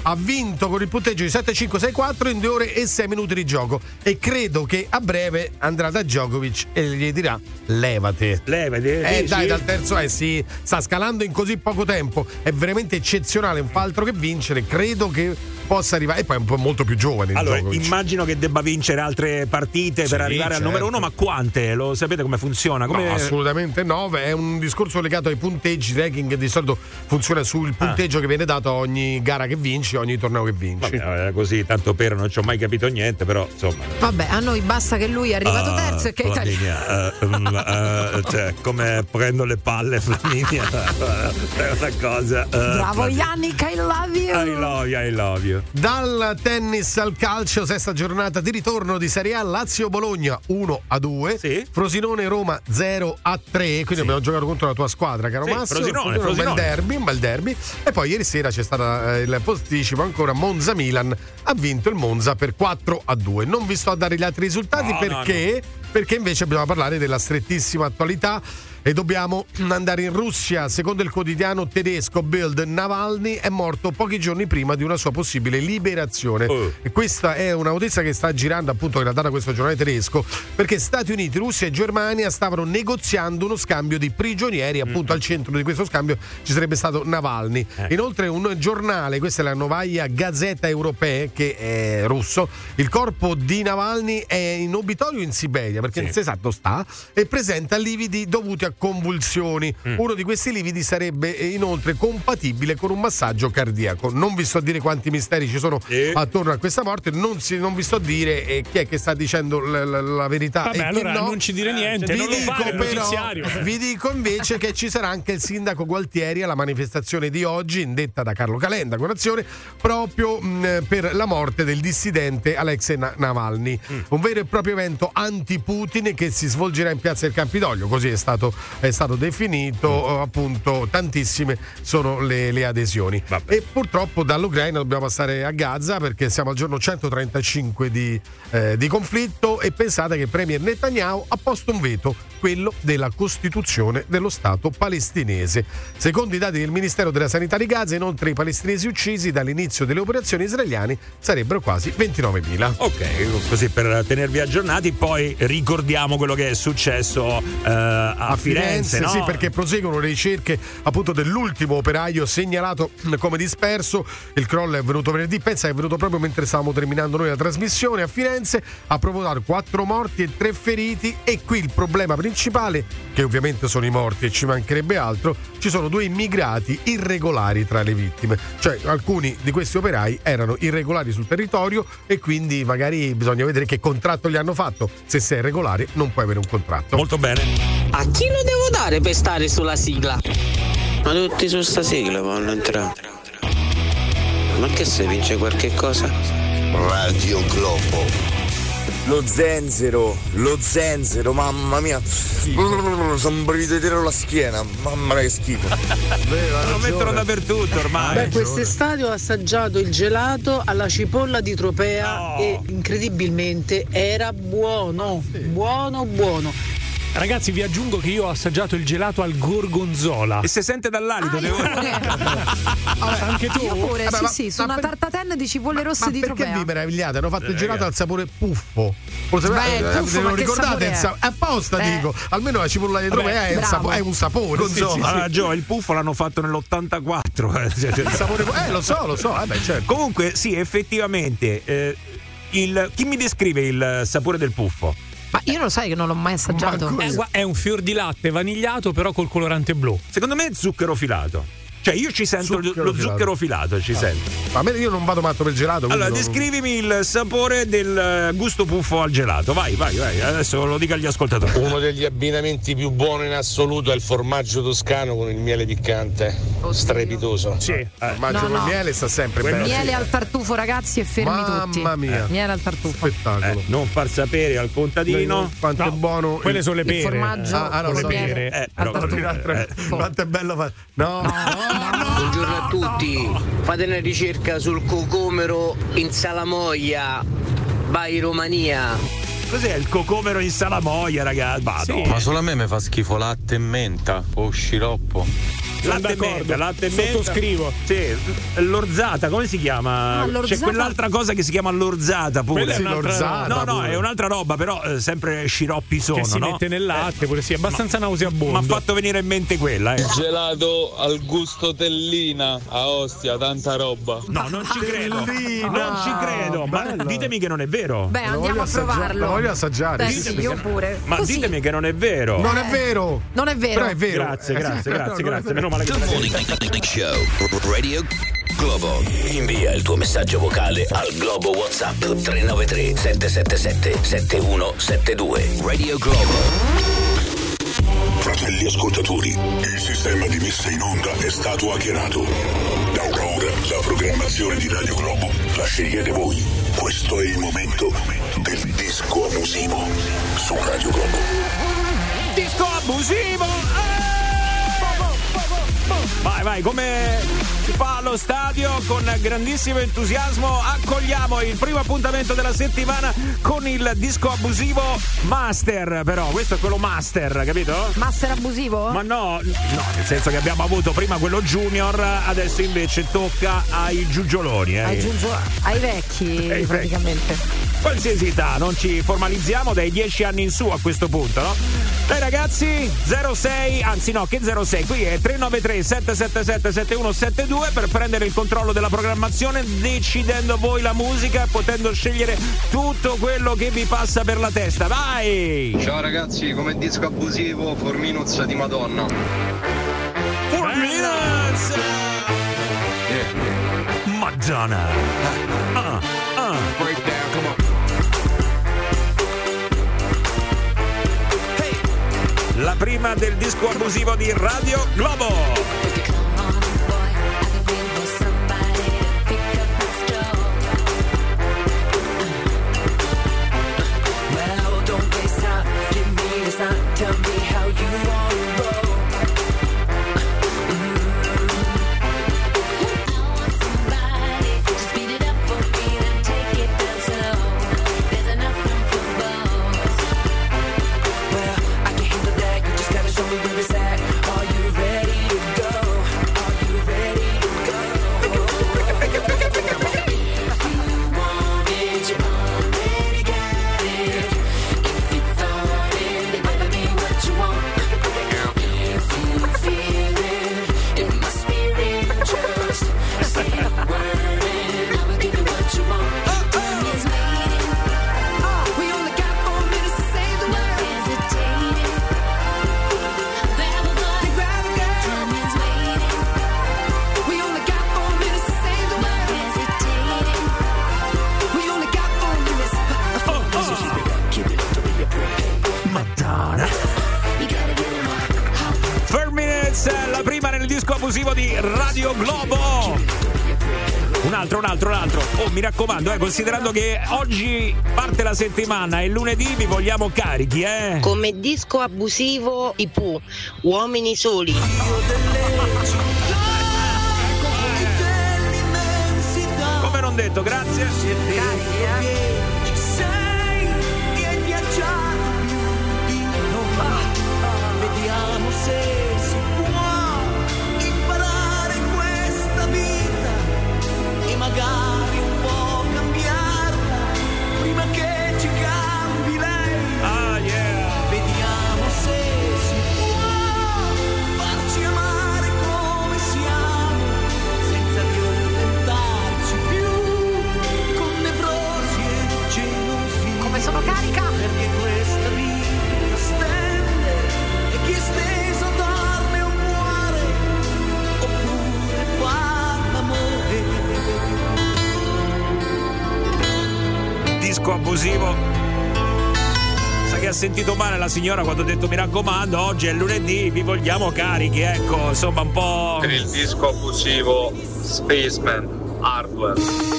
Speaker 4: Ha vinto con il punteggio di 7-5-6-4 in due ore e 6 minuti di gioco. E credo che a breve andrà da Djokovic e gli dirà: levate.
Speaker 1: Levate.
Speaker 4: Eh,
Speaker 1: dici?
Speaker 4: dai, dal terzo eh sì, sta scalando in così poco tempo. È veramente eccezionale, non fa altro che vincere. Credo che possa arrivare. E poi è un po' molto più giovane.
Speaker 1: Allora,
Speaker 4: Djokovic.
Speaker 1: immagino che debba vincere altre partite
Speaker 4: Sì,
Speaker 1: per arrivare al
Speaker 4: certo.
Speaker 1: numero uno, ma quante? Lo sapete come funziona? Come...
Speaker 4: No, assolutamente no, è un discorso legato ai punteggi, ranking di solito funziona sul punteggio che viene dato a ogni gara che vinci, ogni torneo che vinci.
Speaker 1: Vabbè, così, tanto per, non ci ho mai capito niente, però insomma.
Speaker 3: Vabbè, a noi basta che lui è arrivato
Speaker 1: Ah,
Speaker 3: terzo e che è italiano.
Speaker 1: Flaminia, eh, mm, eh, cioè, come prendo le palle, Flaminia. è una cosa. eh,
Speaker 3: Bravo
Speaker 1: Flaminia.
Speaker 3: Yannick, I love you.
Speaker 1: I love you, I love you.
Speaker 4: Dal tennis al calcio, sesta giornata di ritorno di Serie A, Lazio-Bologna 1 a 2, Frosinone-Roma 0 a 3, quindi abbiamo giocato contro la tua squadra, caro
Speaker 1: Sì,
Speaker 4: Massimo.
Speaker 1: Frosinone,
Speaker 4: un bel
Speaker 1: Frosinone.
Speaker 4: derby, un bel derby. E poi ieri sera c'è stato eh, il posticipo ancora Monza-Milan, ha vinto il Monza per 4 a 2. Non vi sto a dare gli altri risultati
Speaker 1: No, no,
Speaker 4: perché, perché invece dobbiamo parlare della strettissima attualità. E dobbiamo andare in Russia. Secondo il quotidiano tedesco Bild, Navalny è morto pochi giorni prima di una sua possibile liberazione. E questa è una notizia che sta girando, appunto, che l'ha data questo giornale tedesco, perché Stati Uniti, Russia e Germania stavano negoziando uno scambio di prigionieri. Appunto, al centro di questo scambio ci sarebbe stato Navalny. Inoltre, un giornale, questa è la Novaya Gazeta Europea, che è russo. Il corpo di Navalny è in obitorio in Siberia, perché non si sa dove sta, e presenta lividi dovuti a convulsioni. Uno di questi lividi sarebbe eh, inoltre compatibile con un massaggio cardiaco. Non vi sto a dire quanti misteri ci sono attorno a questa morte, non, si- non vi sto a dire eh, chi è che sta dicendo l- l- la verità.
Speaker 2: Vabbè,
Speaker 4: e chi
Speaker 2: allora
Speaker 4: no.
Speaker 2: non ci dire niente,
Speaker 4: Vi
Speaker 2: non lo
Speaker 4: dico,
Speaker 2: fare
Speaker 4: però, vi dico invece che ci sarà anche il sindaco Gualtieri alla manifestazione di oggi, indetta da Carlo Calenda, con azione, proprio mh, per la morte del dissidente Alexei Na- Navalny. Un vero e proprio evento anti-Putin che si svolgerà in piazza del Campidoglio, così è stato, è stato definito, eh, appunto, tantissime sono le, le adesioni. E purtroppo dall'Ucraina dobbiamo passare a Gaza perché siamo al giorno 135 di, eh, di conflitto e pensate che il Premier Netanyahu ha posto un veto, quello della Costituzione dello Stato palestinese. Secondo i dati del Ministero della Sanità di Gaza, inoltre i palestinesi uccisi dall'inizio delle operazioni israeliane sarebbero quasi 29.000.
Speaker 1: Ok, così per tenervi aggiornati, poi ricordiamo quello che è successo eh, a,
Speaker 4: a Firenze,
Speaker 1: no?
Speaker 4: sì, perché proseguono le ricerche appunto dell'ultimo operaio segnalato come disperso. Il crollo è avvenuto venerdì, pensa che è venuto proprio mentre stavamo terminando noi la trasmissione a Firenze, ha provocato quattro morti e tre feriti e qui il problema principale, che ovviamente sono i morti e ci mancherebbe altro, ci sono due immigrati irregolari tra le vittime, cioè alcuni di questi operai erano irregolari sul territorio e quindi magari bisogna vedere che contratto gli hanno fatto. Se sei irregolare non puoi avere un contratto.
Speaker 1: Molto bene.
Speaker 28: A chi lo devo dare per stare sulla sigla?
Speaker 25: Ma tutti su sta sigla vanno entrare. Ma che se vince qualche cosa? Radio Globo.
Speaker 29: Lo zenzero, lo zenzero, mamma mia. Sono brillito la schiena, mamma mia che schifo.
Speaker 1: Lo mettono dappertutto ormai.
Speaker 30: Beh, quest'estate ho assaggiato il gelato alla cipolla di Tropea e incredibilmente era buono, buono, buono.
Speaker 2: Ragazzi, vi aggiungo che io ho assaggiato il gelato al gorgonzola.
Speaker 1: E se sente dall'alito,
Speaker 3: Ah,
Speaker 1: devo...
Speaker 2: Anche tu?
Speaker 3: Io pure,
Speaker 4: Vabbè,
Speaker 3: sì,
Speaker 4: ma-
Speaker 3: sì, su
Speaker 4: ma
Speaker 3: una
Speaker 4: per-
Speaker 3: tartatenne di cipolle rosse
Speaker 4: Ma
Speaker 3: di
Speaker 4: perché
Speaker 3: Tropea.
Speaker 4: vi meravigliate? Hanno fatto il
Speaker 1: Eh,
Speaker 4: gelato al sapore puffo. Lo
Speaker 3: Beh,
Speaker 4: sapete?
Speaker 3: il
Speaker 4: Eh,
Speaker 3: puffo,
Speaker 4: lo ricordate?
Speaker 3: è?
Speaker 4: sa- apposta
Speaker 3: Eh.
Speaker 4: dico, almeno la cipolla di Tropea è, sapo- è un sapore. sì,
Speaker 1: Gonzo,
Speaker 4: sì, sì.
Speaker 1: allora, Gio, il puffo l'hanno fatto nell'84. eh,
Speaker 4: Il sapore, eh, lo so, lo so, eh, beh, certo.
Speaker 1: Comunque, sì, effettivamente, eh, il- chi mi descrive il sapore del puffo?
Speaker 3: Ma io lo sai che non l'ho mai assaggiato.
Speaker 2: Gua- è un fior di latte vanigliato, però col colorante blu.
Speaker 1: Secondo me è zucchero filato. Cioè, io ci sento lo-
Speaker 4: Zucchero
Speaker 1: lo
Speaker 4: filato.
Speaker 1: zucchero filato, ci sento.
Speaker 4: A me io non vado matto per il gelato.
Speaker 1: Allora,
Speaker 4: non-
Speaker 1: descrivimi il sapore del eh, gusto puffo al gelato. Vai, vai, vai. Adesso lo dica agli ascoltatori.
Speaker 25: Uno degli abbinamenti più buoni in assoluto è il formaggio toscano con il miele piccante. Strepitoso.
Speaker 2: Sì.
Speaker 4: Formaggio
Speaker 3: No,
Speaker 4: con
Speaker 3: no.
Speaker 4: miele sta sempre bene.
Speaker 3: Miele al tartufo, ragazzi, e fermi
Speaker 4: Mamma
Speaker 3: tutti.
Speaker 4: mia.
Speaker 3: Miele al tartufo.
Speaker 4: Spettacolo.
Speaker 1: Eh, non far sapere al contadino.
Speaker 4: Quanto è buono.
Speaker 2: Quelle sono le
Speaker 3: Il
Speaker 2: pere.
Speaker 3: formaggio
Speaker 4: Ah, ah, no,
Speaker 3: con le
Speaker 4: no,
Speaker 3: pere.
Speaker 1: Eh, però-
Speaker 3: tartufo.
Speaker 1: eh,
Speaker 4: Quanto è bello fa- No,
Speaker 28: Buongiorno a tutti, fate una ricerca sul cocomero in salamoia, by Romania.
Speaker 1: Cos'è il cocomero in salamoia, ragazzi? Vado.
Speaker 31: Ma solo a me mi fa schifo latte e menta o sciroppo.
Speaker 2: Sono
Speaker 1: Latte e menta, latte e menta.
Speaker 2: Sottoscrivo.
Speaker 1: Sì, l'orzata, come si chiama?
Speaker 3: Ah, l'orzata.
Speaker 1: C'è quell'altra cosa che si chiama l'orzata pure.
Speaker 2: Quella è un'altra
Speaker 1: No, no,
Speaker 4: pure.
Speaker 1: è un'altra roba, però eh, sempre sciroppi sono,
Speaker 2: Che si
Speaker 1: no?
Speaker 2: mette nel latte, pure sì, abbastanza nauseabondo.
Speaker 1: Mi ha fatto venire in mente quella, eh.
Speaker 31: Gelato al gusto tellina a Ostia, tanta roba.
Speaker 1: No, non ci credo. Non ci credo. Ma
Speaker 4: Bello.
Speaker 1: ditemi che non è vero.
Speaker 3: Beh, andiamo a provarlo.
Speaker 4: Voglio assaggiare.
Speaker 3: Beh,
Speaker 4: Sì,
Speaker 3: io pure.
Speaker 1: Ma
Speaker 3: Così.
Speaker 1: ditemi che non è vero.
Speaker 4: Non è vero.
Speaker 3: Non è vero.
Speaker 4: Però è vero.
Speaker 1: Grazie,
Speaker 4: Eh,
Speaker 1: grazie, grazie, grazie. Meno male che
Speaker 7: The Morning Show Radio Globo. Invia il tuo messaggio vocale al Globo WhatsApp 393 777 7172. Radio Globo.
Speaker 32: Fratelli ascoltatori, il sistema di messa in onda è stato hackerato. Da ora la programmazione di Radio Globo la scegliete voi. Questo è il momento del disco abusivo su Radio Globo.
Speaker 1: Disco abusivo! Eh! Vai, vai, come si fa allo stadio con grandissimo entusiasmo accogliamo il primo appuntamento della settimana con il disco abusivo Master, però questo è quello Master, capito?
Speaker 3: Master abusivo?
Speaker 1: Ma no, no, nel senso che abbiamo avuto prima quello Junior, adesso invece tocca ai giugioloni. Eh.
Speaker 3: Ai, giugio- ai vecchi,
Speaker 1: Ai
Speaker 3: praticamente.
Speaker 1: Qualsiasi età, non ci formalizziamo dai 10 anni in su a questo punto, no? Dai ragazzi, 06, anzi no, che 06, qui è 393 777 7172 per prendere il controllo della programmazione, decidendo voi la musica e potendo scegliere tutto quello che vi passa per la testa. Vai!
Speaker 16: Ciao ragazzi, come disco abusivo Forminuz di Madonna.
Speaker 1: Four minutes! Madonna! Ah, ah. La prima del disco abusivo di Radio Globo.
Speaker 20: Tell me how you want
Speaker 1: considerando che oggi parte la settimana e lunedì vi vogliamo carichi, eh.
Speaker 27: Come disco abusivo i Pooh, uomini soli.
Speaker 1: Come non detto, grazie.
Speaker 20: Ci
Speaker 1: abusivo. Sa che ha sentito male la signora quando ha detto mi raccomando, oggi è lunedì, vi vogliamo carichi, ecco, insomma un po'.
Speaker 31: Per il disco abusivo Spaceman Hardware.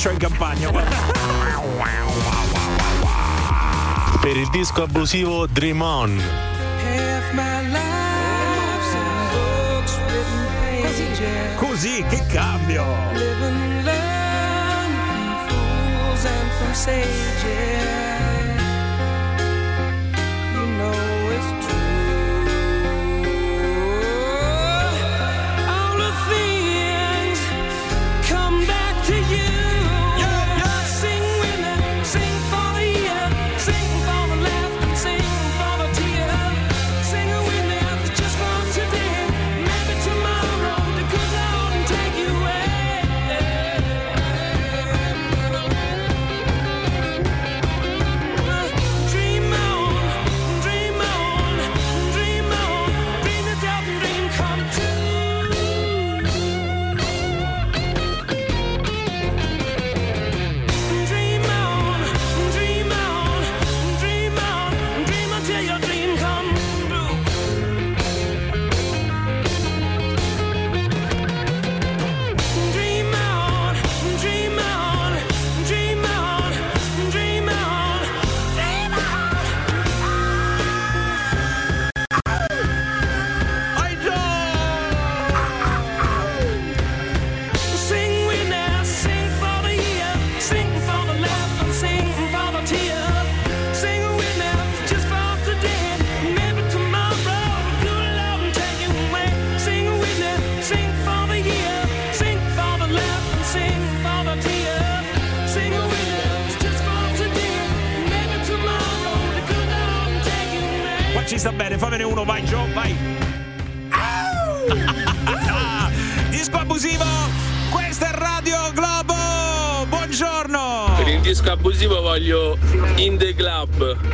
Speaker 1: C'ho in campagna.
Speaker 33: Per il disco abusivo Dream On.
Speaker 20: Pages.
Speaker 1: Così, che cambio!
Speaker 20: Live and learn from fools and from sages.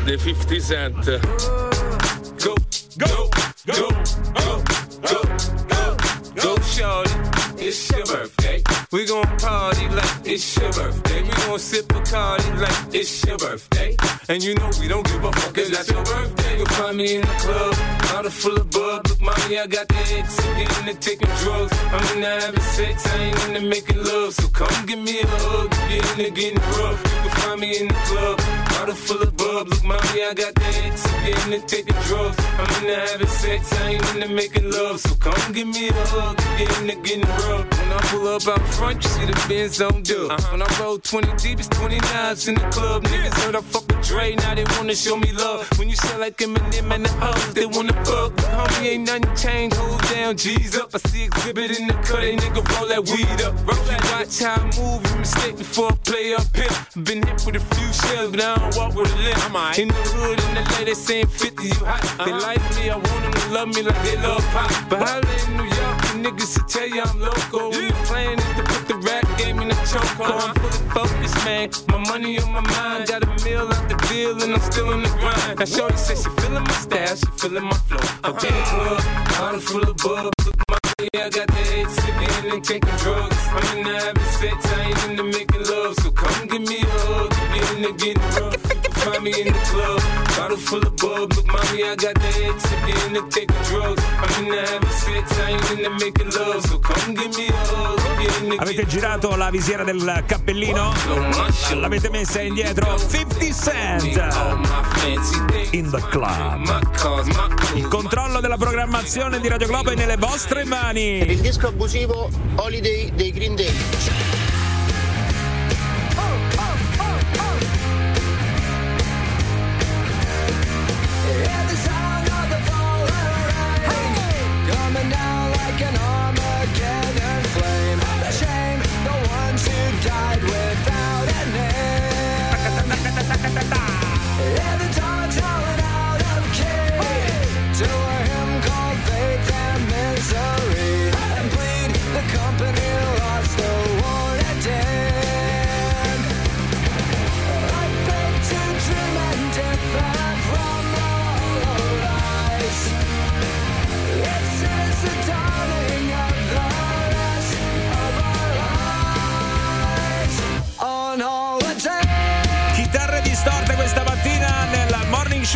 Speaker 31: Dei 50 Cent.
Speaker 1: Go, go, go, go, go, go,
Speaker 34: Go, shorty, it's your birthday. We gon' party like it's your birthday. We gon' sip a party like it's your birthday. And you know we don't give a fuck, it's not your birthday. You'll find me in the club, bottle full of bub. Look, mommy, I got the X, come give me a hug, if you're into getting rough. You can find me in the club, bottle full of bub. Look, mommy, I got the X, I'm into taking drugs. I'm into having sex, I ain't into making love. So come give me a hug, if you're into getting rough. When I pull up out front, you see the Benz on dub. Uh-huh. When I roll 20 deep, it's 29s in the club. Niggas heard I fuck with Dre, now they wanna show me love. When you sell like Eminem and the others, they wanna fuck. Homie, ain't nothing changed, hold down, G's up. I see exhibit in the cut, they nigga roll that weed up. Roll that watch how I move, you mistake before I play up here. Been hit with a few shells, but I don't walk with a limp. In the hood, in the lady saying 50, you hot. They uh-huh. like me, I want them to love me like they love pop. But holla in New York, the niggas will tell you I'm local. The plan is to put the rap game in the choke. Uh-huh. I'm fully focused, man. My money on my mind. Got a meal out the deal, and I'm still in the grind. Now, Shorty says she feeling my style, she feeling my flow. Up in the club, bottle full of bub. Mommy, I got the head sipping and taking drugs. I'm in the having sex, I into making love. So come give me a hug. If you're getting rough, me in the club. Bottle full of bub. Look, mommy, I got the head sipping and taking drugs. I'm in the having sex, I ain't into making love. So come give me a hug.
Speaker 1: Avete girato la visiera del cappellino? L'avete messa indietro? 50 Cent in the club. Il controllo della programmazione di Radio Globo è nelle vostre mani.
Speaker 35: Il disco abusivo Holiday dei Green Day.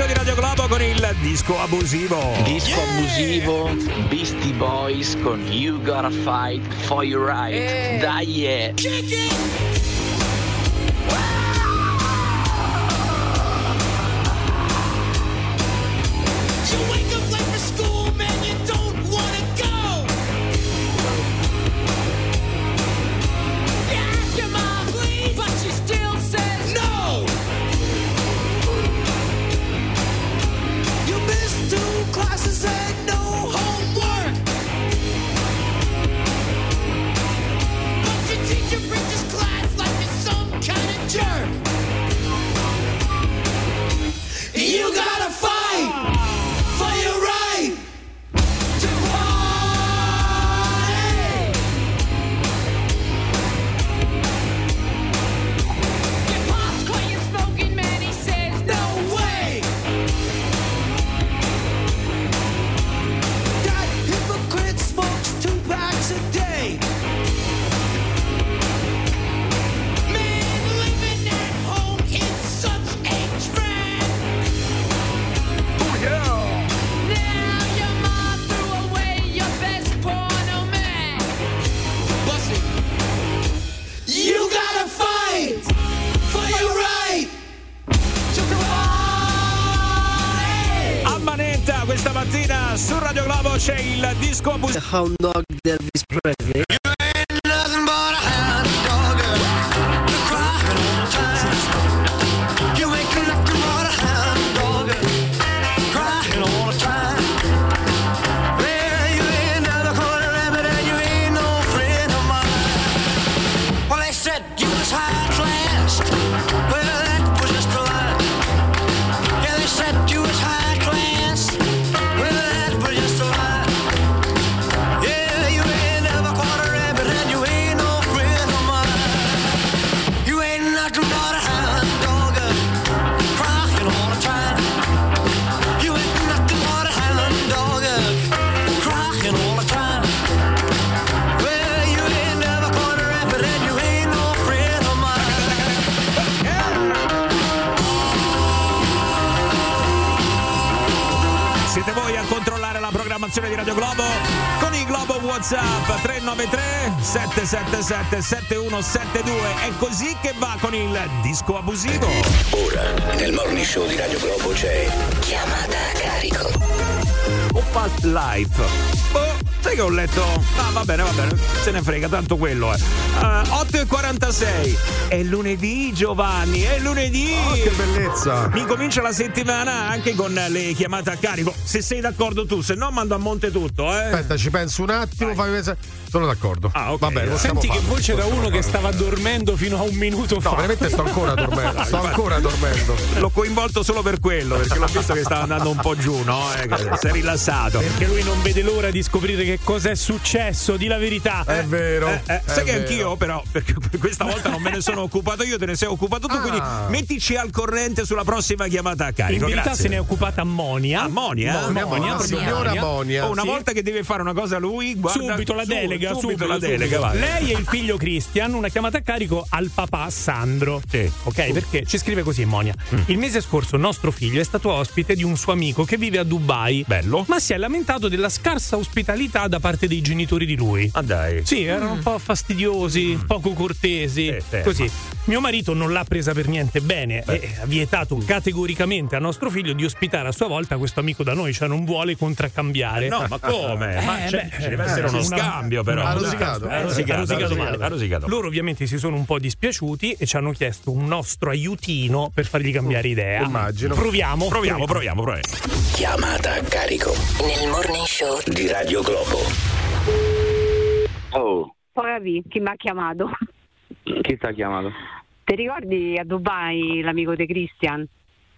Speaker 1: Show di Radio Globo con il disco abusivo.
Speaker 20: Disco abusivo, Beastie Boys con You Gotta Fight for Your Right. Dai, yeah.
Speaker 1: 777 7172. È così che va con il disco abusivo.
Speaker 7: Ora, nel morning show di Radio Globo c'è Chiamata a carico.
Speaker 1: O Past Life. Oh, sai che ho letto. Ah, va bene, va bene, se ne frega, tanto quello è. Eh, 8.46. È lunedì, Giovanni, è lunedì.
Speaker 4: Oh, che bellezza.
Speaker 1: Mi comincia la settimana anche con le chiamate a carico. Se sei d'accordo tu, se no mando a monte tutto, eh.
Speaker 4: Aspetta, ci penso un attimo, fammi pensare. Sono d'accordo.
Speaker 1: Ah, ok.
Speaker 4: Va bene, possiamo
Speaker 2: Senti che
Speaker 4: farlo.
Speaker 2: voce da uno che stava dormendo fino a un minuto fa.
Speaker 4: No, veramente sto ancora dormendo. Sto ancora dormendo.
Speaker 1: L'ho coinvolto solo per quello, perché l'ho visto che stava andando un po' giù, no? Eh, che si è rilassato.
Speaker 2: Perché lui non vede l'ora di scoprire che che cosa è successo, di la verità.
Speaker 4: È vero.
Speaker 1: Eh, eh,
Speaker 4: è
Speaker 1: sai che
Speaker 4: vero.
Speaker 1: anch'io, però, perché questa volta non me ne sono occupato io, te ne sei occupato tu,
Speaker 4: Ah.
Speaker 1: quindi mettici al corrente sulla prossima chiamata a
Speaker 2: In
Speaker 1: carico.
Speaker 2: verità
Speaker 1: Grazie.
Speaker 2: se ne è occupata Monia.
Speaker 1: Ah, Monia?
Speaker 2: Monia,
Speaker 4: Monia, signora Monia.
Speaker 1: Oh, una
Speaker 2: Sì.
Speaker 1: volta che deve fare una cosa lui, guarda
Speaker 2: subito la delega,
Speaker 1: subito,
Speaker 2: subito,
Speaker 1: la delega,
Speaker 2: subito. Lei e il figlio Christian, una chiamata a carico al papà Sandro.
Speaker 1: Sì.
Speaker 2: Ok, perché ci scrive così Monia. Il mese scorso nostro figlio è stato ospite di un suo amico che vive a Dubai.
Speaker 1: Bello.
Speaker 2: Ma si è lamentato della scarsa ospitalità da parte dei genitori di lui.
Speaker 1: Ah, dai.
Speaker 2: Sì, erano un po' fastidiosi, poco cortesi,
Speaker 1: sì.
Speaker 2: così. Mio marito non l'ha presa per niente bene e ha vietato categoricamente a nostro figlio di ospitare a sua volta questo amico da noi, cioè non vuole contraccambiare.
Speaker 1: No, ma come? Ma
Speaker 2: Eh,
Speaker 1: c'è-
Speaker 2: beh,
Speaker 1: ci deve essere uno
Speaker 2: una-
Speaker 1: scambio, però.
Speaker 4: Ha rosicato.
Speaker 1: Ha rosicato,
Speaker 2: ha rosicato male.
Speaker 1: ha rosicato.
Speaker 2: Loro ovviamente si sono un po' dispiaciuti e ci hanno chiesto un nostro aiutino per fargli cambiare idea.
Speaker 4: immagino.
Speaker 2: Proviamo.
Speaker 1: Proviamo, proviamo, proviamo.
Speaker 7: Chiamata a carico
Speaker 36: Nel morning show
Speaker 7: di Radio Globo.
Speaker 37: Oh,
Speaker 27: Poi chi mi ha chiamato.
Speaker 37: chi sta chiamato?
Speaker 27: Ti ricordi a Dubai l'amico di Christian?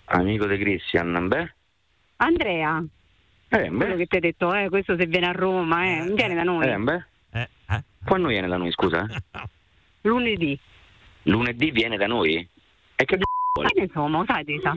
Speaker 37: Amico di Christian, beh?
Speaker 27: Andrea,
Speaker 37: Eh,
Speaker 27: quello che ti ha detto, eh, questo se viene a Roma, eh, viene da noi.
Speaker 37: Eh, beh.
Speaker 1: Eh, eh.
Speaker 37: Quando viene da noi, scusa?
Speaker 27: Lunedì.
Speaker 37: Lunedì viene da noi? E che
Speaker 27: Ma che insomma, sai Tesa?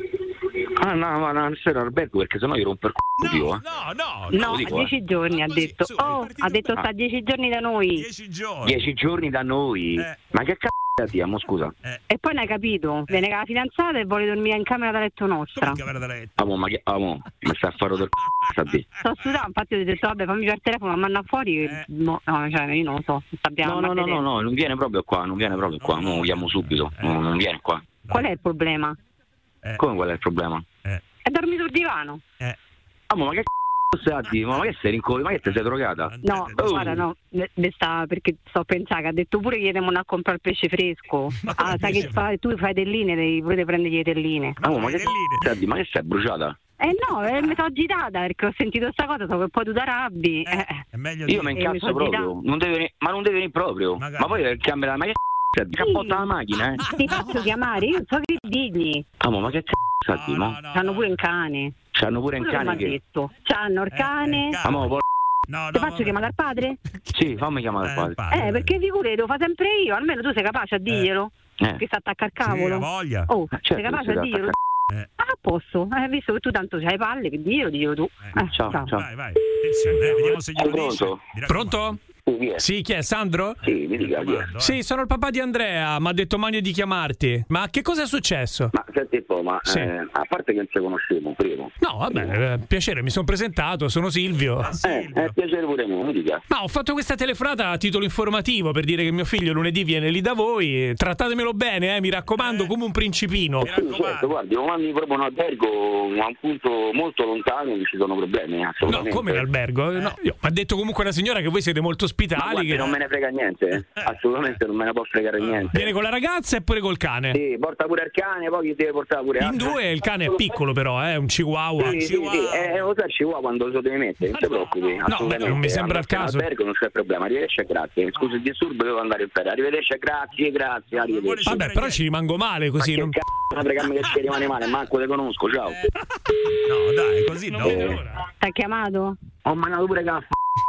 Speaker 37: Ah, no, ma no, non sei in albergo perché sennò io rompo il c***o io, eh.
Speaker 1: No, no,
Speaker 27: No, a
Speaker 37: dico, eh.
Speaker 27: dieci giorni ha detto. Oh, ha detto sta dieci giorni da noi.
Speaker 1: Dieci giorni.
Speaker 37: Dieci giorni da noi?
Speaker 1: Eh.
Speaker 37: Ma che c***o diamo, scusa?
Speaker 27: E poi non hai capito, viene con la fidanzata e vuole dormire in camera da letto nostra.
Speaker 1: Camera da letto.
Speaker 37: Amo, ma che... Amo, ma sta a fare del c***o, sta di.
Speaker 27: Sto studiando, infatti ho detto vabbè fammi per telefono, ma manda fuori. No, no, cioè io non lo so. Sappiamo
Speaker 37: No, no, no, no, no, non viene proprio qua, non viene proprio qua, mo lo chiamo subito, no, non viene qua.
Speaker 27: Qual è il problema?
Speaker 37: Come qual è il problema?
Speaker 27: E dormi sul divano.
Speaker 37: Amo, ma che c***o stai a dire? Ma che sei rincoglio? Ma che te sei drogata?
Speaker 27: No,
Speaker 37: Oh.
Speaker 27: guarda, no, ne sta perché sto a pensare che ha detto pure che andiamo a comprare il pesce fresco. Ah, sai che fai, tu fai telline, devi pure prendere le telline.
Speaker 37: Amo, ma che stai a dire? Ma che sei bruciata?
Speaker 27: Eh no, eh, mi sono agitata perché ho sentito sta cosa, so che poi tu t'arrabbi. Eh,
Speaker 1: È meglio
Speaker 37: Io mi
Speaker 27: mi
Speaker 37: incazzo proprio, non deve ma non deve venire proprio. Ma poi il camera, ma che a dire? Cappotta la macchina, eh?
Speaker 27: Ti faccio chiamare, io so che digli.
Speaker 37: Amo, ma che c***o stai a dire? mo?
Speaker 27: C'hanno pure un cane.
Speaker 37: C'hanno pure un cane che...
Speaker 27: detto. C'hanno il cane.
Speaker 37: Amo, por-
Speaker 1: No,
Speaker 27: Ti faccio chiamare al padre?
Speaker 37: Sì, fammi chiamare il padre.
Speaker 27: Eh, perché figure devo fare sempre io, almeno tu sei capace a dirglielo.
Speaker 37: Eh.
Speaker 27: Che sta attacca al cavolo.
Speaker 1: ha voglia.
Speaker 27: Oh,
Speaker 37: certo
Speaker 27: sei capace
Speaker 37: si
Speaker 27: a dirglielo?
Speaker 1: Eh.
Speaker 27: Ah, a posto, eh, visto che tu tanto c'hai palle, che Dio, diglielo tu. Eh,
Speaker 37: ciao, ciao.
Speaker 1: Vai, vai. Attenzione, eh, vediamo se glielo dice.
Speaker 37: Pronto?
Speaker 2: Pronto?
Speaker 37: È?
Speaker 2: Sì, chi è? Sandro?
Speaker 37: Sì, mi dica chi è.
Speaker 2: Sì, sono il papà di Andrea, mi ha detto Mania di chiamarti. Ma che cosa è successo?
Speaker 37: Ma senti un po', ma
Speaker 2: Sì.
Speaker 37: eh, a parte che non ci conosciamo, primo.
Speaker 2: No, vabbè, eh, piacere, mi sono presentato, sono Silvio.
Speaker 37: Eh, è piacere pure me, mi dica.
Speaker 2: Ma ho fatto questa telefonata a titolo informativo per dire che mio figlio lunedì viene lì da voi. Trattatemelo bene, eh, mi raccomando, come un principino.
Speaker 37: Sì, certo, guardi, lo mandi proprio un albergo a un punto molto lontano che ci sono problemi,
Speaker 2: No,
Speaker 37: assolutamente.
Speaker 2: come l'albergo? No, io- mi ha detto comunque la signora che voi siete molto ospitali.
Speaker 37: guardi,
Speaker 2: che-
Speaker 37: non me ne frega niente, eh. assolutamente non me ne può fregare niente.
Speaker 2: Viene con la ragazza e pure col cane.
Speaker 37: Sì, porta pure il cane, poi chi deve portare pure
Speaker 2: In
Speaker 37: altro.
Speaker 2: due il cane è piccolo però, è un chihuahua.
Speaker 37: Sì, sì, sì, eh, lo sa, ci vuole quando lo devi mettere, non ti preoccupi. assolutamente.
Speaker 2: beh, non mi sembra il caso.
Speaker 37: albergo non c'è problema, arrivederci e grazie. Scusi il disturbo, devo andare in ferie. Arrivederci e grazie, grazie, arrivederci.
Speaker 2: Vabbè, però ci rimango male così.
Speaker 37: Ma che
Speaker 2: non-
Speaker 37: c***o, fregarmi che ci rimane male, manco te conosco, ciao.
Speaker 1: No, dai, così no.
Speaker 27: T'ha chiamato?
Speaker 37: Ho mandato pure caffè.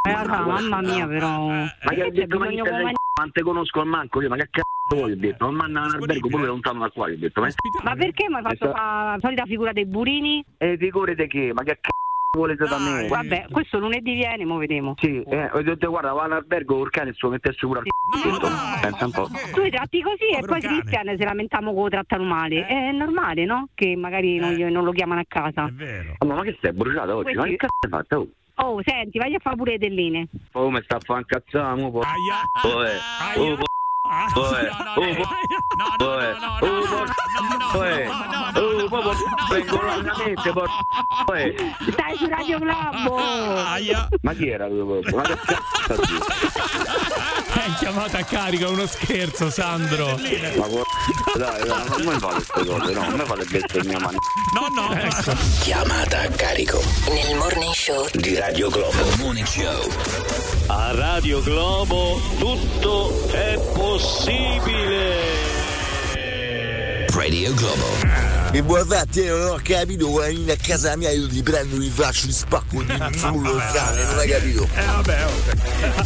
Speaker 27: Eh, vabbè, mamma mia, però.
Speaker 37: Ma che ho detto, ma non te conosco al manco, io, ma che c***o vuoi, ho detto, non manda un albergo pure lontano da qua, ho detto, ma
Speaker 27: Ma perché mi hai fatto fa la solita figura dei burini?
Speaker 37: E figurate che, ma che c***o volete da me?
Speaker 27: Vabbè, questo lunedì viene, mo vediamo.
Speaker 37: Sì, eh, ho detto, guarda, va all'albergo col cane e se lo mettesse pure al detto, pensa un po'.
Speaker 27: Tu li tratti così e poi Cristian si lamentamo che lo trattano male. È normale, no? Che magari non, lo chiamano a casa.
Speaker 37: Oh, ma che sei bruciata oggi? Ma che cazzo hai fatto? Oh,
Speaker 27: senti, vai a fare pure le telline.
Speaker 37: oh mi sta a fare incazzare, mo, po- Oh, eh. Po- Oh, eh. Oh, Oh, eh. Oh, Oh, eh. Oh, po- po- vengo largamente, po- Oh, eh.
Speaker 27: Stai su Radio Globo!
Speaker 37: Ma chi era quello? Ma che cazzo sta
Speaker 2: È chiamata a carica, uno scherzo, Sandro.
Speaker 37: Ma dai, dai, non mi fate queste cose, no, non mi fate bestemmia, ma
Speaker 1: No, no.
Speaker 7: Chiamata a carico
Speaker 36: Nel morning show
Speaker 7: di Radio Globo. Morning Show.
Speaker 33: A Radio Globo tutto è possibile.
Speaker 7: Radio Globo.
Speaker 37: Che vuoi fare? Te non ho capito, venire a casa mia, io ti prendo, ti faccio, ti spacco di il cane, non hai capito?
Speaker 1: Eh vabbè, vabbè.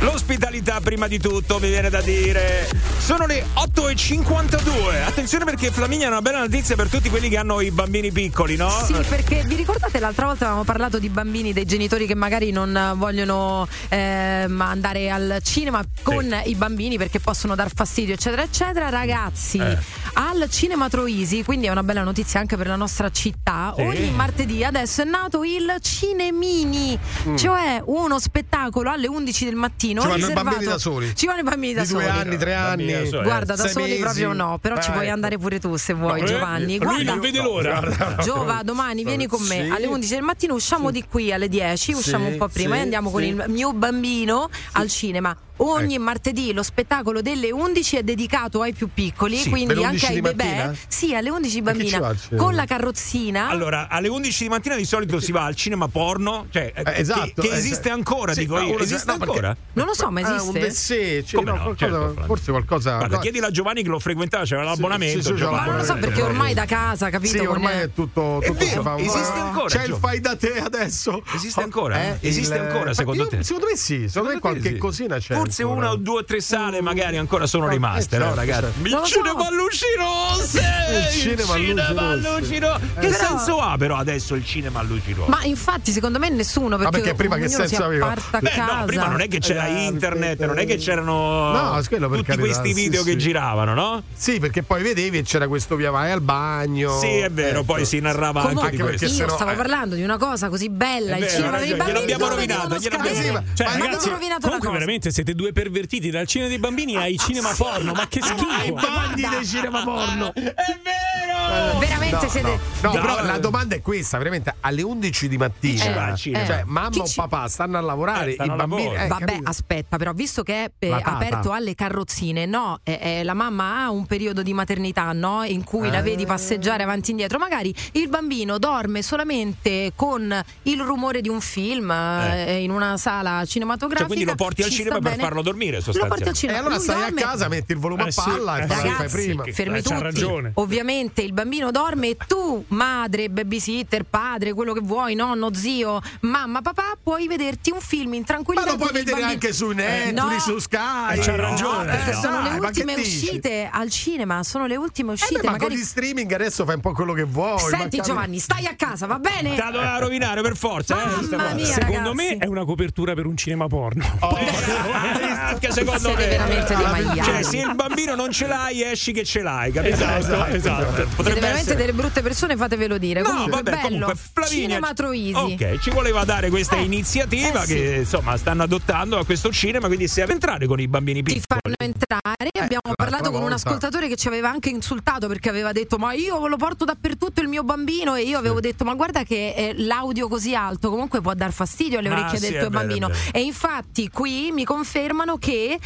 Speaker 1: L'ospitalità prima di tutto mi viene da dire. Sono le 8.52. Attenzione perché Flaminia ha una bella notizia per tutti quelli che hanno i bambini piccoli, no?
Speaker 3: Sì, perché vi ricordate l'altra volta avevamo parlato di bambini, dei genitori che magari non vogliono ehm, andare al cinema con i bambini perché possono dar fastidio, eccetera, eccetera. Ragazzi,
Speaker 1: Eh.
Speaker 3: al Cinema Troisi, quindi è una bella notizia anche per la nostra città,
Speaker 4: Sì.
Speaker 3: ogni martedì adesso è nato il Cinemini,
Speaker 4: Mm.
Speaker 3: cioè uno spettacolo alle 11 del mattino.
Speaker 4: Ci vanno i bambini da soli?
Speaker 3: Ci vanno i bambini da
Speaker 4: Di due
Speaker 3: soli.
Speaker 4: anni, tre
Speaker 1: Bambini
Speaker 4: anni.
Speaker 1: da soli,
Speaker 3: Guarda, da soli
Speaker 4: mesi.
Speaker 3: proprio no, però ci
Speaker 4: Ah,
Speaker 3: puoi
Speaker 4: ecco.
Speaker 3: andare pure tu se vuoi,
Speaker 2: No, eh,
Speaker 3: Giovanni.
Speaker 2: lui
Speaker 3: Guarda,
Speaker 2: non vede l'ora.
Speaker 3: Giova, domani vieni con me
Speaker 4: Sì.
Speaker 3: alle 11 del mattino, usciamo di qui alle 10, usciamo
Speaker 4: Sì,
Speaker 3: un po' prima
Speaker 4: sì,
Speaker 3: e andiamo con
Speaker 4: sì.
Speaker 3: il mio bambino al cinema. Ogni martedì lo spettacolo delle 11 è dedicato ai più piccoli,
Speaker 1: Sì,
Speaker 3: quindi anche
Speaker 4: 11
Speaker 3: ai bebè.
Speaker 4: mattina?
Speaker 3: Sì, alle 11
Speaker 4: Ma chi ci
Speaker 3: bambina con la carrozzina.
Speaker 1: Allora, alle 11 di mattina di solito si va al cinema porno, cioè eh,
Speaker 4: Eh, esatto,
Speaker 1: che, che
Speaker 4: eh,
Speaker 1: esiste
Speaker 4: cioè,
Speaker 1: ancora,
Speaker 4: sì,
Speaker 1: dico io. Esiste
Speaker 4: no, perché-
Speaker 1: ancora?
Speaker 3: non lo so, ma
Speaker 4: Ah, un
Speaker 3: esiste?
Speaker 4: Bessè, cioè,
Speaker 1: Come
Speaker 4: no,
Speaker 1: no?
Speaker 4: qualcosa-
Speaker 1: Certo,
Speaker 4: forse qualcosa.
Speaker 1: Guarda,
Speaker 4: no.
Speaker 1: chiedila a Giovanni che lo frequentava, c'era l'abbonamento.
Speaker 4: sì, sì,
Speaker 1: Giovanni.
Speaker 3: Ma non lo so perché ormai da casa, capito?
Speaker 4: Sì, ormai è tutto, tutto si
Speaker 1: vero,
Speaker 4: fa
Speaker 1: esiste ancora,
Speaker 4: C'è il fai da te adesso.
Speaker 1: Esiste ancora?
Speaker 4: Eh,
Speaker 1: Esiste ancora, secondo te?
Speaker 4: Secondo me sì, secondo me qualche cosina c'è.
Speaker 1: Forse
Speaker 4: ancora.
Speaker 1: una o due o tre sale magari ancora sono
Speaker 4: Eh,
Speaker 1: rimaste, no,
Speaker 4: certo,
Speaker 1: ragazzi?
Speaker 4: certo.
Speaker 1: Il
Speaker 3: lo so.
Speaker 1: cinema a luci rosse!
Speaker 4: Il cinema a luci
Speaker 1: cinema
Speaker 4: rosse.
Speaker 1: rosse! Che
Speaker 3: Però-
Speaker 1: senso ha però adesso il cinema a luci rosse?
Speaker 3: Ma infatti, secondo me nessuno perché,
Speaker 4: perché prima che senso aveva?
Speaker 1: Beh,
Speaker 3: casa.
Speaker 1: no, prima non è che c'era
Speaker 4: Eh,
Speaker 1: internet, non è che c'erano
Speaker 4: No,
Speaker 1: tutti
Speaker 4: carità,
Speaker 1: questi
Speaker 4: sì,
Speaker 1: video che
Speaker 4: sì.
Speaker 1: giravano, no?
Speaker 4: Sì, perché poi vedevi e c'era questo via vai al bagno.
Speaker 1: Sì, è vero,
Speaker 4: Ecco.
Speaker 1: poi si narrava
Speaker 3: Comunque,
Speaker 1: anche di
Speaker 4: perché
Speaker 1: questo.
Speaker 3: io
Speaker 4: sennò-
Speaker 3: stavo
Speaker 4: eh.
Speaker 3: parlando di una cosa così bella,
Speaker 1: È
Speaker 3: il
Speaker 1: vero,
Speaker 3: cinema dei bambini
Speaker 1: gliel'abbiamo gliel'abbiamo-.
Speaker 4: Sì,
Speaker 2: Cioè, ragazzi,
Speaker 3: avete rovinato la
Speaker 2: comunque veramente siete due pervertiti dal cinema dei bambini ai cinema porno, ma che
Speaker 4: I
Speaker 2: schifo!
Speaker 4: bagni dei cinema porno.
Speaker 1: È vero!
Speaker 3: Veramente
Speaker 4: No,
Speaker 3: siete
Speaker 4: no, no,
Speaker 1: No,
Speaker 4: però la domanda è questa, veramente alle 11 di mattina.
Speaker 1: cinema?
Speaker 4: Cioè, mamma
Speaker 3: Chi
Speaker 4: o papà stanno a lavorare,
Speaker 1: Eh, stanno
Speaker 4: i bambini.
Speaker 1: lavoro.
Speaker 4: eh,
Speaker 3: Vabbè,
Speaker 4: capito?
Speaker 3: aspetta, però, visto che è eh, aperto alle carrozzine, no, eh, eh, la mamma ha un periodo di maternità, no? In cui la
Speaker 4: Eh.
Speaker 3: vedi passeggiare avanti e indietro. Magari il bambino dorme solamente con il rumore di un film eh, in una sala cinematografica.
Speaker 1: Cioè, quindi lo porti al
Speaker 3: ci
Speaker 1: cinema per. Farlo dormire,
Speaker 3: Lo porti al
Speaker 1: sostanzialmente.
Speaker 3: cinema.
Speaker 4: E allora
Speaker 3: Lui
Speaker 4: stai
Speaker 3: dorme-
Speaker 4: a casa, metti il volume
Speaker 2: Eh
Speaker 4: a
Speaker 2: sì,
Speaker 4: palla e
Speaker 2: eh
Speaker 4: fai
Speaker 2: sì.
Speaker 4: fai
Speaker 3: Ragazzi,
Speaker 4: prima.
Speaker 3: fermi
Speaker 2: Eh,
Speaker 3: tutti.
Speaker 2: ragione.
Speaker 3: Ovviamente il bambino dorme e tu, madre, babysitter, padre, quello che vuoi, nonno, zio, mamma, papà, puoi vederti un film in
Speaker 4: Ma
Speaker 3: tranquillità.
Speaker 4: lo puoi vedere
Speaker 3: bambino.
Speaker 4: anche su Netflix,
Speaker 3: No.
Speaker 4: su Sky.
Speaker 2: Eh, c'ha
Speaker 3: No,
Speaker 2: ragione.
Speaker 3: perché
Speaker 2: Eh,
Speaker 3: sono le
Speaker 4: ma che
Speaker 3: ultime
Speaker 4: dici?
Speaker 3: uscite al cinema, sono le ultime
Speaker 4: Eh
Speaker 3: uscite.
Speaker 4: beh, ma
Speaker 3: magari...
Speaker 4: con gli streaming adesso fai un po' quello che vuoi.
Speaker 3: Senti
Speaker 4: ma
Speaker 3: Giovanni, stai a casa, va bene?
Speaker 1: Te la doveva rovinare per forza, eh?
Speaker 3: Mamma mia,
Speaker 2: Secondo
Speaker 3: ragazzi.
Speaker 2: me è una copertura per un cinema porno.
Speaker 1: Anche secondo
Speaker 3: Siete
Speaker 1: me.
Speaker 3: veramente dei maiali.
Speaker 1: Cioè, se il bambino non ce l'hai, esci che ce l'hai, capito?
Speaker 2: Esatto, esatto.
Speaker 1: Potrebbe
Speaker 3: Siete veramente
Speaker 1: essere.
Speaker 3: delle brutte persone, fatevelo dire.
Speaker 1: No,
Speaker 3: comunque,
Speaker 1: vabbè,
Speaker 3: bello.
Speaker 1: comunque Flavinia
Speaker 3: Cinema Troisi.
Speaker 1: Ok, ci voleva dare questa
Speaker 3: Eh,
Speaker 1: iniziativa
Speaker 3: eh sì.
Speaker 1: che insomma stanno adottando a questo cinema, quindi se entrare con i bambini
Speaker 3: Ti
Speaker 1: piccoli.
Speaker 3: fanno entrare. Abbiamo
Speaker 4: l'altra
Speaker 3: parlato con un ascoltatore che ci aveva anche insultato perché aveva detto: Ma io lo porto dappertutto il mio bambino. E io avevo detto: Ma guarda che eh, l'audio così alto comunque può dar fastidio alle
Speaker 1: Ah,
Speaker 3: orecchie
Speaker 1: sì,
Speaker 3: del tuo bambino.
Speaker 1: vero.
Speaker 3: E infatti qui mi confermano che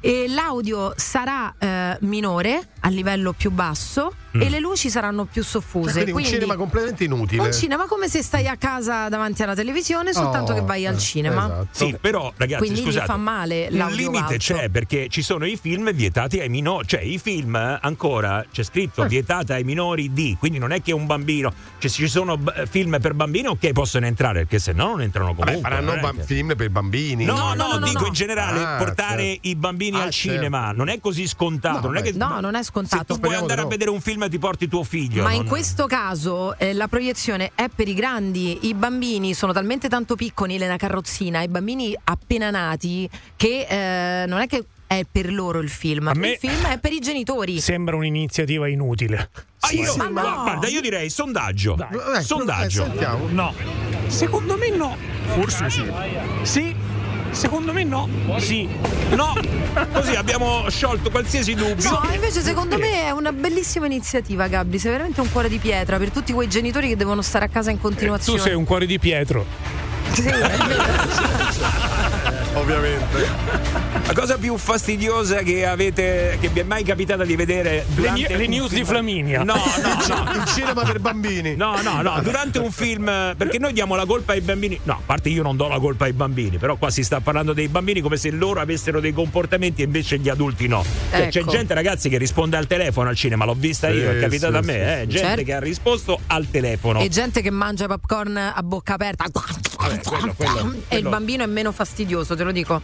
Speaker 3: eh, l'audio sarà eh, minore a livello più basso
Speaker 1: Mm.
Speaker 3: e le luci saranno più soffuse.
Speaker 4: Cioè, quindi un cinema completamente inutile.
Speaker 3: un cinema come se stai a casa davanti alla televisione, soltanto
Speaker 4: Oh,
Speaker 3: che vai al
Speaker 4: eh,
Speaker 3: cinema.
Speaker 4: esatto.
Speaker 1: Sì, però ragazzi,
Speaker 3: Quindi gli
Speaker 1: scusate.
Speaker 3: fa male l'audio
Speaker 1: limite
Speaker 3: alto.
Speaker 1: c'è perché ci sono i film vietati ai minori, cioè i film ancora c'è scritto
Speaker 4: Eh.
Speaker 1: vietata ai minori di, quindi non è che un bambino, cioè se ci sono b- film per bambini ok possono entrare, perché se no non entrano
Speaker 4: Vabbè,
Speaker 1: comunque.
Speaker 4: faranno
Speaker 1: non è
Speaker 4: bam-
Speaker 1: che-
Speaker 4: film per bambini.
Speaker 1: No,
Speaker 3: No,
Speaker 1: no,
Speaker 3: no, no,
Speaker 1: dico
Speaker 3: no.
Speaker 1: in generale
Speaker 4: Ah,
Speaker 1: portare
Speaker 4: certo.
Speaker 1: i bambini
Speaker 4: Ah,
Speaker 1: al cinema
Speaker 4: certo.
Speaker 1: non è così scontato,
Speaker 4: No,
Speaker 1: non è che
Speaker 3: No, non è
Speaker 1: se
Speaker 3: scontato.
Speaker 1: tu vuoi
Speaker 4: Speriamo
Speaker 1: andare a vedere un film ti porti tuo figlio.
Speaker 3: Ma in
Speaker 1: non-
Speaker 3: questo caso eh, la proiezione è per i grandi, i bambini sono talmente tanto piccoli nella carrozzina, i bambini appena nati, che eh, non è che è per loro il film, il film è per i genitori.
Speaker 2: Sembra un'iniziativa inutile.
Speaker 1: Ah, io,
Speaker 3: sì, ma no.
Speaker 1: guarda, io direi sondaggio.
Speaker 4: Eh,
Speaker 1: sondaggio.
Speaker 4: eh.
Speaker 2: No. Secondo me no. Forse sì. Sì. Secondo me no. Sì.
Speaker 1: No, così abbiamo sciolto qualsiasi dubbio.
Speaker 3: No, invece secondo me è una bellissima iniziativa, Gabri. Sei veramente un cuore di pietra per tutti quei genitori che devono stare a casa in
Speaker 2: Tu
Speaker 3: continuazione.
Speaker 2: sei un cuore di Pietro.
Speaker 3: Sì, è vero.
Speaker 4: Ovviamente.
Speaker 1: La cosa più fastidiosa che avete che vi è mai capitata di vedere durante
Speaker 2: le
Speaker 1: un
Speaker 2: news
Speaker 1: film-
Speaker 2: di Flaminia.
Speaker 1: No, no, no.
Speaker 4: Il cinema per bambini.
Speaker 1: No, no, no, durante un film, perché noi diamo la colpa ai bambini. No, a parte io non do la colpa ai bambini, però qua si sta parlando dei bambini come se loro avessero dei comportamenti e invece gli adulti no. Cioè, C'è
Speaker 3: Ecco.
Speaker 1: gente, ragazzi, che risponde al telefono al cinema, l'ho vista io, è
Speaker 4: Sì,
Speaker 1: capitato
Speaker 4: sì,
Speaker 1: a me,
Speaker 4: sì,
Speaker 1: eh.
Speaker 4: sì.
Speaker 1: Gente
Speaker 3: Certo.
Speaker 1: che ha risposto al telefono.
Speaker 3: E gente che mangia popcorn a bocca aperta.
Speaker 1: Quello, quello, quello,
Speaker 3: e il bambino è meno fastidioso, te lo dico.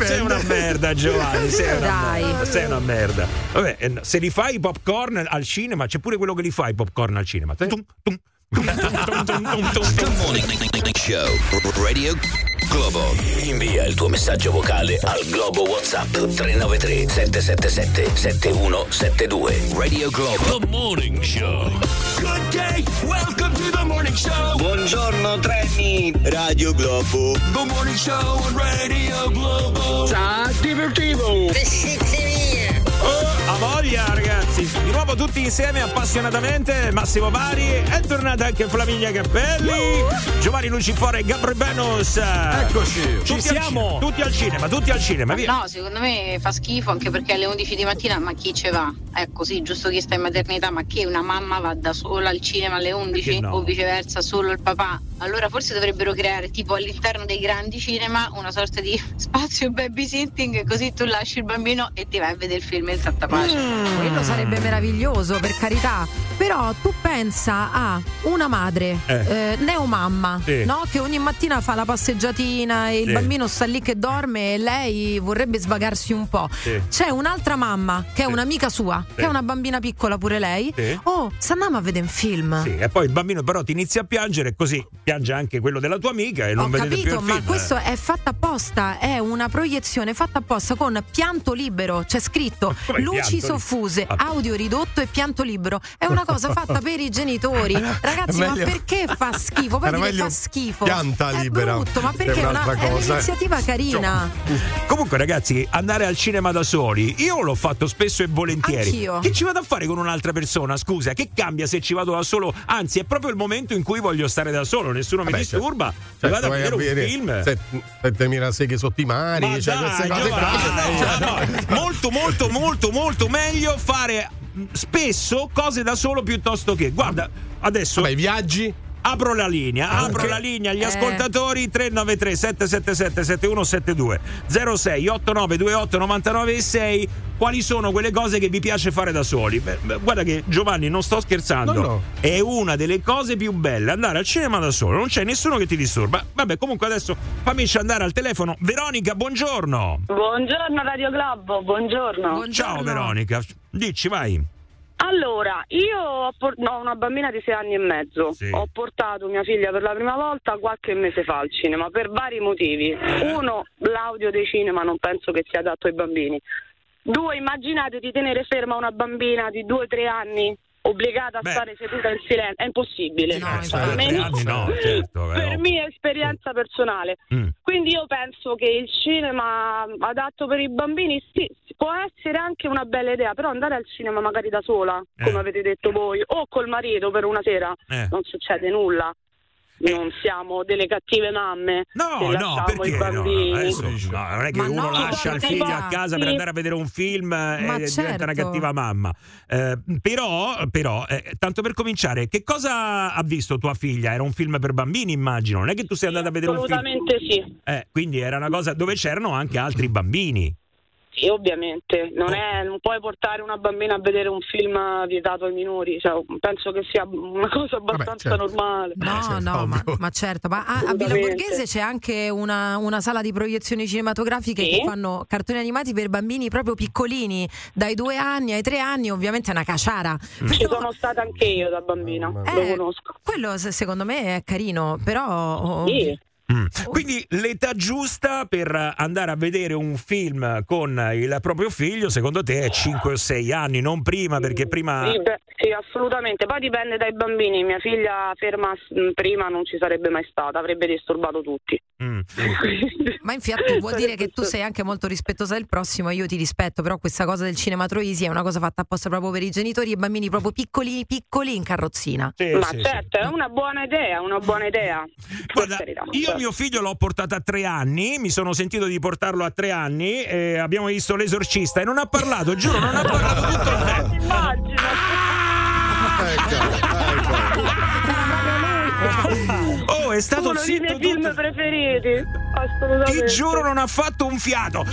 Speaker 1: Sei una merda Giovanni sei una
Speaker 3: Dai.
Speaker 1: merda, sei una merda. Vabbè, eh, se li fai i popcorn al cinema c'è pure quello che li fa i popcorn al cinema tum, tum.
Speaker 7: Good morning show radio Globo. Invia il tuo messaggio vocale al Globo WhatsApp 393 777 7172. Radio Globo. The Morning Show.
Speaker 20: Good day, welcome to the morning show.
Speaker 25: Buongiorno treni, Radio Globo.
Speaker 20: The morning show on Radio Globo.
Speaker 25: Ciao, divertivo.
Speaker 1: Oh, a voglia, ragazzi. Di nuovo tutti insieme appassionatamente. Massimo Bari. È tornata anche Flaminia Cappelli. Giovanni Lucifore e Gabri Benus.
Speaker 4: Eccoci.
Speaker 1: Tutti
Speaker 2: Ci
Speaker 1: al
Speaker 2: siamo.
Speaker 1: cinema, tutti al cinema, tutti al cinema, via.
Speaker 38: No, secondo me fa schifo anche perché alle 11 di mattina, ma chi ce va? Ecco, sì, giusto chi sta in maternità, ma che una mamma va da sola al cinema alle 11
Speaker 1: Perché no?
Speaker 38: o viceversa, solo il papà? Allora forse dovrebbero creare tipo all'interno dei grandi cinema una sorta di spazio babysitting, così tu lasci il bambino e ti vai a vedere il film in santa pace.
Speaker 3: Quello sarebbe meraviglioso, per carità. Però tu pensa a una madre,
Speaker 1: Eh.
Speaker 3: eh, neomamma,
Speaker 1: Sì.
Speaker 3: no? che ogni mattina fa la passeggiatina e il
Speaker 1: Sì.
Speaker 3: bambino sta lì che dorme e lei vorrebbe svagarsi un po'.
Speaker 1: Sì.
Speaker 3: C'è un'altra mamma che è
Speaker 1: Sì.
Speaker 3: un'amica sua,
Speaker 1: Sì.
Speaker 3: che è una bambina piccola pure lei.
Speaker 1: Sì.
Speaker 3: Oh, se andiamo a vedere un film.
Speaker 1: Sì, e poi il bambino però ti inizia a piangere, così piange anche quello della tua amica e non
Speaker 3: Ho
Speaker 1: vedete più
Speaker 3: capito,
Speaker 1: il
Speaker 3: ma
Speaker 1: film.
Speaker 3: questo è fatta apposta, è una proiezione fatta apposta con pianto libero, c'è scritto
Speaker 1: Come
Speaker 3: luci
Speaker 1: pianto?
Speaker 3: soffuse,
Speaker 1: Ah.
Speaker 3: audio ridotto e pianto libero. È una cosa fatta per i genitori. Ragazzi,
Speaker 4: È
Speaker 3: ma
Speaker 4: meglio-
Speaker 3: perché fa schifo? Poi dire fa schifo.
Speaker 4: pianta
Speaker 3: è
Speaker 4: libera,
Speaker 3: brutto, ma
Speaker 4: è
Speaker 3: perché è, una-
Speaker 4: un'altra
Speaker 3: è
Speaker 4: cosa.
Speaker 3: un'iniziativa carina.
Speaker 1: Comunque, ragazzi, andare al cinema da soli, io l'ho fatto spesso e volentieri.
Speaker 3: Anch'io.
Speaker 1: Che ci vado a fare con un'altra persona? Scusa, che cambia se ci vado da solo? Anzi, è proprio il momento in cui voglio stare da solo, nessuno mi
Speaker 4: Vabbè,
Speaker 1: disturba.
Speaker 4: Cioè,
Speaker 1: mi vado a
Speaker 4: vai
Speaker 1: vedere un film.
Speaker 4: set- 7000 seghe sotto i mari,
Speaker 1: Ma
Speaker 4: cioè
Speaker 1: dai,
Speaker 4: queste cose qua.
Speaker 1: no,
Speaker 4: Cioè,
Speaker 1: no, molto, molto, molto, molto meglio fare mh, spesso cose da solo piuttosto che. Guarda, adesso.
Speaker 4: Vabbè, viaggi.
Speaker 1: Apro la linea, apro la linea agli
Speaker 3: Eh.
Speaker 1: ascoltatori 393 777 7172 06 89 28 99 6 quali sono quelle cose che vi piace fare da soli? Beh, beh, guarda che Giovanni non sto scherzando,
Speaker 4: No, no.
Speaker 1: è una delle cose più belle andare al cinema da solo, non c'è nessuno che ti disturba. Vabbè, comunque adesso fammi andare al telefono. Veronica, buongiorno.
Speaker 39: Buongiorno Radio Globo, buongiorno.
Speaker 1: Ciao Veronica, dici vai.
Speaker 39: Allora, io ho, por- no, una bambina di sei anni e mezzo.
Speaker 1: Sì.
Speaker 39: Ho portato mia figlia per la prima volta qualche mese fa al cinema per vari motivi.
Speaker 1: Eh.
Speaker 39: Uno, l'audio dei cinema non penso che sia adatto ai bambini. Due, immaginate di tenere ferma una bambina di due o tre anni obbligata a
Speaker 1: Beh.
Speaker 39: stare seduta in silenzio. È impossibile.
Speaker 1: No,
Speaker 39: Cioè, almeno
Speaker 1: no, certo.
Speaker 39: per mia esperienza personale.
Speaker 1: Mm.
Speaker 39: Quindi io penso che il cinema adatto per i bambini sì, può essere anche una bella idea, però andare al cinema magari da sola,
Speaker 1: Eh.
Speaker 39: come avete detto voi, o col marito per una sera,
Speaker 1: Eh.
Speaker 39: non succede nulla. Non siamo delle cattive mamme.
Speaker 1: No, no, perché
Speaker 39: i
Speaker 1: no, no,
Speaker 39: bambini.
Speaker 1: adesso, no, non è che
Speaker 3: Ma
Speaker 1: uno
Speaker 3: no,
Speaker 1: lascia il
Speaker 39: sì,
Speaker 1: figlio
Speaker 39: sì.
Speaker 1: a casa per andare a vedere un film eh,
Speaker 3: Ma
Speaker 1: e diventa una
Speaker 3: certo.
Speaker 1: cattiva mamma. Eh, però, però eh, tanto per cominciare, che cosa ha visto tua figlia? Era un film per bambini, immagino. Non è che tu sei andata a vedere un film.
Speaker 39: Assolutamente sì.
Speaker 1: Eh, quindi era una cosa dove c'erano anche altri bambini.
Speaker 39: Sì, ovviamente. Non, è, non puoi portare una bambina a vedere un film vietato ai minori. Cioè, penso che sia una cosa abbastanza
Speaker 4: certo.
Speaker 39: normale.
Speaker 3: No,
Speaker 4: certo,
Speaker 3: no, ma, ma certo, ma a, a Villa. Borghese c'è anche una, una sala di proiezioni cinematografiche
Speaker 39: Sì.
Speaker 3: che fanno cartoni animati per bambini proprio piccolini, dai due anni ai tre anni, ovviamente è una caciara.
Speaker 39: Ci sono stata anche io da bambina, lo
Speaker 3: Eh,
Speaker 39: conosco.
Speaker 3: quello se- secondo me è carino, però... oh,
Speaker 39: Sì.
Speaker 1: Mm. Quindi l'età giusta per andare a vedere un film con il proprio figlio, secondo te, è 5 o 6 anni, non prima, perché prima.
Speaker 39: Sì, beh, assolutamente. Poi dipende dai bambini. Mia figlia ferma mh, prima non ci sarebbe mai stata, avrebbe disturbato tutti.
Speaker 3: Ma infatti vuol dire che tu sei anche molto rispettosa del prossimo, io ti rispetto, però questa cosa del cinema Troisi è una cosa fatta apposta proprio per i genitori e i bambini proprio piccoli piccoli in carrozzina.
Speaker 39: Ma certo, è una buona idea, una buona idea.
Speaker 1: Guarda, io mio figlio l'ho portato a tre anni, mi sono sentito di portarlo a tre anni, e abbiamo visto l'esorcista e non ha parlato, giuro, non ha parlato tutto il tempo. Oh, è stato
Speaker 39: Uno dei miei film preferiti. Assolutamente.
Speaker 1: Ti giuro non ha fatto un fiato.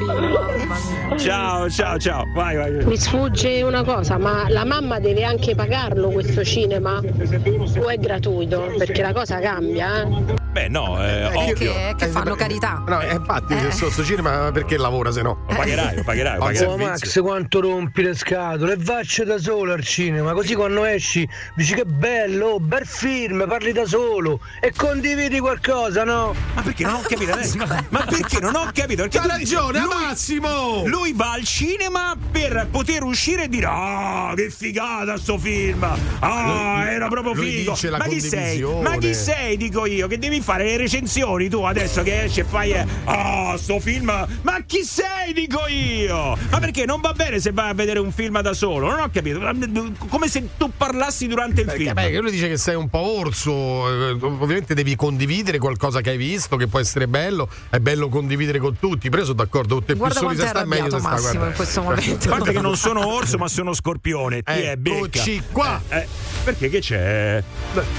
Speaker 1: Ciao, ciao, ciao. Vai, vai.
Speaker 40: Mi sfugge una cosa, ma la mamma deve anche pagarlo questo cinema o è gratuito? Perché la cosa cambia, eh?
Speaker 1: Beh, no, è ovvio.
Speaker 3: Che, che fanno carità.
Speaker 4: No, eh, infatti, se sto sto cinema perché lavora se no?
Speaker 1: Lo pagherai, lo pagherai, lo pagherai.
Speaker 41: Oh Max, quanto rompi le scatole, vacci da solo al cinema, così quando esci dici che bello, oh, bel film, parli da solo e condividi qualcosa, no?
Speaker 1: Ma perché non ho capito adesso? Ma perché non ho capito? Perché tu-
Speaker 4: ragione,
Speaker 1: lui-
Speaker 4: Massimo!
Speaker 1: Lui va al cinema per poter uscire e dire Ah, che figata sto film! Ah, era proprio
Speaker 4: lui
Speaker 1: figo!
Speaker 4: dice la
Speaker 1: Ma chi sei? Ma chi sei, dico io, che devi fare le recensioni tu adesso che esci e fai Ah, sto film! Ma chi sei, dico io? Ma perché non va bene se vai a vedere un film da solo? Non ho capito. Come se tu parlassi durante il
Speaker 4: Perché,
Speaker 1: film.
Speaker 4: beh, che lui dice che sei un po' orso, eh, ovviamente devi condividere qualcosa che hai visto, che può essere bello, è bello condividere con tutti, però sono d'accordo con te, più
Speaker 3: Guarda
Speaker 4: soli
Speaker 3: è
Speaker 4: sta meglio si sta
Speaker 3: Massimo
Speaker 4: guardando.
Speaker 3: in questo momento.
Speaker 1: A parte che non sono orso, ma sono scorpione. Ti è becca.
Speaker 4: Eccoci qua.
Speaker 1: Eh, eh, perché che c'è?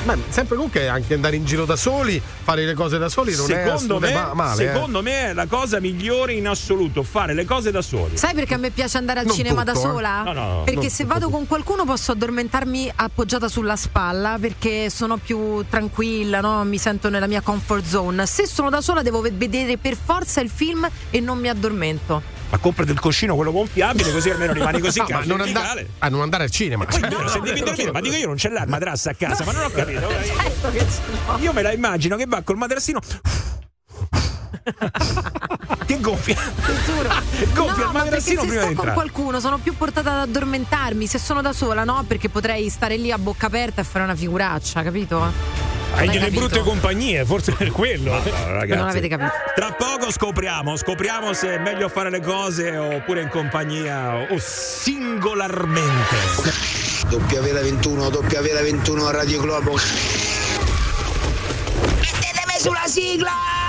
Speaker 4: Ma sempre comunque anche andare in giro da soli, fare le cose da soli non è
Speaker 1: Secondo me,
Speaker 4: assolutamente ma- male. eh.
Speaker 1: secondo me è la cosa migliore in assoluto, fare le cose da soli.
Speaker 3: Sai perché a me piace andare al
Speaker 1: Non
Speaker 3: cinema
Speaker 1: tutto,
Speaker 3: da
Speaker 1: eh.
Speaker 3: sola?
Speaker 1: No, no, no,
Speaker 3: perché se
Speaker 1: tutto,
Speaker 3: vado con qualcuno posso addormentarmi appoggiata sulla spalla perché sono più tranquilla, no? mi sento nella mia comfort zone. Se sono da sola devo ve- vedere per forza il film e non mi addormento.
Speaker 1: Ma comprati il cuscino quello gonfiabile, così almeno rimani così
Speaker 4: No, ma
Speaker 1: caldo
Speaker 4: non, andare a non andare al cinema.
Speaker 1: Poi è vero, se devi dormire, ma dico io non c'è la madrassa a casa, ma non ho capito.
Speaker 3: Certo.
Speaker 1: Io me la immagino che va col madrassino. che gonfia. Gonfia
Speaker 3: no,
Speaker 1: il
Speaker 3: ma perché se
Speaker 1: prima
Speaker 3: sto
Speaker 1: di
Speaker 3: con
Speaker 1: entrare.
Speaker 3: qualcuno sono più portata ad addormentarmi. Se sono da sola, no? Perché potrei stare lì a bocca aperta e fare una figuraccia, capito?
Speaker 2: Hai delle
Speaker 3: capito?
Speaker 2: brutte compagnie, forse per quello.
Speaker 1: Ragazzi,
Speaker 3: Non avete capito.
Speaker 1: Tra poco scopriamo, scopriamo se è meglio fare le cose oppure in compagnia o singolarmente.
Speaker 5: W21, W21 a Radio Globo.
Speaker 7: Mettetemi sulla sigla!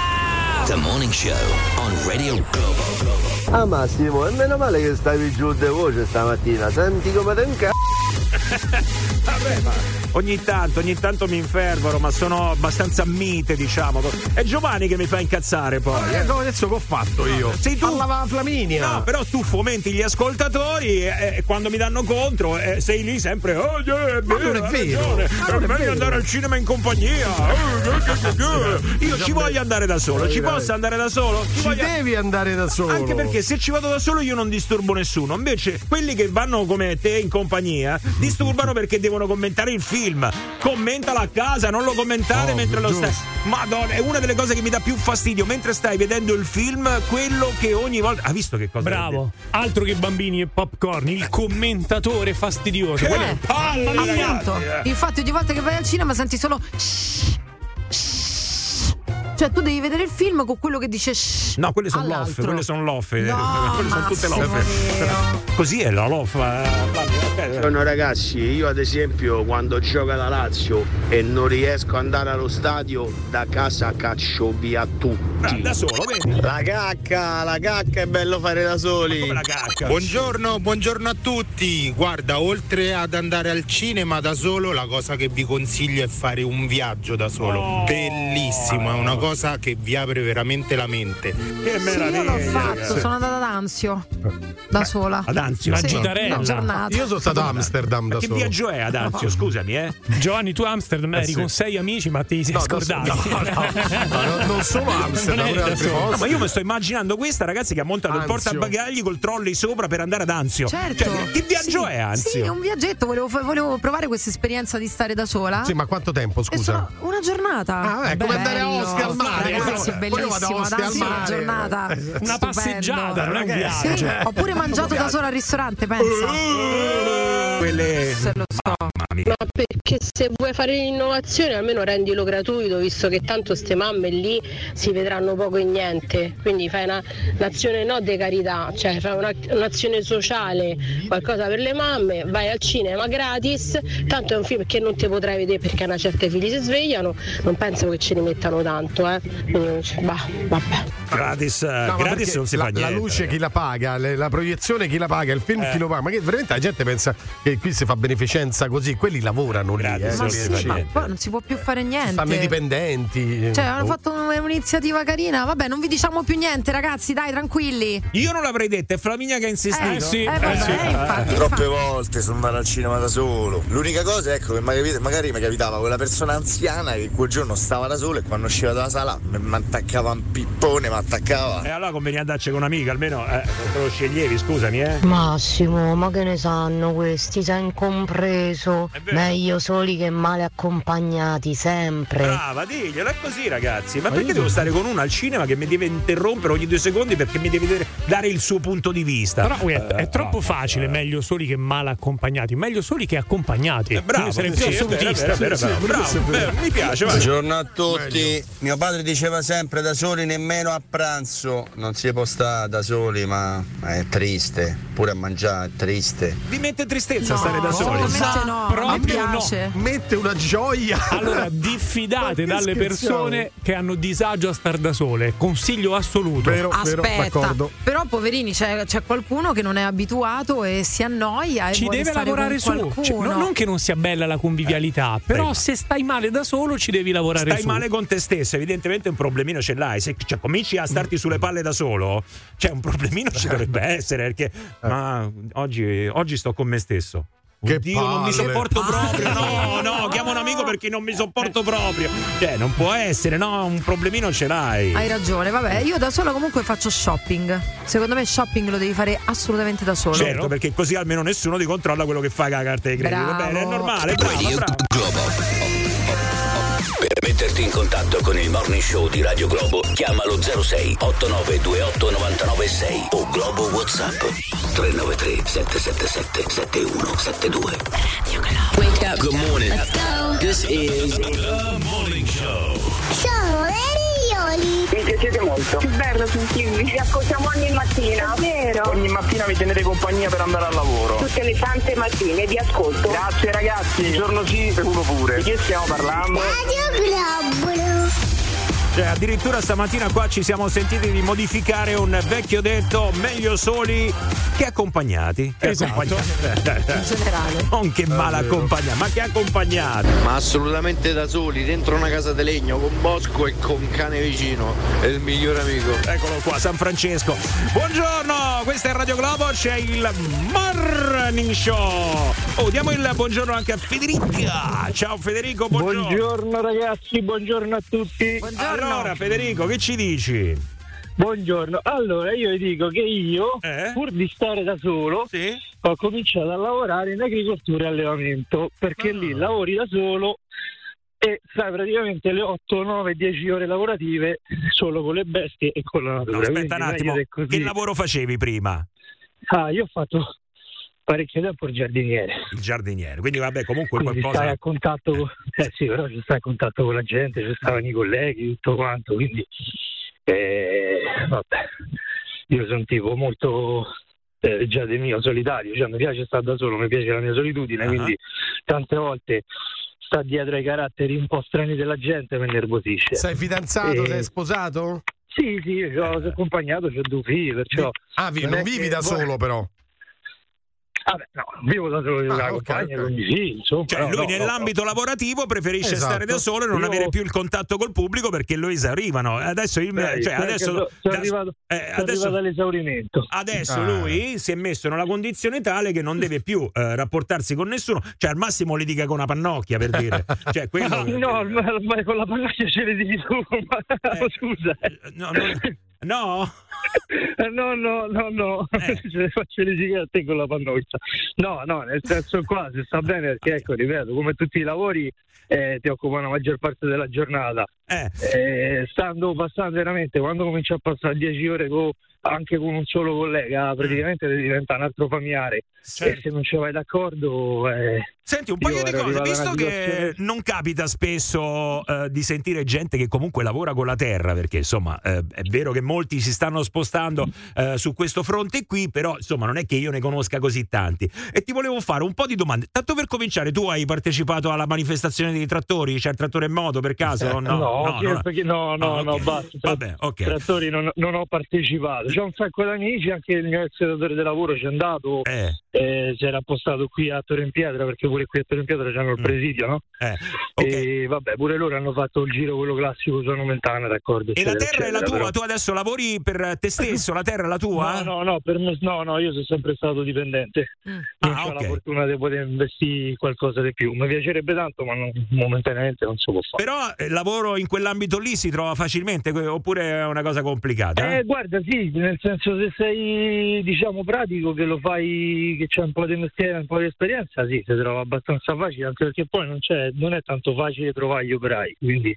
Speaker 7: The Morning Show on Radio Globo.
Speaker 42: Ah Massimo, e meno male che stavi giù di voce stamattina, senti come te inca...
Speaker 1: Vabbè, ma ogni tanto, ogni tanto mi infervoro, ma sono abbastanza mite, diciamo. È Giovanni che mi fa incazzare poi.
Speaker 4: Eh,
Speaker 1: eh.
Speaker 4: no, adesso che ho fatto io?
Speaker 1: Sei tu.
Speaker 4: Parlava Flaminia.
Speaker 1: No, però tu fomenti gli ascoltatori e, e quando mi danno contro eh, sei lì sempre. Oh, yeah, è
Speaker 4: Ma
Speaker 1: vero,
Speaker 4: non è vero. Ma non è
Speaker 1: meglio
Speaker 4: vero.
Speaker 1: andare al cinema in compagnia. Oh. Io ci voglio andare da solo. Ci posso andare da solo?
Speaker 4: Ci
Speaker 1: voglio-
Speaker 4: devi andare da solo.
Speaker 1: Anche perché se ci vado da solo io non disturbo nessuno. Invece quelli che vanno come te in compagnia disturbano perché devono commentare il film. Commentalo a casa, non lo commentare
Speaker 4: Oh,
Speaker 1: mentre lo
Speaker 4: giusto.
Speaker 1: stai. Madonna, è una delle cose che mi dà più fastidio mentre stai vedendo il film, quello che ogni volta. Ha visto che cosa?
Speaker 2: Bravo, altro che bambini e popcorn, il commentatore fastidioso.
Speaker 3: Appunto.
Speaker 2: ragazzi.
Speaker 3: Infatti, ogni volta che vai al cinema senti solo. Cioè, tu devi vedere il film con quello che dice. shh
Speaker 1: No, quelle sono loff, quelle sono loff. eh,
Speaker 3: No,
Speaker 1: quelle sono tutte
Speaker 3: Massimo,
Speaker 1: loff.
Speaker 3: vero.
Speaker 1: Così è la loff. eh.
Speaker 25: Buongiorno ragazzi, io ad esempio quando gioca la Lazio e non riesco ad andare allo stadio, da casa caccio via tutti.
Speaker 1: Da solo, vedi?
Speaker 25: La cacca, la cacca è bello fare da soli.
Speaker 1: Come la cacca?
Speaker 43: Buongiorno, buongiorno a tutti. Guarda, oltre ad andare al cinema da solo, la cosa che vi consiglio è fare un viaggio da solo.
Speaker 1: Oh.
Speaker 43: Bellissimo, è una cosa che vi apre veramente la mente.
Speaker 1: Che
Speaker 3: Sì, io l'ho fatto, sono andata ad Anzio da sola.
Speaker 1: Ad Anzio?
Speaker 3: Sì, una giornata.
Speaker 4: Io sono stato a Amsterdam da
Speaker 1: Ma che viaggio è ad Anzio? Scusami, eh.
Speaker 2: Giovanni, tu a Amsterdam eri
Speaker 1: sì.
Speaker 2: con sei amici, ma ti sei
Speaker 4: No, da
Speaker 2: scordato.
Speaker 4: no, no, no, non solo Amsterdam,
Speaker 2: Non eri
Speaker 4: pure posti.
Speaker 1: No, ma io mi sto immaginando questa ragazzi che ha montato il portabagagli col trolley sopra per andare ad Anzio.
Speaker 3: Certo.
Speaker 1: Cioè, che viaggio
Speaker 3: Sì,
Speaker 1: è Anzio?
Speaker 3: Sì, è un viaggetto, volevo, volevo provare questa esperienza di stare da sola.
Speaker 4: Sì, ma quanto tempo, scusa?
Speaker 3: una giornata.
Speaker 4: Ah, vabbè, come andare a
Speaker 3: Bello.
Speaker 4: Al mare.
Speaker 3: Ragazzi, bellissimo. Anzi, una giornata.
Speaker 2: Una
Speaker 3: stupendo.
Speaker 2: passeggiata, non è che viaggio.
Speaker 3: Sì, ho pure mangiato da sola al ristorante, pensa.
Speaker 1: Quelle.
Speaker 3: Se lo so.
Speaker 40: Ma perché se vuoi fare l'innovazione almeno rendilo gratuito, visto che tanto ste mamme lì si vedranno poco e niente. Quindi fai una, un'azione no di carità, cioè fai una- un'azione sociale, qualcosa per le mamme, vai al cinema gratis, tanto è un film che non ti potrai vedere perché a una certa i figli si svegliano, non penso che ce ne mettano tanto, eh. Quindi, cioè, bah, vabbè.
Speaker 1: Gratis, eh,
Speaker 4: No,
Speaker 1: gratis non si
Speaker 4: la,
Speaker 1: fa
Speaker 4: la
Speaker 1: niente.
Speaker 4: luce chi la paga, le- la proiezione chi la paga, il film
Speaker 1: Eh.
Speaker 4: chi lo paga. Ma che veramente la gente pensa che qui si fa beneficenza così, quelli lavorano lì. Eh,
Speaker 3: sì,
Speaker 4: si fa
Speaker 3: ma poi non si può più fare niente.
Speaker 4: Stanno i dipendenti.
Speaker 3: Cioè, hanno
Speaker 4: Oh.
Speaker 3: fatto un- un'iniziativa carina. Vabbè, non vi diciamo più niente, ragazzi, dai, tranquilli.
Speaker 1: Io non l'avrei detto, è Flaminia che ha insistito.
Speaker 3: Eh, sì, eh, vabbè,
Speaker 1: sì.
Speaker 3: infatti,
Speaker 44: Troppe volte sono andato al cinema da solo. L'unica cosa, ecco, che magari, magari mi capitava quella persona anziana che quel giorno stava da solo e quando usciva dalla sala mi attaccava un pippone, mi attaccava.
Speaker 1: E allora conveniva andarci con un'amica, almeno eh, te lo sceglievi, scusami, eh.
Speaker 45: Massimo, ma che ne sanno questi? Sei incompreso. Meglio soli che male accompagnati, sempre.
Speaker 1: Brava, diglielo, è così ragazzi. Ma, perché devo stare con uno al cinema che mi deve interrompere ogni due secondi perché mi deve dare il suo punto di vista?
Speaker 2: Però è
Speaker 1: Eh,
Speaker 2: troppo
Speaker 1: no.
Speaker 2: facile, meglio soli che male accompagnati, meglio soli che accompagnati.
Speaker 1: bravo,
Speaker 2: sarei
Speaker 1: sì,
Speaker 2: più
Speaker 1: è vero,
Speaker 2: assolutista.
Speaker 1: è vero, è vero, bravo, vero, mi piace.
Speaker 46: Buongiorno a tutti. Mio padre diceva sempre da soli nemmeno a pranzo. Non si può stare da soli, ma è triste. Pure a mangiare è triste.
Speaker 1: Vi mette tristezza
Speaker 3: No,
Speaker 1: stare da soli?
Speaker 3: assolutamente no,
Speaker 2: Proprio
Speaker 3: piace.
Speaker 4: Mette una gioia.
Speaker 2: Allora, diffidate dalle persone che hanno disagio a star da sole. Consiglio assoluto.
Speaker 3: Aspetta, però poverini c'è, c'è qualcuno che non è abituato e si annoia e
Speaker 2: Ci
Speaker 3: vuole
Speaker 2: deve
Speaker 3: stare
Speaker 2: lavorare su. Cioè, non, non che non sia bella la convivialità, però se stai male da solo ci devi lavorare
Speaker 1: Stai
Speaker 2: su.
Speaker 1: male con te stesso, evidentemente un problemino ce l'hai. Se cioè, cominci a starti sulle palle da solo, cioè un problemino ci dovrebbe essere. Perché, ma oggi, oggi sto con me stesso.
Speaker 4: Che
Speaker 1: Oddio, non mi sopporto proprio. No, no, chiamo un amico perché non mi sopporto proprio. Cioè, non può essere, no, un problemino ce l'hai.
Speaker 3: Hai ragione, vabbè, io da sola comunque faccio shopping. Secondo me shopping lo devi fare assolutamente da solo.
Speaker 1: Certo, perché così almeno nessuno ti controlla quello che fa con la carta di credito. Va bene, è normale.
Speaker 7: Globo. Per metterti in contatto con il Morning Show di Radio Globo, chiamalo 06 8928 996 o Globo WhatsApp 393 777 7172. Radio Globo. Wake up. Good morning. Let's go. This is The Morning Show.
Speaker 27: Sono Erioli. Mi piacete molto. Che bello sentirvi. Vi ascoltiamo ogni mattina. È vero.
Speaker 47: Ogni mattina mi tenete compagnia per andare al lavoro.
Speaker 27: Tutte le tante mattine vi ascolto.
Speaker 47: Grazie ragazzi, giorno sì uno pure. Di che stiamo parlando?
Speaker 27: Radio Globo.
Speaker 1: Cioè, addirittura stamattina qua ci siamo sentiti di modificare un vecchio detto meglio soli che accompagnati. Che
Speaker 2: Esatto.
Speaker 1: accompagnati.
Speaker 3: In generale.
Speaker 1: Non che male accompagnati, ma che accompagnati.
Speaker 44: Ma assolutamente da soli, dentro una casa di legno, con bosco e con cane vicino. È il migliore amico.
Speaker 1: Eccolo qua, San Francesco. Buongiorno, questa è Radio Globo, c'è il Morning Show. Oh, diamo il buongiorno anche a Federica. Ciao Federico, buongiorno.
Speaker 47: Buongiorno ragazzi, buongiorno a tutti.
Speaker 1: Allora, Federico, che ci dici?
Speaker 47: Buongiorno, allora io vi dico che io, pur di stare da solo, ho cominciato a lavorare in agricoltura e allevamento, perché
Speaker 1: Ah.
Speaker 47: lì lavori da solo e sai praticamente le 8, 9, 10 ore lavorative solo con le bestie e con la natura.
Speaker 1: No, aspetta un attimo,
Speaker 47: che
Speaker 1: lavoro facevi prima?
Speaker 47: Ah, io ho fatto parecchio tempo il giardiniere.
Speaker 1: Il giardiniere, quindi vabbè, comunque
Speaker 47: Quindi
Speaker 1: qualcosa.
Speaker 47: stai a contatto con, eh sì, però ci stai a contatto con la gente, ci stavano i colleghi, tutto quanto, quindi eh, vabbè, io sono un tipo molto eh, già del mio solitario, cioè mi piace stare da solo, mi piace la mia solitudine,
Speaker 1: Ah.
Speaker 47: quindi tante volte sta dietro ai caratteri un po' strani della gente mi nervosisce.
Speaker 4: Sei fidanzato?
Speaker 47: Eh,
Speaker 4: Sei sposato?
Speaker 47: Sì, sì, ho accompagnato, ho due figli, perciò...
Speaker 4: Ah, vi- non
Speaker 47: è
Speaker 4: vivi da solo però.
Speaker 47: Vabbè, no, vivo da solo, con la
Speaker 4: ok,
Speaker 47: compagna,
Speaker 4: ok.
Speaker 47: quindi sì, insomma.
Speaker 1: Cioè,
Speaker 47: no,
Speaker 1: lui
Speaker 47: no,
Speaker 1: nell'ambito lavorativo preferisce
Speaker 47: Esatto.
Speaker 1: stare da solo e non
Speaker 47: Io-
Speaker 1: avere più il contatto col pubblico perché lo esaurivano. Adesso, il-
Speaker 47: Dai,
Speaker 1: cioè, adesso,
Speaker 47: so- sono
Speaker 1: da-
Speaker 47: arrivato,
Speaker 1: eh, adesso-
Speaker 47: arrivato all'esaurimento.
Speaker 1: adesso
Speaker 47: Ah.
Speaker 1: lui si è messo in una condizione tale che non deve più eh, rapportarsi con nessuno, cioè al massimo litiga con una pannocchia per dire. Cioè, quello,
Speaker 47: no, ma, ma con la pannocchia ce le dici tu, ma
Speaker 1: Eh,
Speaker 47: scusa.
Speaker 1: no, non- no?
Speaker 47: Eh, No, no, no, no, ce le faccio le sigarette con la pannoccia. No, no, nel senso qua si sta bene perché, ecco, ripeto, come tutti i lavori eh, ti occupano la maggior parte della giornata. Eh, stando, passando veramente, quando cominci a passare 10 ore co- anche con un solo collega, praticamente diventa un altro familiare. E se non ci vai d'accordo... eh,
Speaker 1: Senti, un paio
Speaker 47: io
Speaker 1: di cose, visto che non capita spesso eh, di sentire gente che comunque lavora con la terra, perché insomma eh, è vero che molti si stanno spostando eh, su questo fronte qui, però insomma non è che io ne conosca così tanti. E ti volevo fare un po' di domande. Tanto per cominciare, tu hai partecipato alla manifestazione dei trattori? C'è il trattore in moto per caso? No,
Speaker 47: no, che-
Speaker 1: no.
Speaker 47: perché no, no,
Speaker 1: Ah,
Speaker 47: no,
Speaker 1: ok.
Speaker 47: basta.
Speaker 1: Vabbè, ok.
Speaker 47: Trattori non, non ho partecipato. C'ho un sacco di amici, anche il mio ex datore di lavoro ci è andato, eh, si era appostato qui a Torre in Pietra, perché pure qui a Torre in Pietra c'hanno il
Speaker 1: Mm.
Speaker 47: presidio, no? E vabbè, pure loro hanno fatto il giro quello classico sono Mentana, d'accordo.
Speaker 1: E la terra è la tua?
Speaker 47: però-
Speaker 1: Tu adesso lavori per te stesso? La terra è la tua?
Speaker 47: No, no, no, per me, no, no, io sono sempre stato dipendente. Non
Speaker 1: Ah,
Speaker 47: ho
Speaker 1: ok.
Speaker 47: la fortuna di poter investire qualcosa di più. Mi piacerebbe tanto, ma non- momentaneamente non si può fare.
Speaker 1: Però eh, lavoro in quell'ambito lì si trova facilmente oppure è una cosa complicata?
Speaker 47: Eh, guarda, sì, nel senso se sei, diciamo, pratico, che lo fai, che c'è un po' di mestiere, un po' di esperienza, sì, si trova abbastanza facile, anche perché poi non, c'è, non è tanto facile trovare gli operai, quindi...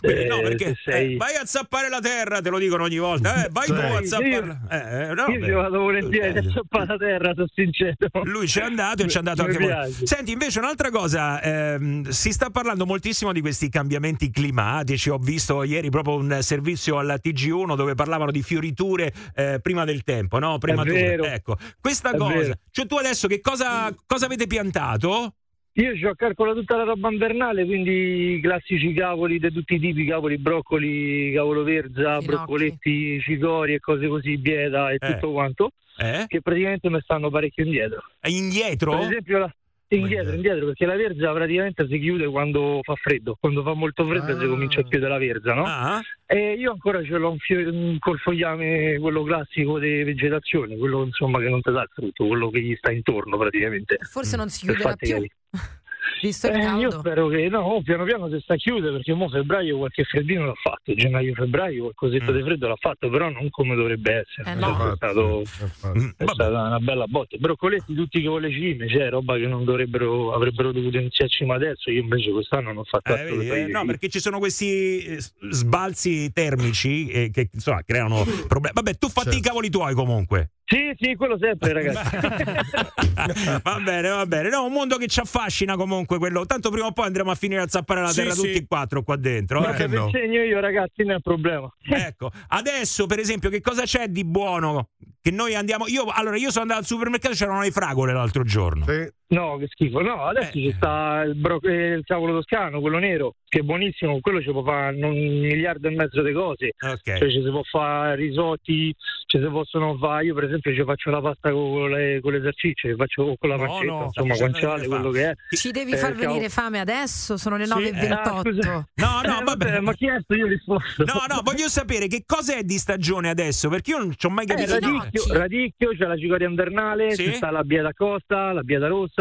Speaker 1: Quindi no,
Speaker 47: eh,
Speaker 1: perché
Speaker 47: se sei...
Speaker 1: eh, vai a zappare la terra, te lo dicono ogni volta. Eh, vai tu a
Speaker 47: Sì,
Speaker 1: zappare. Eh, eh, no,
Speaker 47: io ci vado volentieri a zappare la terra, sono sincero.
Speaker 1: Lui ci è andato e ci è andato anche voi. Senti, invece un'altra cosa, ehm, si sta parlando moltissimo di questi cambiamenti climatici. Ho visto ieri proprio un servizio alla TG1 dove parlavano di fioriture eh, prima del tempo, no? Premature.
Speaker 47: vero.
Speaker 1: Ecco, questa
Speaker 47: È
Speaker 1: cosa.
Speaker 47: vero.
Speaker 1: Cioè tu adesso che cosa, cosa avete piantato?
Speaker 47: Io ci ho calcolato tutta la roba invernale, quindi i classici cavoli di tutti i tipi, cavoli, broccoli, cavolo verza, broccoletti, cicorie e cose così, bieta e
Speaker 1: Eh.
Speaker 47: tutto quanto, che praticamente mi stanno parecchio indietro.
Speaker 1: Indietro?
Speaker 47: Per esempio la... Indietro, indietro, perché la verza praticamente si chiude quando fa freddo, quando fa molto freddo si comincia a chiudere la verza, no?
Speaker 1: Ah.
Speaker 47: E io ancora ce l'ho un fio- un- col fogliame, quello classico di vegetazione, quello insomma che non ti dà il frutto, quello che gli sta intorno praticamente.
Speaker 3: Forse non si chiuderà più.
Speaker 47: capire.
Speaker 3: Visto il
Speaker 47: Eh,
Speaker 3: caldo.
Speaker 47: io spero che no, piano piano si sta a chiudere perché mo febbraio qualche freddino l'ha fatto, gennaio-febbraio qualcosetta di freddo l'ha fatto, però non come dovrebbe essere.
Speaker 3: Eh,
Speaker 47: no. È, stato, è stata una bella botta. Broccoletti tutti che con le cime, cioè roba che non dovrebbero, avrebbero dovuto iniziarci ma adesso, io invece quest'anno non ho fatto
Speaker 1: Eh,
Speaker 47: altro
Speaker 1: eh, no, perché ci sono questi eh, sbalzi termici eh, che insomma creano problemi. Vabbè, tu fatti i cavoli tuoi comunque.
Speaker 47: Sì, sì, quello sempre, ragazzi.
Speaker 1: va bene, va bene. No, un mondo che ci affascina comunque quello. Tanto prima o poi andremo a finire a zappare la
Speaker 47: Sì,
Speaker 1: terra
Speaker 47: sì.
Speaker 1: tutti e quattro qua dentro.
Speaker 47: Ma
Speaker 1: eh.
Speaker 47: che vi insegno io, ragazzi, non è un problema.
Speaker 1: Ecco, adesso per esempio che cosa c'è di buono? Che noi andiamo. Io, allora, io sono andato al supermercato, c'erano le fragole l'altro giorno.
Speaker 47: No, che schifo. No, adesso ci sta il, bro- eh, il cavolo toscano, quello nero, che è buonissimo. Quello ci può fare un miliardo e mezzo di cose.
Speaker 1: Ok.
Speaker 47: Cioè, ci si può fare risotti, ci si possono fare. Io, per esempio, ci faccio la pasta con le, con le salsicce, ci faccio o con la
Speaker 1: No,
Speaker 47: pancetta,
Speaker 1: no,
Speaker 47: insomma,
Speaker 1: sta
Speaker 47: guanciale, quello che è.
Speaker 3: Ci devi
Speaker 47: Eh,
Speaker 3: far venire fame adesso, sono le
Speaker 47: Sì, eh,
Speaker 3: 9.28.
Speaker 47: scusa.
Speaker 1: No, no,
Speaker 47: Eh,
Speaker 1: vabbè.
Speaker 47: ma chiesto io risposto.
Speaker 1: No, no, voglio sapere che cosa è di stagione adesso, perché io non ci ho mai
Speaker 47: Eh,
Speaker 1: capito.
Speaker 47: radicchio, radicchio, c'è la cicoria invernale,
Speaker 1: Sì.
Speaker 47: sta la bieta costa, la bieta rossa,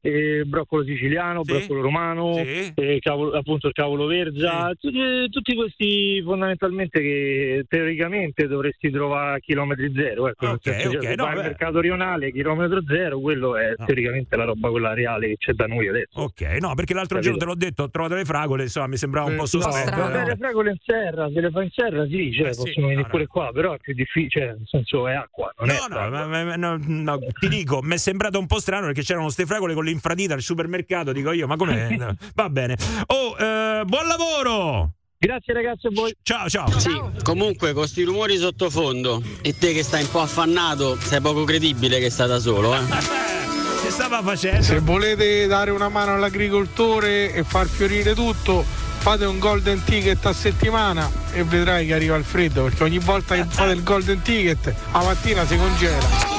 Speaker 47: e broccolo siciliano,
Speaker 1: Sì.
Speaker 47: broccolo romano,
Speaker 1: Sì.
Speaker 47: e cavolo- appunto il cavolo verza, tutti, tutti questi fondamentalmente che teoricamente dovresti trovare a chilometri zero. Ecco, nel
Speaker 1: Ok,
Speaker 47: senso, cioè,
Speaker 1: ok,
Speaker 47: se
Speaker 1: no,
Speaker 47: vai al mercato rionale, chilometro zero, quello è teoricamente la roba quella reale che c'è da noi adesso.
Speaker 1: Ok, no, perché l'altro
Speaker 47: Capito?
Speaker 1: giorno te l'ho detto, ho trovato le fragole, insomma, mi sembrava un po'
Speaker 47: No,
Speaker 1: sospetto. no?
Speaker 47: le fragole in serra, se le fa in serra sì, cioè,
Speaker 1: Eh sì,
Speaker 47: possono venire
Speaker 1: no,
Speaker 47: pure qua, però è più difficile, cioè, nel senso è acqua, non è
Speaker 1: No, no, ma- ma- ma- no, no, ti dico, mi è sembrato un po' strano perché c'erano ste fragole con l'infradita al supermercato. Dico io, ma com'è? Va bene. Oh, eh, buon lavoro!
Speaker 47: Grazie ragazzi a voi.
Speaker 1: Ciao, ciao.
Speaker 48: Sì, comunque con sti rumori sottofondo e te che stai un po' affannato, sei poco credibile che stai da solo, eh.
Speaker 1: Che stava facendo?
Speaker 49: Se volete dare una mano all'agricoltore e far fiorire tutto, fate un golden ticket a settimana e vedrai che arriva il freddo, perché ogni volta che fate il golden ticket, la mattina si congela.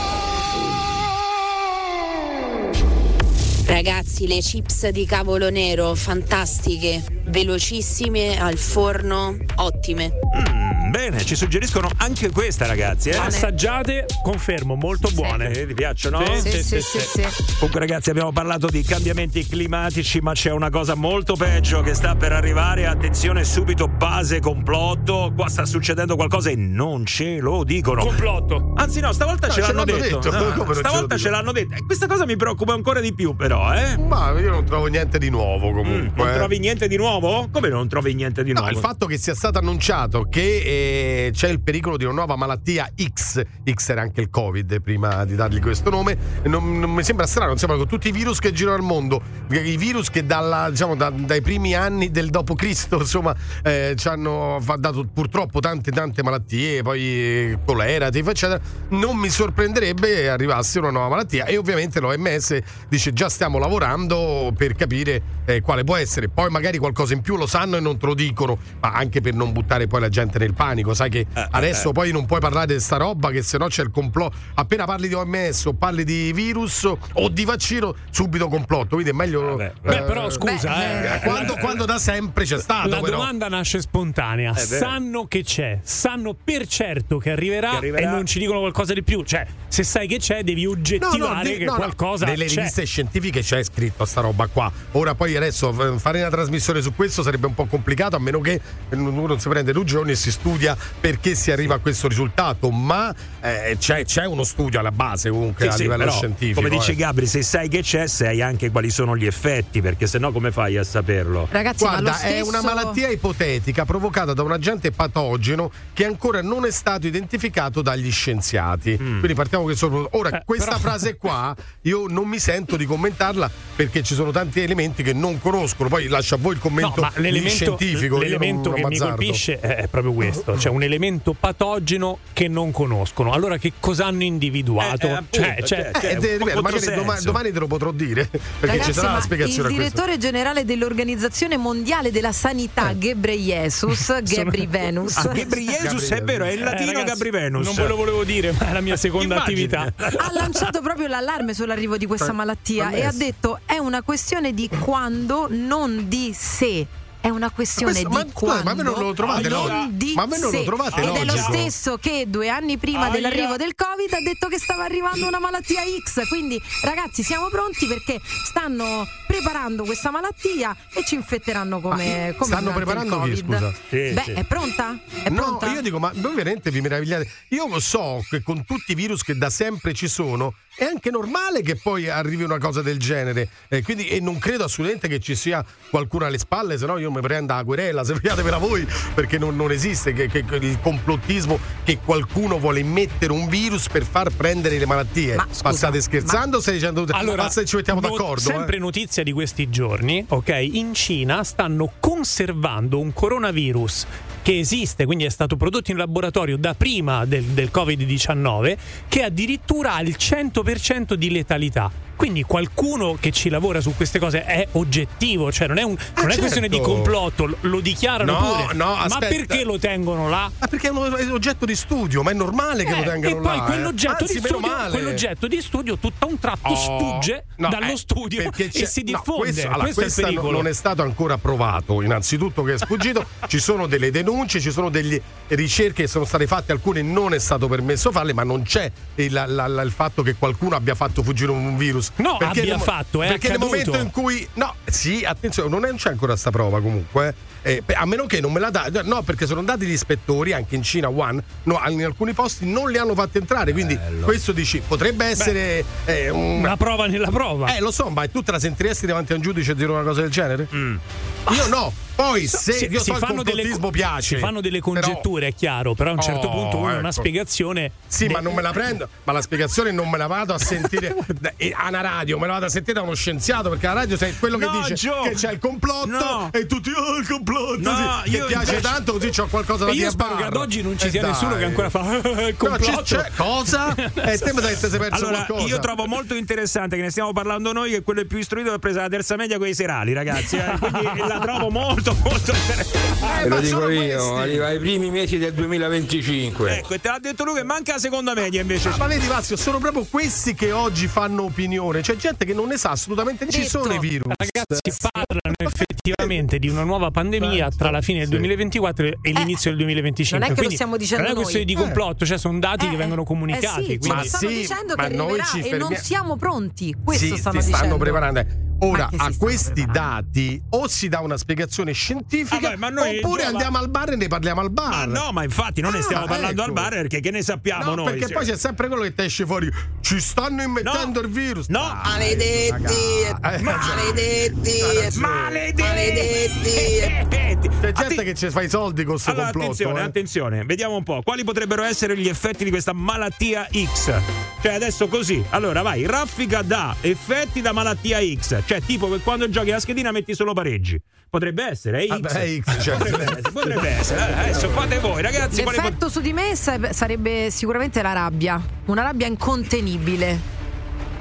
Speaker 50: Ragazzi, le chips di cavolo nero, fantastiche, velocissime, al forno, ottime.
Speaker 1: Mm, bene, ci suggeriscono anche questa, ragazzi. Eh?
Speaker 2: Assaggiate, confermo, molto buone.
Speaker 1: Eh, vi piacciono?
Speaker 2: Sì,
Speaker 3: Sì, sì, sì, sì.
Speaker 1: Comunque ragazzi abbiamo parlato di cambiamenti climatici ma c'è una cosa molto peggio che sta per arrivare, attenzione subito base complotto, qua sta succedendo qualcosa e non ce lo dicono.
Speaker 2: Complotto.
Speaker 1: Anzi no, stavolta
Speaker 4: No,
Speaker 1: ce
Speaker 4: ce
Speaker 1: l'hanno
Speaker 4: l'hanno
Speaker 1: detto.
Speaker 4: detto,
Speaker 1: Ah,
Speaker 4: ce
Speaker 1: stavolta ce
Speaker 4: dicono?
Speaker 1: l'hanno detto e questa cosa mi preoccupa ancora di più però, eh?
Speaker 4: Ma io non trovo niente di nuovo comunque.
Speaker 1: Non
Speaker 4: eh.
Speaker 1: trovi niente di nuovo? Come non trovi niente di
Speaker 4: No,
Speaker 1: nuovo?
Speaker 4: il fatto che sia stato annunciato che eh, c'è il pericolo di una nuova malattia X, X era anche il Covid prima di dargli questo nome, non, non mi sembra strano, insomma, con tutti i virus che girano al mondo, i virus che dalla, diciamo, da- dai primi anni del dopo Cristo, insomma, eh, ci hanno dato purtroppo tante tante malattie, poi eh, colera, tifo, eccetera, non mi sorprenderebbe arrivasse una nuova malattia e ovviamente l'OMS dice già stiamo lavorando per capire eh, quale può essere, poi magari qualcosa in più lo sanno e non te lo dicono, ma anche per non buttare poi la gente nel panico, sai che adesso
Speaker 1: eh.
Speaker 4: poi non puoi parlare di sta roba che se no c'è il complotto, appena parli di OMS o parli di virus o di vaccino, subito complotto, quindi è meglio...
Speaker 2: Beh,
Speaker 4: eh,
Speaker 2: però scusa, eh.
Speaker 4: quando, quando da sempre c'è stato
Speaker 2: La
Speaker 4: però.
Speaker 2: domanda nasce spontanea.
Speaker 4: Eh, beh.
Speaker 2: sanno che c'è, sanno per certo che arriverà,
Speaker 1: Che arriverà.
Speaker 2: e non ci dicono qualcosa di più. Cioè, se sai che c'è, devi
Speaker 4: No, no,
Speaker 2: oggettivare
Speaker 4: di-
Speaker 2: che
Speaker 4: no, no.
Speaker 2: qualcosa
Speaker 4: nelle
Speaker 2: c'è.
Speaker 4: riviste scientifiche c'è scritto sta roba qua. Ora poi adesso fare una trasmissione su questo sarebbe un po' complicato a meno che uno non si prende due giorni e si studia perché si arriva a questo risultato, ma eh, c'è, c'è uno studio alla base comunque
Speaker 1: Sì,
Speaker 4: a
Speaker 1: sì,
Speaker 4: livello
Speaker 1: però,
Speaker 4: scientifico.
Speaker 1: Come dice
Speaker 4: eh.
Speaker 1: Gabri, se sai che c'è, sai anche quali sono gli effetti, perché sennò come fai a saperlo?
Speaker 3: Ragazzi,
Speaker 4: Guarda,
Speaker 3: stesso...
Speaker 4: è una malattia ipotetica provocata da un agente patogeno che ancora non è stato identificato dagli scienziati.
Speaker 1: Mm.
Speaker 4: Quindi partiamo che sopra- Ora,
Speaker 2: Eh,
Speaker 4: questa
Speaker 2: però-
Speaker 4: frase qua io non mi sento di commentarla perché ci sono tanti elementi che non conoscono. Poi lascia a voi il
Speaker 2: No,
Speaker 4: commento
Speaker 2: ma l'elemento,
Speaker 4: scientifico.
Speaker 2: l'elemento
Speaker 4: non-
Speaker 2: che
Speaker 4: non
Speaker 2: mi
Speaker 4: m'azzardo.
Speaker 2: colpisce è proprio questo: cioè un elemento patogeno che non conoscono. Allora, che cosa hanno individuato?
Speaker 1: Eh, eh, appunto,
Speaker 2: cioè, cioè,
Speaker 1: cioè,
Speaker 4: Eh, magari domani, domani te lo potrò dire perché
Speaker 3: Ragazzi,
Speaker 4: ci sarà la spiegazione
Speaker 3: il direttore generale dell'Organizzazione Mondiale della Sanità,
Speaker 4: Eh.
Speaker 3: Ghebreyesus, Gebri Venus,
Speaker 1: Ah, Ghebreyesus è vero, è il latino
Speaker 2: ragazzi,
Speaker 1: Gabri Venus.
Speaker 2: Non ve lo volevo dire, ma è la mia seconda attività.
Speaker 3: ha lanciato proprio l'allarme sull'arrivo di questa malattia e ha detto è una questione di quando, non di se. È una questione
Speaker 4: questo-
Speaker 3: di
Speaker 4: ma
Speaker 3: quando,
Speaker 4: ma voi non lo trovate
Speaker 3: non
Speaker 4: logico?
Speaker 3: di
Speaker 4: Ma voi non lo trovate
Speaker 3: Ed è lo
Speaker 4: logico?
Speaker 3: stesso che due anni prima
Speaker 2: Aia.
Speaker 3: dell'arrivo del Covid ha detto che stava arrivando una malattia X. Quindi, ragazzi, siamo pronti perché stanno preparando questa malattia e ci infetteranno come, come
Speaker 4: stanno preparando chi,
Speaker 3: Covid.
Speaker 4: scusa?
Speaker 1: Sì,
Speaker 3: Beh,
Speaker 1: sì.
Speaker 3: è pronta? È
Speaker 4: no,
Speaker 3: pronta?
Speaker 4: io dico, ma voi veramente vi meravigliate? Io so che con tutti i virus che da sempre ci sono, è anche normale che poi arrivi una cosa del genere. Eh, quindi, e non credo assolutamente che ci sia qualcuno alle spalle, se no io mi prendo la querela, svegliatevela voi, perché non, non esiste che, che- il complottismo che qualcuno vuole immettere un virus per far prendere le malattie.
Speaker 3: Ma
Speaker 4: Ma,
Speaker 3: scusa,
Speaker 4: state scherzando o stai dicendo
Speaker 2: Allora,
Speaker 4: basta ci mettiamo
Speaker 2: no-
Speaker 4: d'accordo?
Speaker 2: Sempre
Speaker 4: eh?
Speaker 2: notizia di questi giorni, ok? In Cina stanno conservando un coronavirus che esiste, quindi è stato prodotto in laboratorio da prima del, del Covid-19, che addirittura ha il 100% di letalità. Quindi qualcuno che ci lavora su queste cose è oggettivo, cioè non è, un- non è
Speaker 4: certo.
Speaker 2: questione di complotto, lo, dichiarano
Speaker 4: No,
Speaker 2: pure.
Speaker 4: no,
Speaker 2: Ma
Speaker 4: aspetta.
Speaker 2: perché lo tengono là?
Speaker 4: Ma perché è un oggetto di studio, ma è normale che
Speaker 2: Eh,
Speaker 4: lo tengano
Speaker 2: e poi
Speaker 4: là. eh.
Speaker 2: quell'oggetto,
Speaker 4: Anzi,
Speaker 2: di studio, quell'oggetto di studio tutto a un tratto
Speaker 4: Oh,
Speaker 2: sfugge
Speaker 4: no,
Speaker 2: dallo
Speaker 4: eh,
Speaker 2: studio e si
Speaker 4: no,
Speaker 2: diffonde.
Speaker 4: questo, allora,
Speaker 2: questo è il pericolo.
Speaker 4: non è stato ancora provato. Innanzitutto che è sfuggito, ci sono delle denunce, ci sono delle ricerche che sono state fatte, alcune non è stato permesso farle, ma non c'è il, la- la- il fatto che qualcuno abbia fatto fuggire un virus.
Speaker 2: No,
Speaker 4: Perché
Speaker 2: abbia
Speaker 4: nel
Speaker 2: fatto, è
Speaker 4: Perché nel
Speaker 2: accaduto.
Speaker 4: momento in cui. No, sì, attenzione, non è- non c'è ancora sta prova comunque. eh. Eh, a meno che non me la dà, no, perché sono andati gli ispettori anche in Cina, Wuhan, no, in alcuni posti non li hanno fatti entrare. Quindi questo dici, potrebbe essere eh, un-
Speaker 2: Una prova nella prova.
Speaker 4: eh, lo so, ma tu te la sentiresti davanti a un giudice dire una cosa del genere? Io no. Poi se
Speaker 2: Si-
Speaker 4: io
Speaker 2: si
Speaker 4: so il
Speaker 2: fanno delle-
Speaker 4: piace.
Speaker 2: Si fanno delle
Speaker 4: però-
Speaker 2: congetture, è chiaro, però a un certo
Speaker 4: Oh,
Speaker 2: punto uno una
Speaker 4: ecco.
Speaker 2: spiegazione.
Speaker 4: Sì,
Speaker 2: de-
Speaker 4: ma non me la prendo, ma la spiegazione non me la vado a sentire eh, a una radio, me la vado a sentire da uno scienziato, perché la radio sei quello che
Speaker 1: No,
Speaker 4: dice
Speaker 1: Gio.
Speaker 4: che c'è il complotto
Speaker 1: No.
Speaker 4: e tutti oh il complotto.
Speaker 1: No,
Speaker 4: sì.
Speaker 1: io
Speaker 4: Mi piace
Speaker 1: invece-
Speaker 4: tanto così c'ho qualcosa da dire
Speaker 2: io spero che ad oggi non ci
Speaker 4: Eh,
Speaker 2: sia nessuno
Speaker 4: dai.
Speaker 2: che ancora fa il
Speaker 4: No,
Speaker 2: complotto.
Speaker 4: c'è- c'è- cosa? E te mi sei perso
Speaker 1: Allora,
Speaker 4: qualcosa.
Speaker 1: io trovo molto interessante che ne stiamo parlando noi, che quello più istruito è presa la terza media con i serali, ragazzi. eh. Quindi la trovo molto molto interessante.
Speaker 51: Te lo dico io, arriva ai primi mesi del 2025.
Speaker 1: Ecco, e te l'ha detto lui che manca la seconda media invece.
Speaker 4: Ma vedi Massimo, sono proprio questi che oggi fanno opinione. C'è gente che non ne sa assolutamente niente. Ci sono i virus.
Speaker 2: Ragazzi, parlano effettivamente di una nuova pandemia tra la fine del 2024 e l'inizio del 2025.
Speaker 3: non è che lo stiamo dicendo
Speaker 2: Non è questione
Speaker 3: noi.
Speaker 2: di complotto, cioè sono dati che vengono
Speaker 3: Eh
Speaker 2: comunicati.
Speaker 3: sì,
Speaker 2: quindi-
Speaker 3: lo stanno dicendo che
Speaker 4: ma noi ci
Speaker 3: e non
Speaker 4: fermiamo-
Speaker 3: siamo pronti. Questo
Speaker 4: sì,
Speaker 3: stanno
Speaker 4: si stanno
Speaker 3: dicendo.
Speaker 4: preparando. Ora,
Speaker 3: Ma
Speaker 4: a questi dati o si dà una spiegazione scientifica
Speaker 1: Vabbè, ma noi-
Speaker 4: oppure
Speaker 1: Giova-
Speaker 4: andiamo al bar e ne parliamo al bar.
Speaker 1: Ma no, ma infatti non ne stiamo
Speaker 4: Ah,
Speaker 1: parlando
Speaker 4: ecco.
Speaker 1: al bar perché che ne sappiamo
Speaker 4: No,
Speaker 1: noi?
Speaker 4: perché poi c'è sempre quello che ti esce fuori. Ci stanno immettendo il virus.
Speaker 1: No,
Speaker 4: maledetti.
Speaker 5: Maledetti!
Speaker 1: Maledetti!
Speaker 4: C'è gente che ci fa i soldi con questo
Speaker 1: Allora,
Speaker 4: complotto.
Speaker 1: attenzione,
Speaker 4: eh.
Speaker 1: attenzione, vediamo un po'. Quali potrebbero essere gli effetti di questa malattia X? Cioè, adesso così. Allora, vai, raffica da effetti da malattia X. Cioè, tipo che quando giochi la schedina metti solo pareggi. Potrebbe essere, eh, X.
Speaker 4: Vabbè, X, cioè.
Speaker 1: potrebbe essere, potrebbe essere. Eh, adesso fate voi, ragazzi. quali pot-
Speaker 3: L'effetto su di me sa- sarebbe sicuramente la rabbia, una rabbia incontenibile.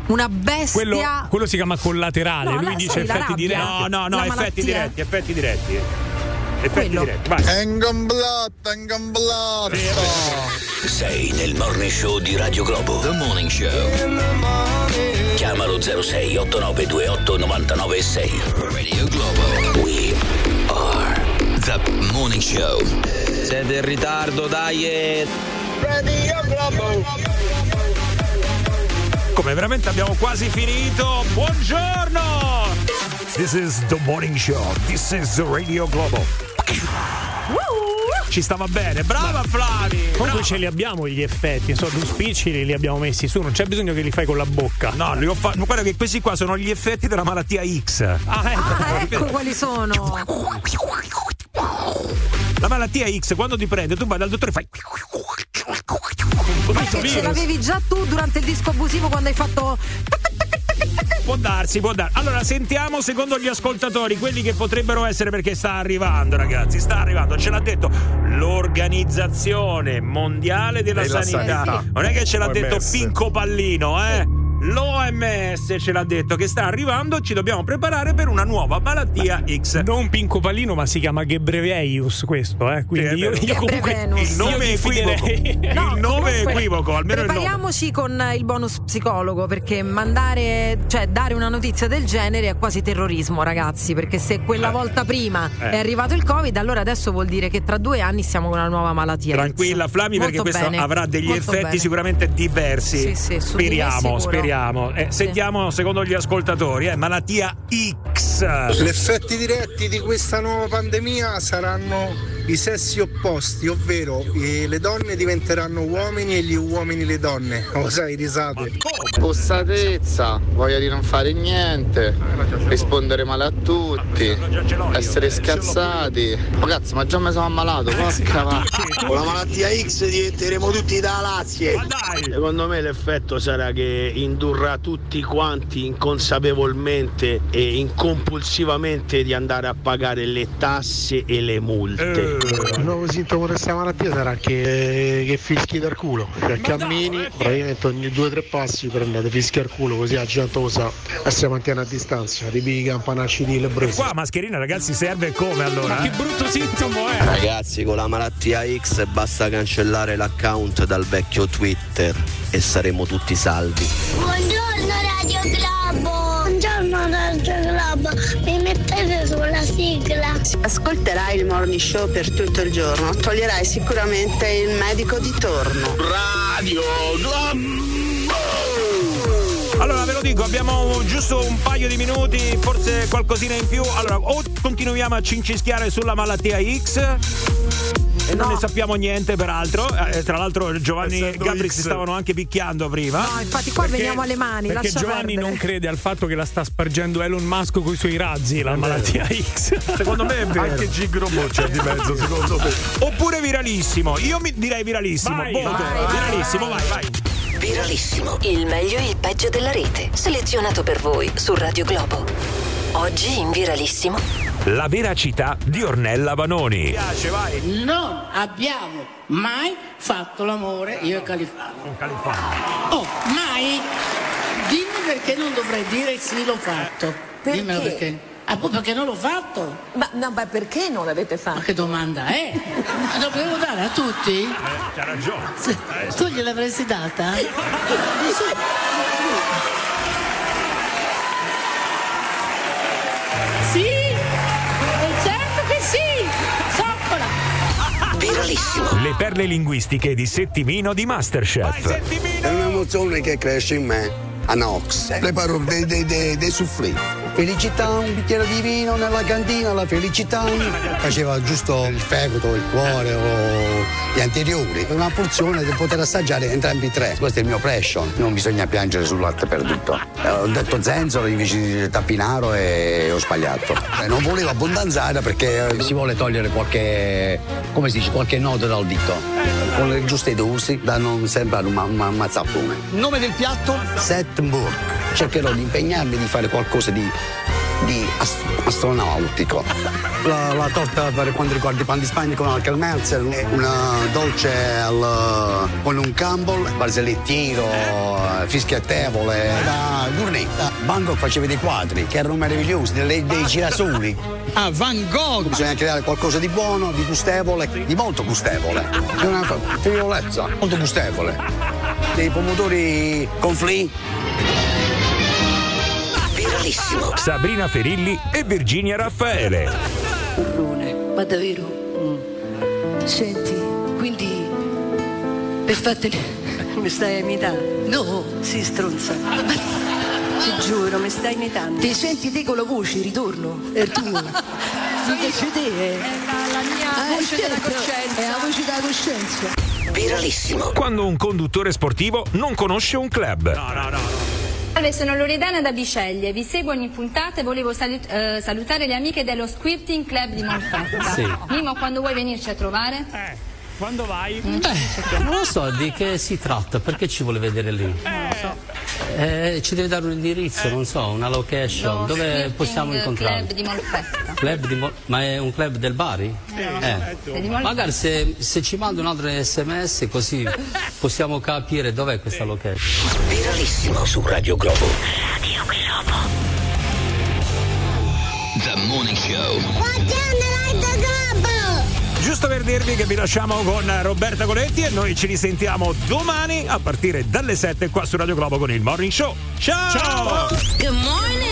Speaker 3: Una bestia.
Speaker 2: Quello, quello si chiama collaterale,
Speaker 3: No,
Speaker 2: lui
Speaker 3: la-
Speaker 2: dice
Speaker 3: sì, la
Speaker 2: effetti diretti.
Speaker 1: No, no, no, effetti diretti, effetti diretti. Effetti
Speaker 3: Quello.
Speaker 1: diretti, vai.
Speaker 44: Engamblatta, engamblatta.
Speaker 7: Sei nel morning show di Radio Globo. The Morning Show. Chiamalo 06 8928 996. Radio Globo. We are the morning show.
Speaker 46: Siete in ritardo, dai!
Speaker 5: Radio Globo!
Speaker 1: Come veramente abbiamo quasi finito. Buongiorno! This is the morning show. This is the Radio Globo. Ci stava bene, brava Flavi!
Speaker 2: Comunque ce li abbiamo gli effetti, insomma, due spicci li, li abbiamo messi su, non c'è bisogno che li fai con la bocca.
Speaker 1: No, li ho fa- guarda che questi qua sono gli effetti della malattia X.
Speaker 2: Ah, ecco.
Speaker 3: Ah, ecco quali sono.
Speaker 1: La malattia X, quando ti prende, tu vai dal dottore e fai.
Speaker 3: Che ce l'avevi già tu durante il disco abusivo quando hai fatto.
Speaker 1: Può darsi, può darsi. Allora, sentiamo secondo gli ascoltatori quelli che potrebbero essere perché sta arrivando, ragazzi. Sta arrivando, ce l'ha detto l'Organizzazione Mondiale della,
Speaker 4: Della
Speaker 1: Sanità.
Speaker 4: Sanità.
Speaker 1: Non è che ce l'ha
Speaker 4: OMS.
Speaker 1: detto Pinco Pallino, eh? L'OMS ce l'ha detto che sta arrivando, ci dobbiamo preparare per una nuova malattia X.
Speaker 2: Non Pinco Pallino, ma si chiama Gebreveus questo, eh. Quindi
Speaker 1: Sì,
Speaker 2: io, io comunque.
Speaker 1: Il nome è equivoco.
Speaker 2: fiderei.
Speaker 1: il nome è
Speaker 3: comunque,
Speaker 1: equivoco, almeno il nome.
Speaker 3: Prepariamoci con il bonus psicologo perché mandare, cioè dare una notizia del genere è quasi terrorismo, ragazzi. Perché se quella
Speaker 1: Eh.
Speaker 3: volta prima
Speaker 1: Eh.
Speaker 3: è arrivato il Covid, allora adesso vuol dire che tra due anni siamo con una nuova malattia.
Speaker 1: Tranquilla Flami perché
Speaker 3: Molto
Speaker 1: questo
Speaker 3: bene.
Speaker 1: avrà degli
Speaker 3: Molto
Speaker 1: effetti
Speaker 3: bene.
Speaker 1: sicuramente diversi.
Speaker 3: Sì, sì,
Speaker 1: speriamo,
Speaker 3: sicuro.
Speaker 1: Speriamo. Eh, Sentiamo secondo gli ascoltatori, eh, malattia X.
Speaker 43: Gli effetti diretti di questa nuova pandemia saranno i sessi opposti, ovvero eh, le donne diventeranno uomini e gli uomini le donne. Lo sai, risate.
Speaker 52: Spossatezza, voglia di non fare niente, rispondere male a tutti, essere scazzati. Ma cazzo, ma già mi sono ammalato, porca va.
Speaker 44: Con la malattia X diventeremo tutti da Lazio.
Speaker 53: Secondo me l'effetto sarà che indurrà tutti quanti inconsapevolmente e incompulsivamente di andare a pagare le tasse e le multe.
Speaker 43: Il nuovo sintomo di questa malattia sarà che, che fischi dal culo, cioè cammini, praticamente ogni due o tre passi prendete fischi al culo così la gente lo sa e si mantiene a distanza, ripighi campanacci di lebbrosi.
Speaker 1: Qua mascherina ragazzi serve come allora?
Speaker 2: Ma che
Speaker 1: eh?
Speaker 2: brutto sintomo è!
Speaker 42: Ragazzi, con la malattia X basta cancellare l'account dal vecchio Twitter e saremo tutti salvi.
Speaker 54: Buongiorno Radio Globo! Buongiorno Radio Globo! Mi mettete sulla sigla?
Speaker 55: Ascolterai il morning show per tutto il giorno, toglierai sicuramente il medico di torno.
Speaker 7: Radio Globo.
Speaker 1: Allora ve lo dico, abbiamo giusto un paio di minuti, forse qualcosina in più. Allora, o continuiamo a cincischiare sulla malattia X. E non ne sappiamo niente, peraltro. Eh, tra l'altro, Giovanni e Gabri
Speaker 4: X.
Speaker 1: si stavano anche picchiando prima.
Speaker 3: No, infatti qua veniamo alle mani.
Speaker 2: Perché Giovanni
Speaker 3: perdere.
Speaker 2: non crede al fatto che la sta spargendo Elon Musk con i suoi razzi, la malattia X.
Speaker 1: Secondo me è vero.
Speaker 4: Anche Gigrobo c'è di mezzo, secondo me.
Speaker 1: Oppure viralissimo. Io mi direi viralissimo.
Speaker 2: Vai,
Speaker 1: Voto.
Speaker 2: vai, vai,
Speaker 1: viralissimo, vai, vai.
Speaker 56: Viralissimo, il meglio e il peggio della rete, selezionato per voi su Radio Globo. Oggi in Viralissimo.
Speaker 1: La veracità di Ornella Vanoni. Mi piace, vai.
Speaker 57: Non abbiamo mai fatto l'amore io e Califano.
Speaker 1: Un califano.
Speaker 57: Oh, mai? Dimmi perché non dovrei dire sì l'ho fatto. Dimmelo perché.
Speaker 58: Ah, poi perché non l'ho fatto?
Speaker 3: Ma, no, ma perché non l'avete fatto?
Speaker 58: Ma che domanda è? Ma lo devo dare a tutti?
Speaker 1: Eh, c'ha ragione. Eh,
Speaker 58: Tu gliel'avresti data?
Speaker 7: Viralissimo.
Speaker 1: Le perle linguistiche di Settimino di Masterchef.
Speaker 59: È un'emozione che cresce in me. Anox. Preparo dei, dei, dei, dei soufflé. Felicità, un bicchiere di vino nella cantina, la felicità. Faceva giusto il fegato, il cuore o gli anteriori. Una porzione di poter assaggiare entrambi i tre. Questo è il mio passion. Non bisogna piangere sul latte perduto. Eh, ho detto zenzero invece di tappinaro e ho sbagliato. Eh, non volevo abbondanzare perché eh, si vuole togliere qualche, come si dice, qualche nodo dal dito. Con le giuste dosi da non sembrare un, ma- un mazzattone. Nome del piatto? Settenburg. Cercherò di impegnarmi di fare qualcosa di, di ast- astronautico. La, la torta per quanto riguarda i pan di Spagna con al Kelmelzer, una dolce al, con un Campbell, barzellettiero, fischiettevole, da gourmet. Da Bangkok faceva dei quadri che erano meravigliosi, dei, dei girasoli. Ah, Van Gogh! Bisogna creare qualcosa di buono, di gustevole, di molto gustevole. Di una frivolezza, molto gustevole. Dei pomodori conflì.
Speaker 7: Viralissimo.
Speaker 1: Sabrina Ferilli e Virginia Raffaele.
Speaker 20: Ma davvero? Mm. Senti, quindi per fartene mi stai imitando? No, si stronza. Ti giuro, mi stai imitando. Ti senti te con la voce, ritorno? È tuo. Piace te, eh?
Speaker 3: La mia voce della coscienza.
Speaker 20: È la voce della coscienza.
Speaker 7: Viralissimo.
Speaker 1: Quando un conduttore sportivo non conosce un club. No, no, no.
Speaker 60: Salve, sono Loredana da Biceglie, vi seguo ogni puntata e volevo salut- eh, salutare le amiche dello Squirting Club di Molfetta.
Speaker 61: Sì.
Speaker 60: Mimo, quando vuoi venirci a trovare?
Speaker 2: Quando vai?
Speaker 61: Beh, non lo so di che si tratta, perché ci vuole vedere lì? Eh, ci deve dare un indirizzo, non so, una location,
Speaker 60: Lo
Speaker 61: dove possiamo incontrare?
Speaker 60: Club di Molfetta.
Speaker 61: Club di Mo- ma è un club del Bari?
Speaker 60: Di Molfetta.
Speaker 61: Magari se, se ci manda un altro sms così possiamo capire dov'è questa location.
Speaker 7: Viralissimo su Radio Globo. Radio Globo.
Speaker 23: The Morning Show.
Speaker 1: Giusto per dirvi che vi lasciamo con Roberta Coletti e noi ci risentiamo domani a partire dalle 7 qua su Radio Globo con il Morning Show. Ciao!
Speaker 7: Good morning.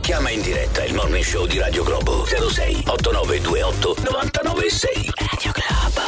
Speaker 7: Chiama in diretta il morning show di Radio Globo 06 8928 996. Radio Globo.